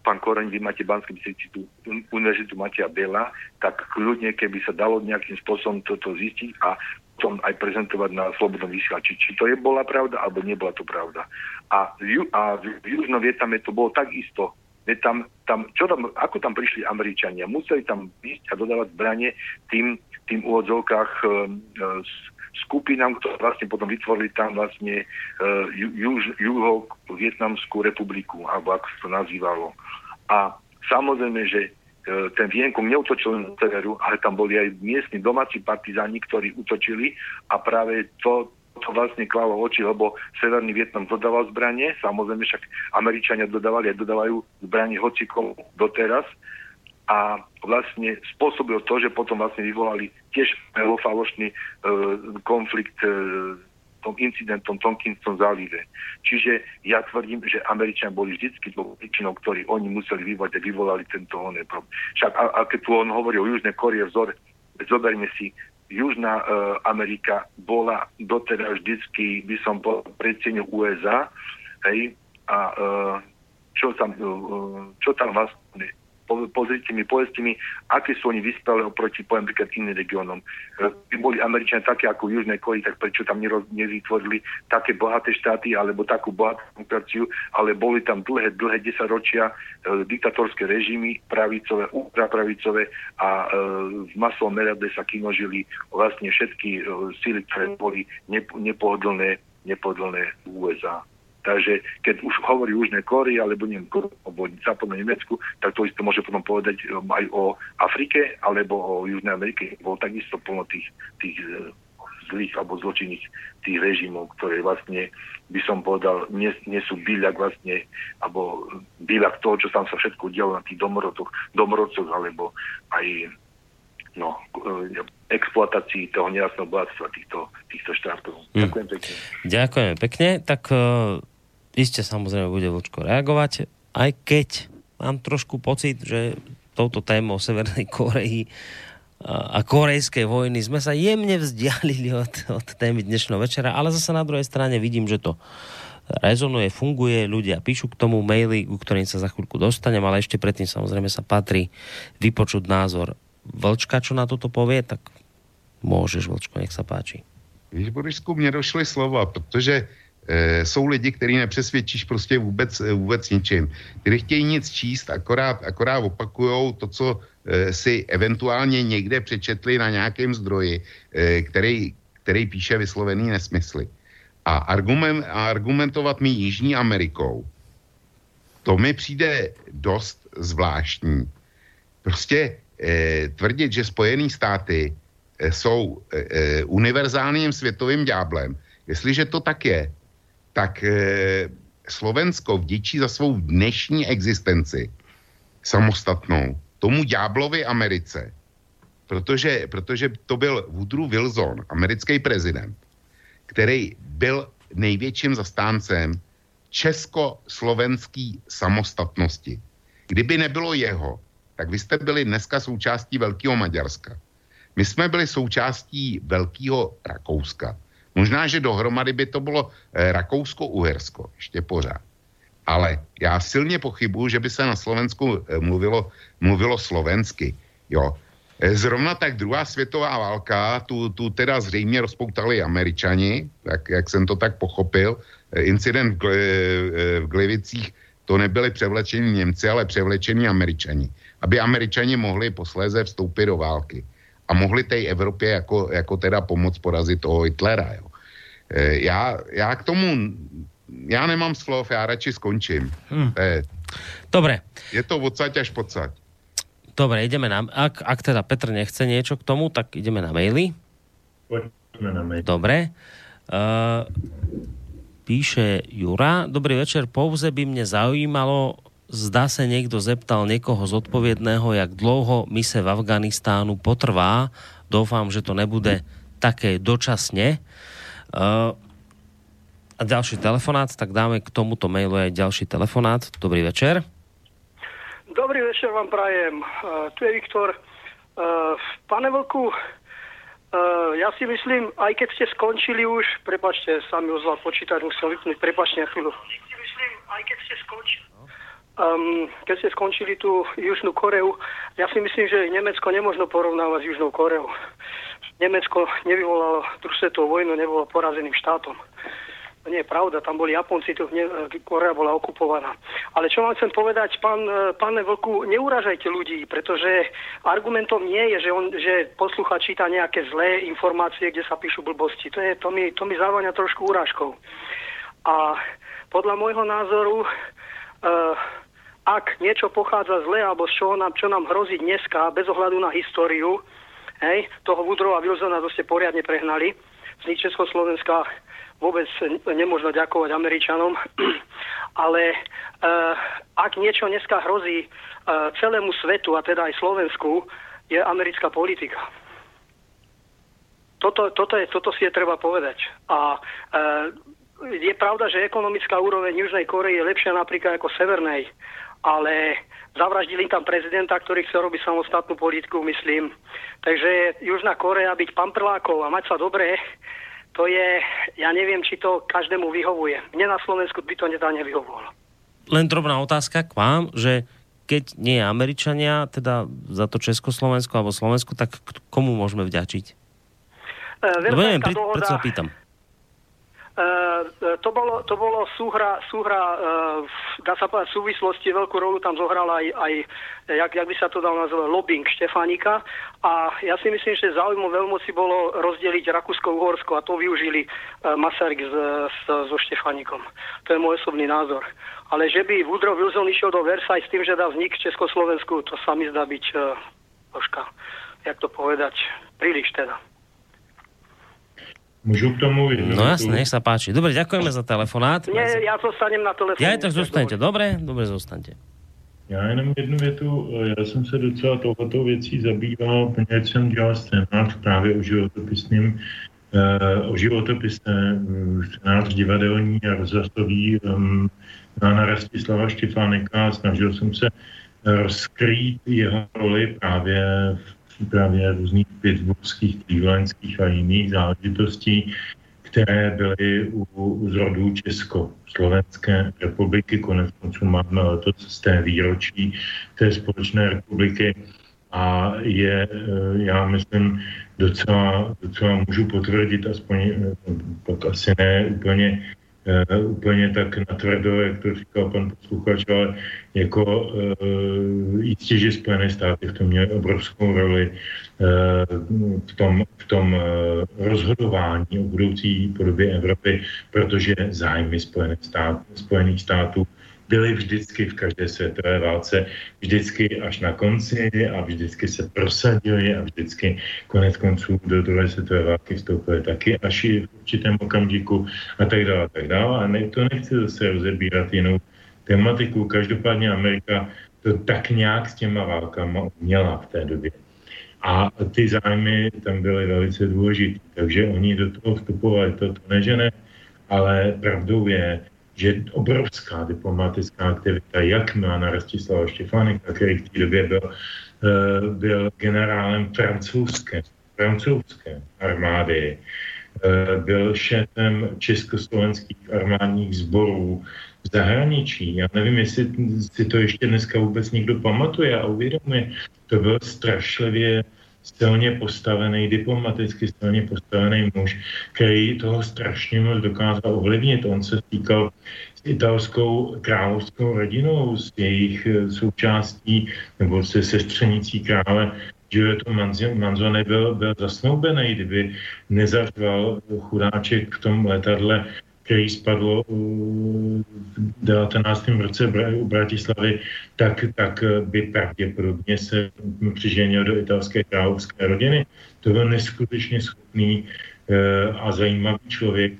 pán Koreň, vy máte Banský Bystrici tú univerzitu Matia Bela, tak kľudne, keby sa dalo nejakým spôsobom toto zistiť a potom aj prezentovať na slobodnom vysielači, či to je bola pravda, alebo nebola to pravda. A v, a v, Južnom Vietname to bolo takisto. Tam, tam, čo tam, ako tam prišli Američania? Museli tam ísť a dodávať zbranie tým, tým úvodzovkách e, e, skupinám, ktoré vlastne potom vytvorili tam vlastne uh, ju, juž, juho-vietnamskú republiku, alebo ako sa to nazývalo. A samozrejme, že e, ten Vienkom neutočil len z severu, ale tam boli aj miestni domáci partizáni, ktorí útočili a práve to, to vlastne klalo oči, lebo Severný Vietnam dodával zbranie, samozrejme však Američania dodávali a dodávajú zbranie hocikom doteraz. A vlastne spôsobil to, že potom vlastne vyvolali tiež falošný e, konflikt e, tom incidentom v Tonkinskom zálive. Čiže ja tvrdím, že Američania boli vždycky tou príčinou, ktorý oni museli vyvolať a vyvolali tento oné problém. Však a, a keď tu on hovorí o Južnej Korie vzor, zoberme si, Južná e, Amerika bola doteraz vždycky, by som predsedňou USA, hej, a e, čo tam, e, čo tam vlastne pozrite mi, povedzte aké sú oni vyspelé oproti, poviem príklad, iným regiónom. E, By boli Američania také ako Južnej Koreji, tak prečo tam nevytvorili také bohaté štáty alebo takú bohatú demokraciu, ale boli tam dlhé, dlhé desaťročia e, diktatorské režimy, pravicové, ultrapravicové a e, v masovom meradle sa kinožili vlastne všetky e, síly, ktoré boli nep- nepohodlné, nepohodlné USA. Takže keď už hovorí o Južnej Kórii alebo neviem, alebo západnom Nemecku, tak to isté môže potom povedať um, aj o Afrike alebo o Južnej Amerike. Bolo takisto plno tých, tých eh, zlých alebo zločinných tých režimov, ktoré vlastne, by som povedal, nie, nie sú byľak vlastne, alebo byľak toho, čo tam sa všetko udialo na tých domorodcoch, domorodcoch alebo aj no, eh, exploatácii toho nerastného bohatstva týchto, týchto štátov. Hm. Ďakujem pekne. Ďakujeme pekne. Tak uh, iste samozrejme bude Vlčko reagovať, aj keď mám trošku pocit, že touto témou Severnej Koreji a, korejskej vojny sme sa jemne vzdialili od, od témy dnešného večera, ale zase na druhej strane vidím, že to rezonuje, funguje, ľudia píšu k tomu maily, ku ktorým sa za chvíľku dostanem, ale ešte predtým samozrejme sa patrí vypočuť názor Vlčka, čo na toto povie, tak môžeš, Vlčko, nech sa páči. Víš, Borisku, mě došly slova, protože e, jsou lidi, který nepřesvědčíš prostě vůbec, e, vůbec ničím. Ty nechtějí nic číst, akorát, akorát opakujou to, co e, si eventuálně někde přečetli na nějakém zdroji, e, který, který píše vyslovený nesmysly. A, argument, a argumentovat mi Jižní Amerikou, to mi přijde dost zvláštní. Prostě e, tvrdit, že Spojené státy jsou e, univerzálním světovým ďáblem, jestliže to tak je, tak e, Slovensko vděčí za svou dnešní existenci samostatnou tomu ďáblovi Americe, protože, protože to byl Woodrow Wilson, americký prezident, který byl největším zastáncem československý samostatnosti. Kdyby nebylo jeho, tak vy jste byli dneska součástí Velkého Maďarska. My jsme byli součástí Velkého Rakouska. Možná, že dohromady by to bylo eh, Rakousko-Uhersko, ještě pořád. Ale já silně pochybuju, že by se na Slovensku eh, mluvilo, mluvilo slovensky. Jo. Eh, Zrovna tak druhá světová válka, tu, tu teda zřejmě rozpoutali američani, tak, jak jsem to tak pochopil. Incident v Glivicích, to nebyli převlečení Němci, ale převlečení američani. Aby američani mohli posléze vstoupit do války. A mohli té Evropě jako, jako teda pomoct porazit toho Hitlera. Jo. Eh, Já, já k tomu, já nemám slov, já radši skončím. Hm. To je, Dobre, je to odsaď až pocať. dobre, ideme na... Ak, ak teda Petr nechce niečo k tomu, tak ideme na maily. Poďme na mail. Dobre. Uh, píše Jura. Dobrý večer, pouze by mne zaujímalo, zda se někdo zeptal někoho zodpovědného, jak dlouho mise v Afganistánu potrvá. Doufám, že to nebude také dočasně. Uh, a ďalší telefonát, tak dáme k tomuto mailu aj ďalší telefonát. Dobrý večer. Dobrý večer vám prajem. Uh, tu je Viktor. Uh, pane Vlku, uh, ja si myslím, aj keď ste skončili už, prepačte, sa mi ozval počítač, musel vypnúť, prepačte na chvíľu. Si myslím, aj keď ste skončili, um, keď ste skončili tú Južnú Koreu, ja si myslím, že Nemecko nemôžno porovnávať s Južnou Koreou. Nemecko nevyvolalo druhú svetovú vojnu, nebolo porazeným štátom. To nie je pravda, tam boli Japonci, tu ne, Korea bola okupovaná. Ale čo vám chcem povedať, pán, e, pane Vlku, neuražajte ľudí, pretože argumentom nie je, že, on, že posluchač číta nejaké zlé informácie, kde sa píšu blbosti. To, je, to, mi, to mi závania trošku úražkou. A podľa môjho názoru, uh, ak niečo pochádza zle, alebo z čoho nám, čo nám hrozí dneska, bez ohľadu na históriu, hej, toho Woodrowa Wilsona to ste poriadne prehnali, z Československa vôbec nemôžno ďakovať Američanom, ale uh, ak niečo dneska hrozí uh, celému svetu, a teda aj Slovensku, je americká politika. Toto, toto, je, toto si je treba povedať. A uh, je pravda, že ekonomická úroveň Južnej Korei je lepšia napríklad ako Severnej, ale zavraždili tam prezidenta, ktorý chce robiť samostatnú politiku, myslím. Takže Južná Korea byť pamprlákov a mať sa dobré, to je, ja neviem, či to každému vyhovuje. Mne na Slovensku by to nedá nevyhovovalo. Len drobná otázka k vám, že keď nie je Američania, teda za to Československo alebo Slovensko, tak komu môžeme vďačiť? Versajská preto sa pýtam. Uh, to bolo, to bolo súhra, súhra uh, dá sa povedať, v súvislosti, veľkú rolu tam zohrala aj, aj jak, jak by sa to dal nazvať, lobbying Štefánika. A ja si myslím, že záujmom veľmoci bolo rozdeliť Rakúsko-Uhorsko a to využili uh, Masaryk s, s, so Štefánikom. To je môj osobný názor. Ale že by Woodrow Wilson išiel do Versailles s tým, že dá vznik Československu, to sa mi zdá byť troška, jak to povedať, príliš teda. Můžu k tomu jednu No jasne, nech sa páči. Dobre, ďakujeme za telefonát. Nie, ja zostanem na telefóne. Ja aj tak zostaňte, dobre? Dobre, zostaňte. Já jenom jednu větu, já jsem se docela tohoto věcí zabýval, poněvadž jsem dělal scénář právě o životopisným, eh, o životopise, eh, scénář divadelní a rozhlasový um, na Rastislava Štefánika a snažil jsem se rozkrýt jeho roli právě v přípravě různých pittsburghských, clevelandských a jiných záležitostí, které byly u, u zrodu Česko-Slovenské republiky. Konec konců máme letos z té výročí té společné republiky a je, eh, já myslím, docela, docela můžu potvrdit, aspoň eh, tak asi ne úplně uh, úplně tak natvrdo, jak to říkal pan posluchač, ale jako uh, jistě, že Spojené státy v tom měly obrovskou roli uh, v tom, v tom uh, rozhodování o budoucí podobě Evropy, protože zájmy Spojených států, Spojených států byly vždycky v každé světové válce, vždycky až na konci a vždycky se prosadili a vždycky konec konců do druhé světové války vstoupili taky až i v určitém okamžiku a tak dále, a tak dále. A ne, to nechci zase rozebírat jinou tematiku. Každopádně Amerika to tak nějak s těma válkama měla v té době. A ty zájmy tam byly velice důležité, takže oni do toho vstupovali, to, to ne, že ne, ale pravdou je, že obrovská diplomatická aktivita, jak na Rastislava Štěfánika, který v té době byl, eh, byl generálem francouzské, francouzské armády, eh, byl šéfem československých armádních sborů v zahraničí. Já nevím, jestli si to ještě dneska vůbec někdo pamatuje a uvědomuje. To byl strašlivě silně postavený, diplomaticky silně postavený muž, který toho strašně moc dokázal ovlivnit. On se týkal s italskou královskou rodinou, s jejich eh, součástí, nebo se sestřenicí krále Giulietto Manzone byl, byl zasnoubený, kdyby nezařval chudáček v tom letadle který spadlo v 19. roce u Bratislavy, tak, tak by pravděpodobně se přiženil do italské královské rodiny. To byl neskutečně schopný eh, a zajímavý člověk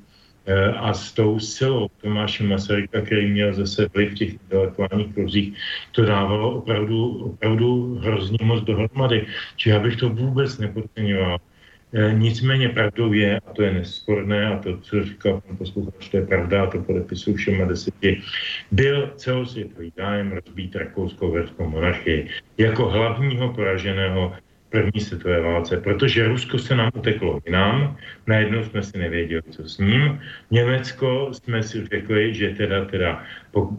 eh, a s tou silou Tomáše Masaryka, který měl zase vliv v těch intelektuálních kruzích, to dávalo opravdu, opravdu hrozně moc dohromady. Čiže já bych to vůbec nepodceňoval. E, nicméně pravdou je, a to je nesporné, a to, co říkal pan posluchač, to je pravda, a to podepisuju všema deseti, byl celosvětový zájem rozbít rakouskou verskou monarchii jako hlavního poraženého první světové válce, protože Rusko se nám uteklo jinam, najednou jsme si nevěděli, co s ním. Německo jsme si řekli, že teda, teda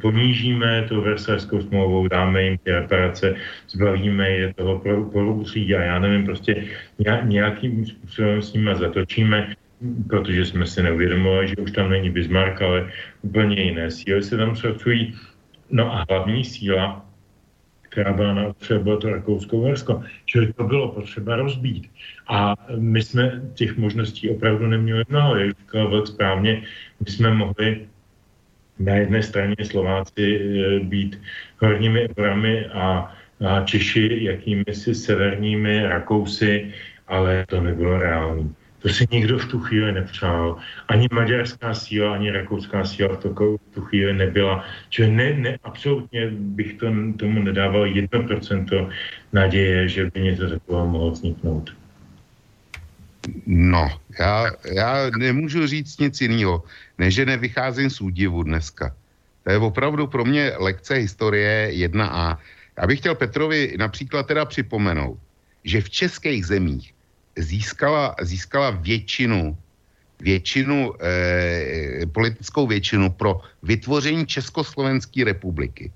ponížíme tu Versajskou smlouvou, dáme jim ty reparace, zbavíme je toho polůří a já nevím, prostě nějakým způsobem s nimi zatočíme, protože jsme si neuvědomovali, že už tam není Bismarck, ale úplně jiné síly se tam zpracují. No a hlavní síla která byla na třeba to Rakousko-Uhersko. Čili to bylo potřeba rozbít. A my jsme těch možností opravdu neměli mnoho. Jak říkal Vlk správně, my jsme mohli na jedné straně Slováci eh, být horními obrami a, a Češi jakými si severními Rakousy, ale to nebylo reálné. To si nikdo v tu chvíli nepřál. Ani maďarská síla, ani rakouská síla v, to, v tu chvíli nebyla. Čili ne, ne, absolutně bych to, tomu nedával 1% naděje, že by něco takového mohlo vzniknout. No, já, já nemůžu říct nic jiného, než že nevycházím z údivu dneska. To je opravdu pro mě lekce historie 1A. Já bych chtěl Petrovi například teda připomenout, že v českých zemích získala, získala většinu, většinu, eh, politickou většinu pro vytvoření Československé republiky.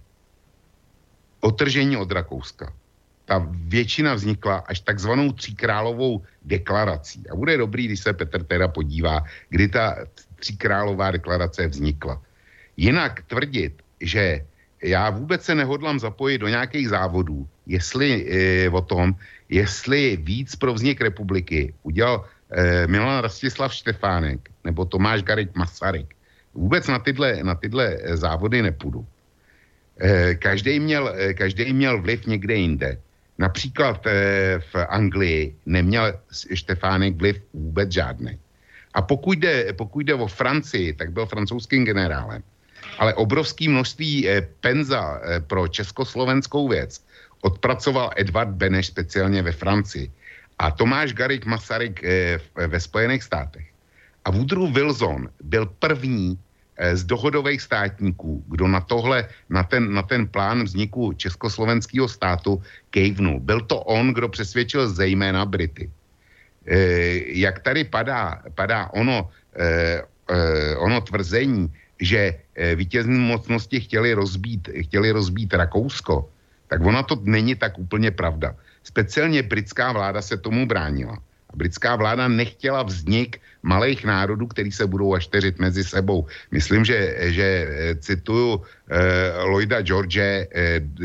Otržení od Rakouska. Ta většina vznikla až takzvanou tříkrálovou deklarací. A bude dobrý, když se Petr teda podívá, kdy ta tříkrálová deklarace vznikla. Jinak tvrdit, že já vůbec se nehodlám zapojit do nějakých závodů, jestli e, o tom, jestli víc pro vznik republiky udělal e, Milan Rastislav Štefánek nebo Tomáš Garik Masaryk. Vůbec na tyhle, na tyhle eh, závody nepůjdu. E, každý, měl, e, každý měl vliv někde jinde. Například e, v Anglii neměl Štefánek vliv vůbec žádný. A pokud jde, pokud jde o Francii, tak byl francouzským generálem ale obrovské množství eh, penza eh, pro československou věc odpracoval Edvard Beneš speciálně ve Francii a Tomáš Garik Masaryk eh, ve Spojených státech. A Woodrow Wilson byl první eh, z dohodových státníků, kdo na tohle, na ten, na ten plán vzniku československého státu kejvnul. Byl to on, kdo přesvědčil zejména Brity. Eh, jak tady padá, padá ono, eh, eh, ono tvrzení, že eh, vítězní mocnosti chtěli rozbít, chtěli rozbít Rakousko, tak ona to není tak úplně pravda. Speciálně britská vláda se tomu bránila. A britská vláda nechtěla vznik malých národů, který se budou ašteřit mezi sebou. Myslím, že, že eh, cituju eh, Lloyda George eh,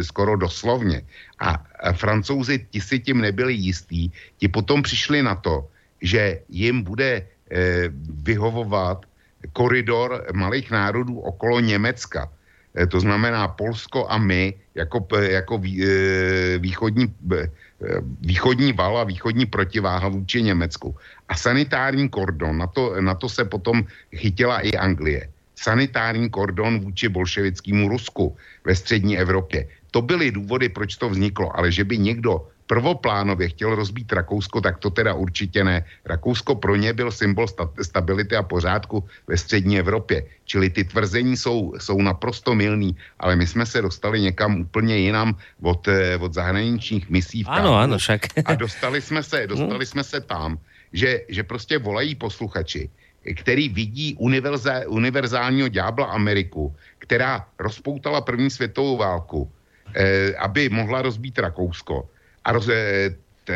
skoro doslovně. A, francouzi ti si tím nebyli jistí, ti potom přišli na to, že jim bude eh, vyhovovat koridor malých národů okolo Německa. Eh, To znamená Polsko a my jako, jako eh, východní, eh, východní val a východní protiváha vůči Německu. A sanitární kordon, na to, na to se potom chytila i Anglie. Sanitární kordon vůči bolševickému Rusku ve střední Evropě. To byly důvody, proč to vzniklo, ale že by někdo prvoplánově chtěl rozbít Rakousko, tak to teda určitě ne. Rakousko pro ně byl symbol sta- stability a pořádku ve střední Evropě. Čili ty tvrzení jsou, jsou naprosto milný, ale my jsme se dostali někam úplně jinam od, eh, od zahraničních misí. v Kábulu. áno, však. A dostali jsme se, dostali jsme se tam, že, že prostě volají posluchači, který vidí univerza, univerzálního ďábla Ameriku, která rozpoutala první světovou válku, eh, aby mohla rozbít Rakousko a, roz,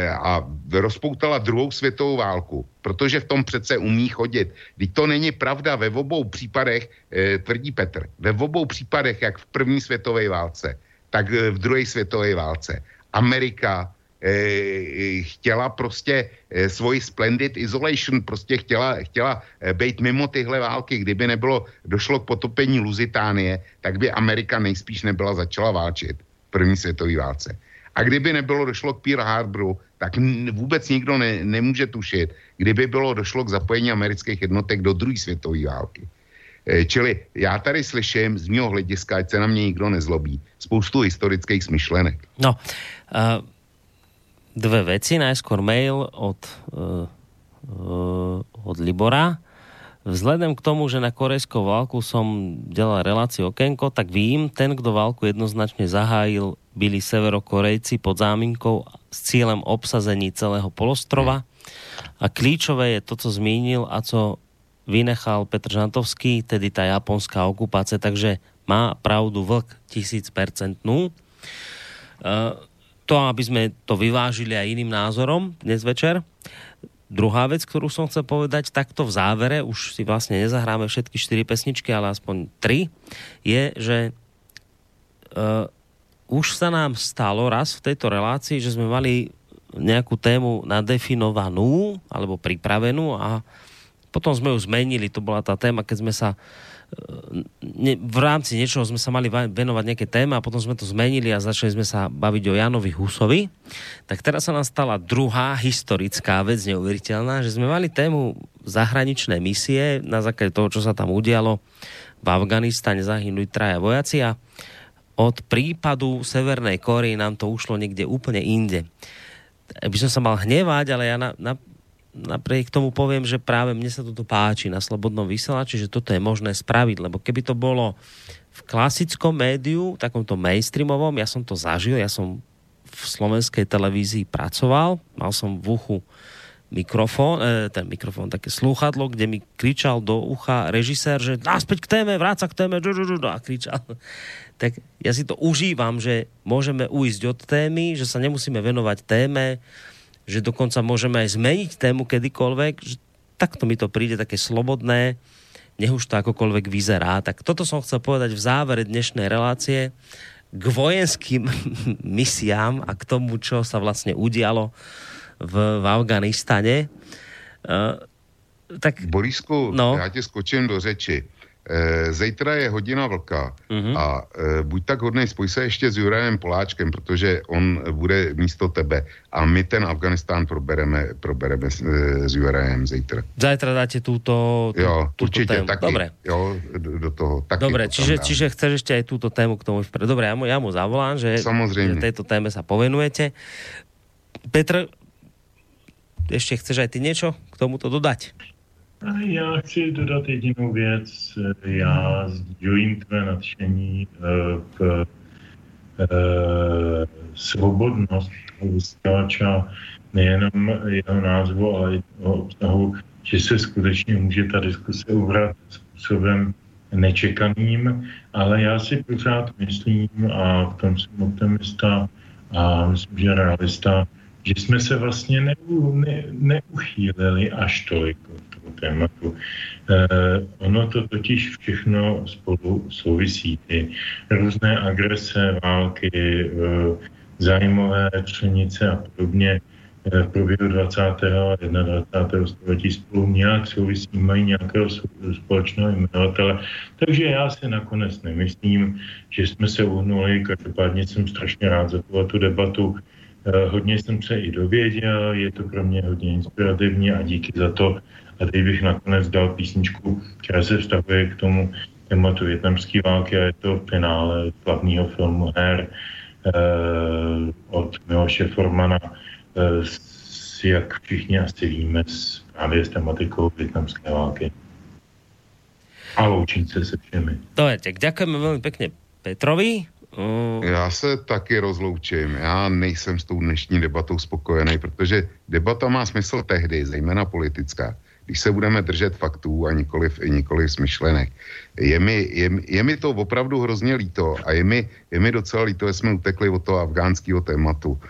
a rozpoutala druhou světovou válku, protože v tom přece umí chodit. Teď to není pravda ve obou případech, eh, tvrdí Petr, ve obou případech, jak v první světové válce, tak eh, v druhé světové válce. Amerika eh, chtěla prostě svoji splendid isolation, prostě chtěla, chtěla být mimo tyhle války. Kdyby nebylo, došlo k potopení Luzitánie, tak by Amerika nejspíš nebyla začala válčit v první světové válce. A kdyby nebylo došlo k Pearl Harboru, tak vůbec nikdo ne, nemůže tušit, kdyby bylo došlo k zapojení amerických jednotek do druhé světové války. Eh, Čili já tady slyším z mého hlediska, ať se na mě nikdo nezlobí, spoustu historických smyšlenek. No, uh, dve veci. Najskôr mail od, uh, uh, od Libora. Vzhledem k tomu, že na korejskou válku som dělal reláciu okénko, tak vím, ten, kdo válku jednoznačně zahájil, byli severokorejci pod záminkou s cílem obsazení celého polostrova. A klíčové je to, co zmínil a co vynechal Petr Žantovský, tedy ta japonská okupácia, takže má pravdu vlk tisícpercentnú. Uh, to, aby sme to vyvážili aj iným názorom dnes večer. Druhá vec, ktorú som chcel povedať, takto v závere, už si vlastne nezahráme všetky štyri pesničky, ale aspoň tri, je, že uh, už sa nám stalo raz v tejto relácii, že sme mali nejakú tému nadefinovanú alebo pripravenú a potom sme ju zmenili, to bola tá téma, keď sme sa ne, v rámci niečoho sme sa mali va- venovať nejaké téme a potom sme to zmenili a začali sme sa baviť o Janovi Husovi. Tak teraz sa nám stala druhá historická vec, neuveriteľná, že sme mali tému zahraničné misie na základe toho, čo sa tam udialo v Afganistane, zahynuli traja vojaci a od prípadu Severnej Kórey nám to ušlo niekde úplne inde. By som sa mal hnevať, ale ja na, na, napriek tomu poviem, že práve mne sa toto páči na Slobodnom vysielači, že toto je možné spraviť, lebo keby to bolo v klasickom médiu, takomto mainstreamovom, ja som to zažil, ja som v slovenskej televízii pracoval, mal som v uchu mikrofón, e, ten mikrofón, také slúchadlo, kde mi kričal do ucha režisér, že naspäť k téme, vráca k téme, a kričal. Tak ja si to užívam, že môžeme uísť od témy, že sa nemusíme venovať téme, že dokonca môžeme aj zmeniť tému kedykoľvek, že takto mi to príde také slobodné, nech už to akokoľvek vyzerá. Tak toto som chcel povedať v závere dnešnej relácie k vojenským misiám a k tomu, čo sa vlastne udialo v, v Afganistane. Uh, tak Borisku, No. no. já ti skočím do řeči. E, zítra je hodina vlka Mhm. a e, buď tak hodnej, spoj se ještě s Jurajem Poláčkem, protože on bude místo tebe a my ten Afganistán probereme, probereme s, e, s Jurajem zítra. zajtra dáte túto, tú, Jo, túto určitě, tému. taky. Dobre. Jo, do, do toho. Taky Dobre, to čiže, dám. čiže chceš ešte aj túto tému k tomu vpred. Dobre, ja mu, ja mu zavolám, že, Samozrejme. že tejto téme sa povenujete. Petr, ešte chceš aj ty niečo k tomuto dodať? Já chci dodat jedinou věc. Já sdílím tvé nadšení eh, k eh, svobodnost vysílača nejenom jeho názvu, ale i toho obsahu, že se skutečně může ta diskuse ubrat způsobem nečekaným, ale já si pořád myslím, a v tom jsem optimista a myslím, že realista, že jsme se vlastně neu, ne, neuchýlili až tolik tomu tématu. Eh, ono to totiž všechno spolu souvisí. Ty různé agrese, války, eh, zájmové členice a podobně eh, v průběhu 20. a 21. století spolu nějak souvisí, mají nějakého společného jmenovatele. Takže já si nakonec nemyslím, že jsme se uhnuli. Každopádně jsem strašně rád za tuhle tu debatu. Hodně jsem se i dověděl, je to pro mě hodně inspirativní a díky za to. A teď bych nakonec dal písničku, která se vztahuje k tomu tématu větnamské války a je to finále slavného filmu Her eh, od Miloše Formana, eh, s, jak všichni asi víme, s, právě s tematikou větnamské války. A loučím se se všemi. To je, tak ďakujeme veľmi pekne Petrovi. Uh, Já se taky rozloučím. Já nejsem s tou dnešní debatou spokojený, protože debata má smysl tehdy, zejména politická, když se budeme držet faktů a nikoliv, nikoliv smyšlenek. Je mi, je, je mi to opravdu hrozně líto a je mi, je mi docela líto, že jsme utekli od toho afgánského tématu.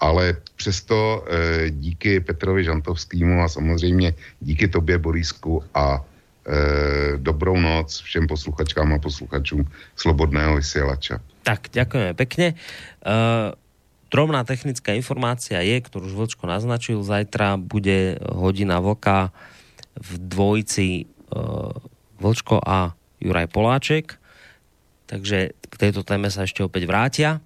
Ale přesto eh, díky Petrovi Žantovskému a samozřejmě díky tobě, Borisku, a eh, dobrou noc všem posluchačkám a posluchačům Slobodného vysielača. tak, ďakujeme pekne. Uh, drobná technická informácia je, ktorú už Vlčko naznačil, zajtra bude hodina vlka v dvojici uh, Vlčko a Juraj Poláček, takže k tejto téme sa ešte opäť vrátia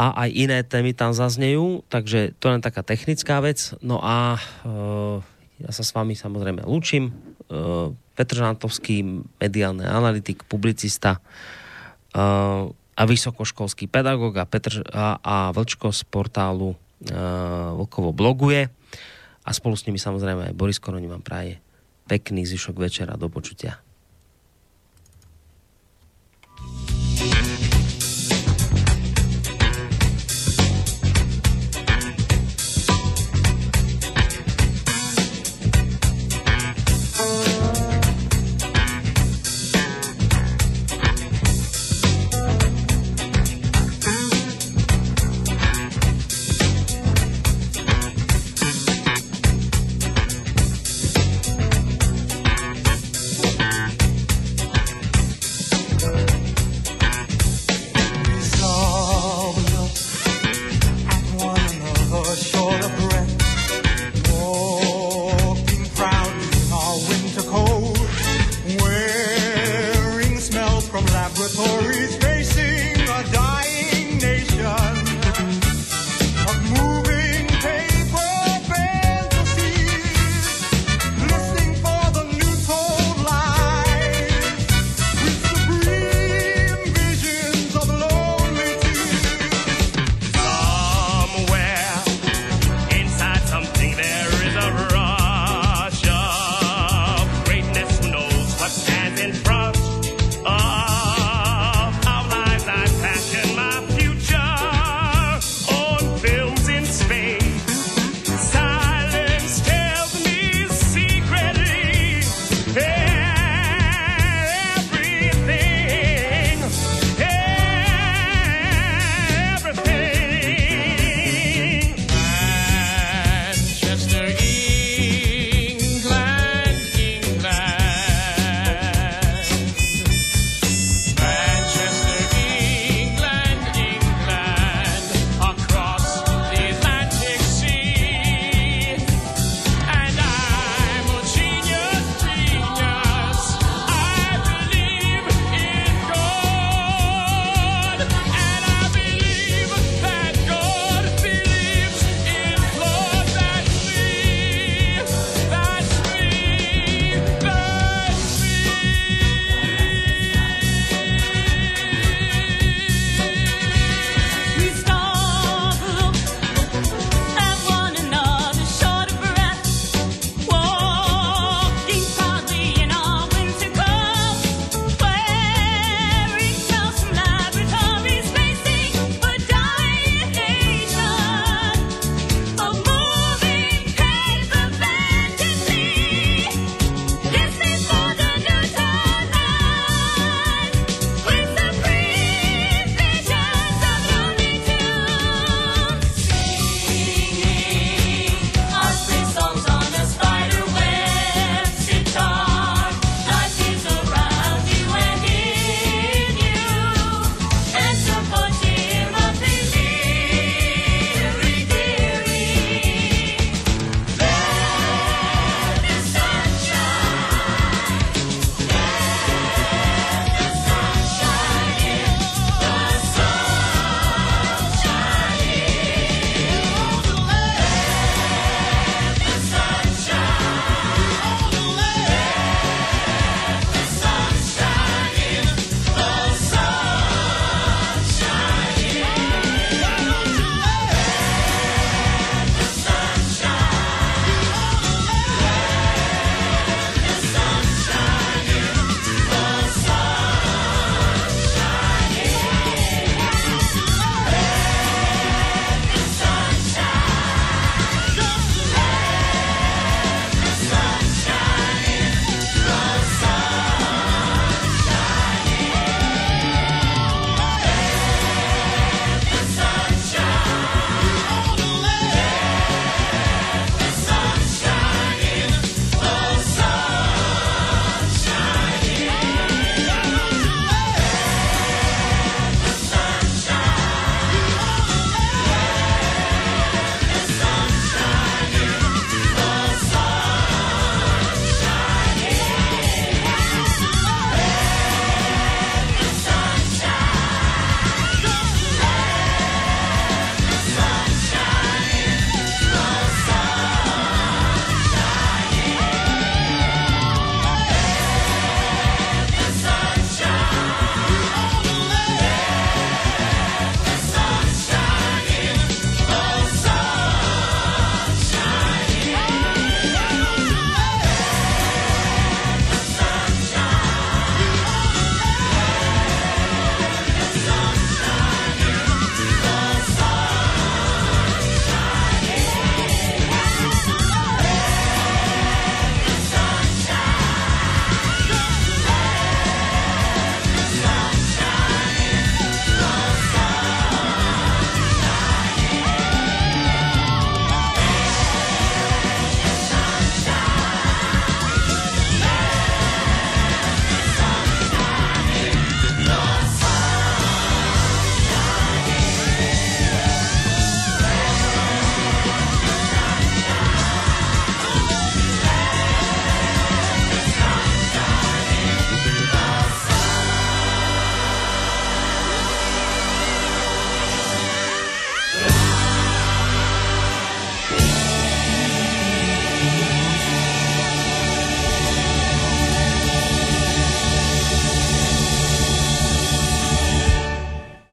a aj iné témy tam zaznejú, takže to je len taká technická vec. No a uh, ja sa s vami samozrejme lúčim. Uh, Petr Žantovský, mediálny analytik, publicista uh, a vysokoškolský pedagóg a, Petr, a, a Vlčko z portálu uh, Vlkovo bloguje a spolu s nimi samozrejme aj Boris Koroni vám praje pekný zvyšok večera do počutia.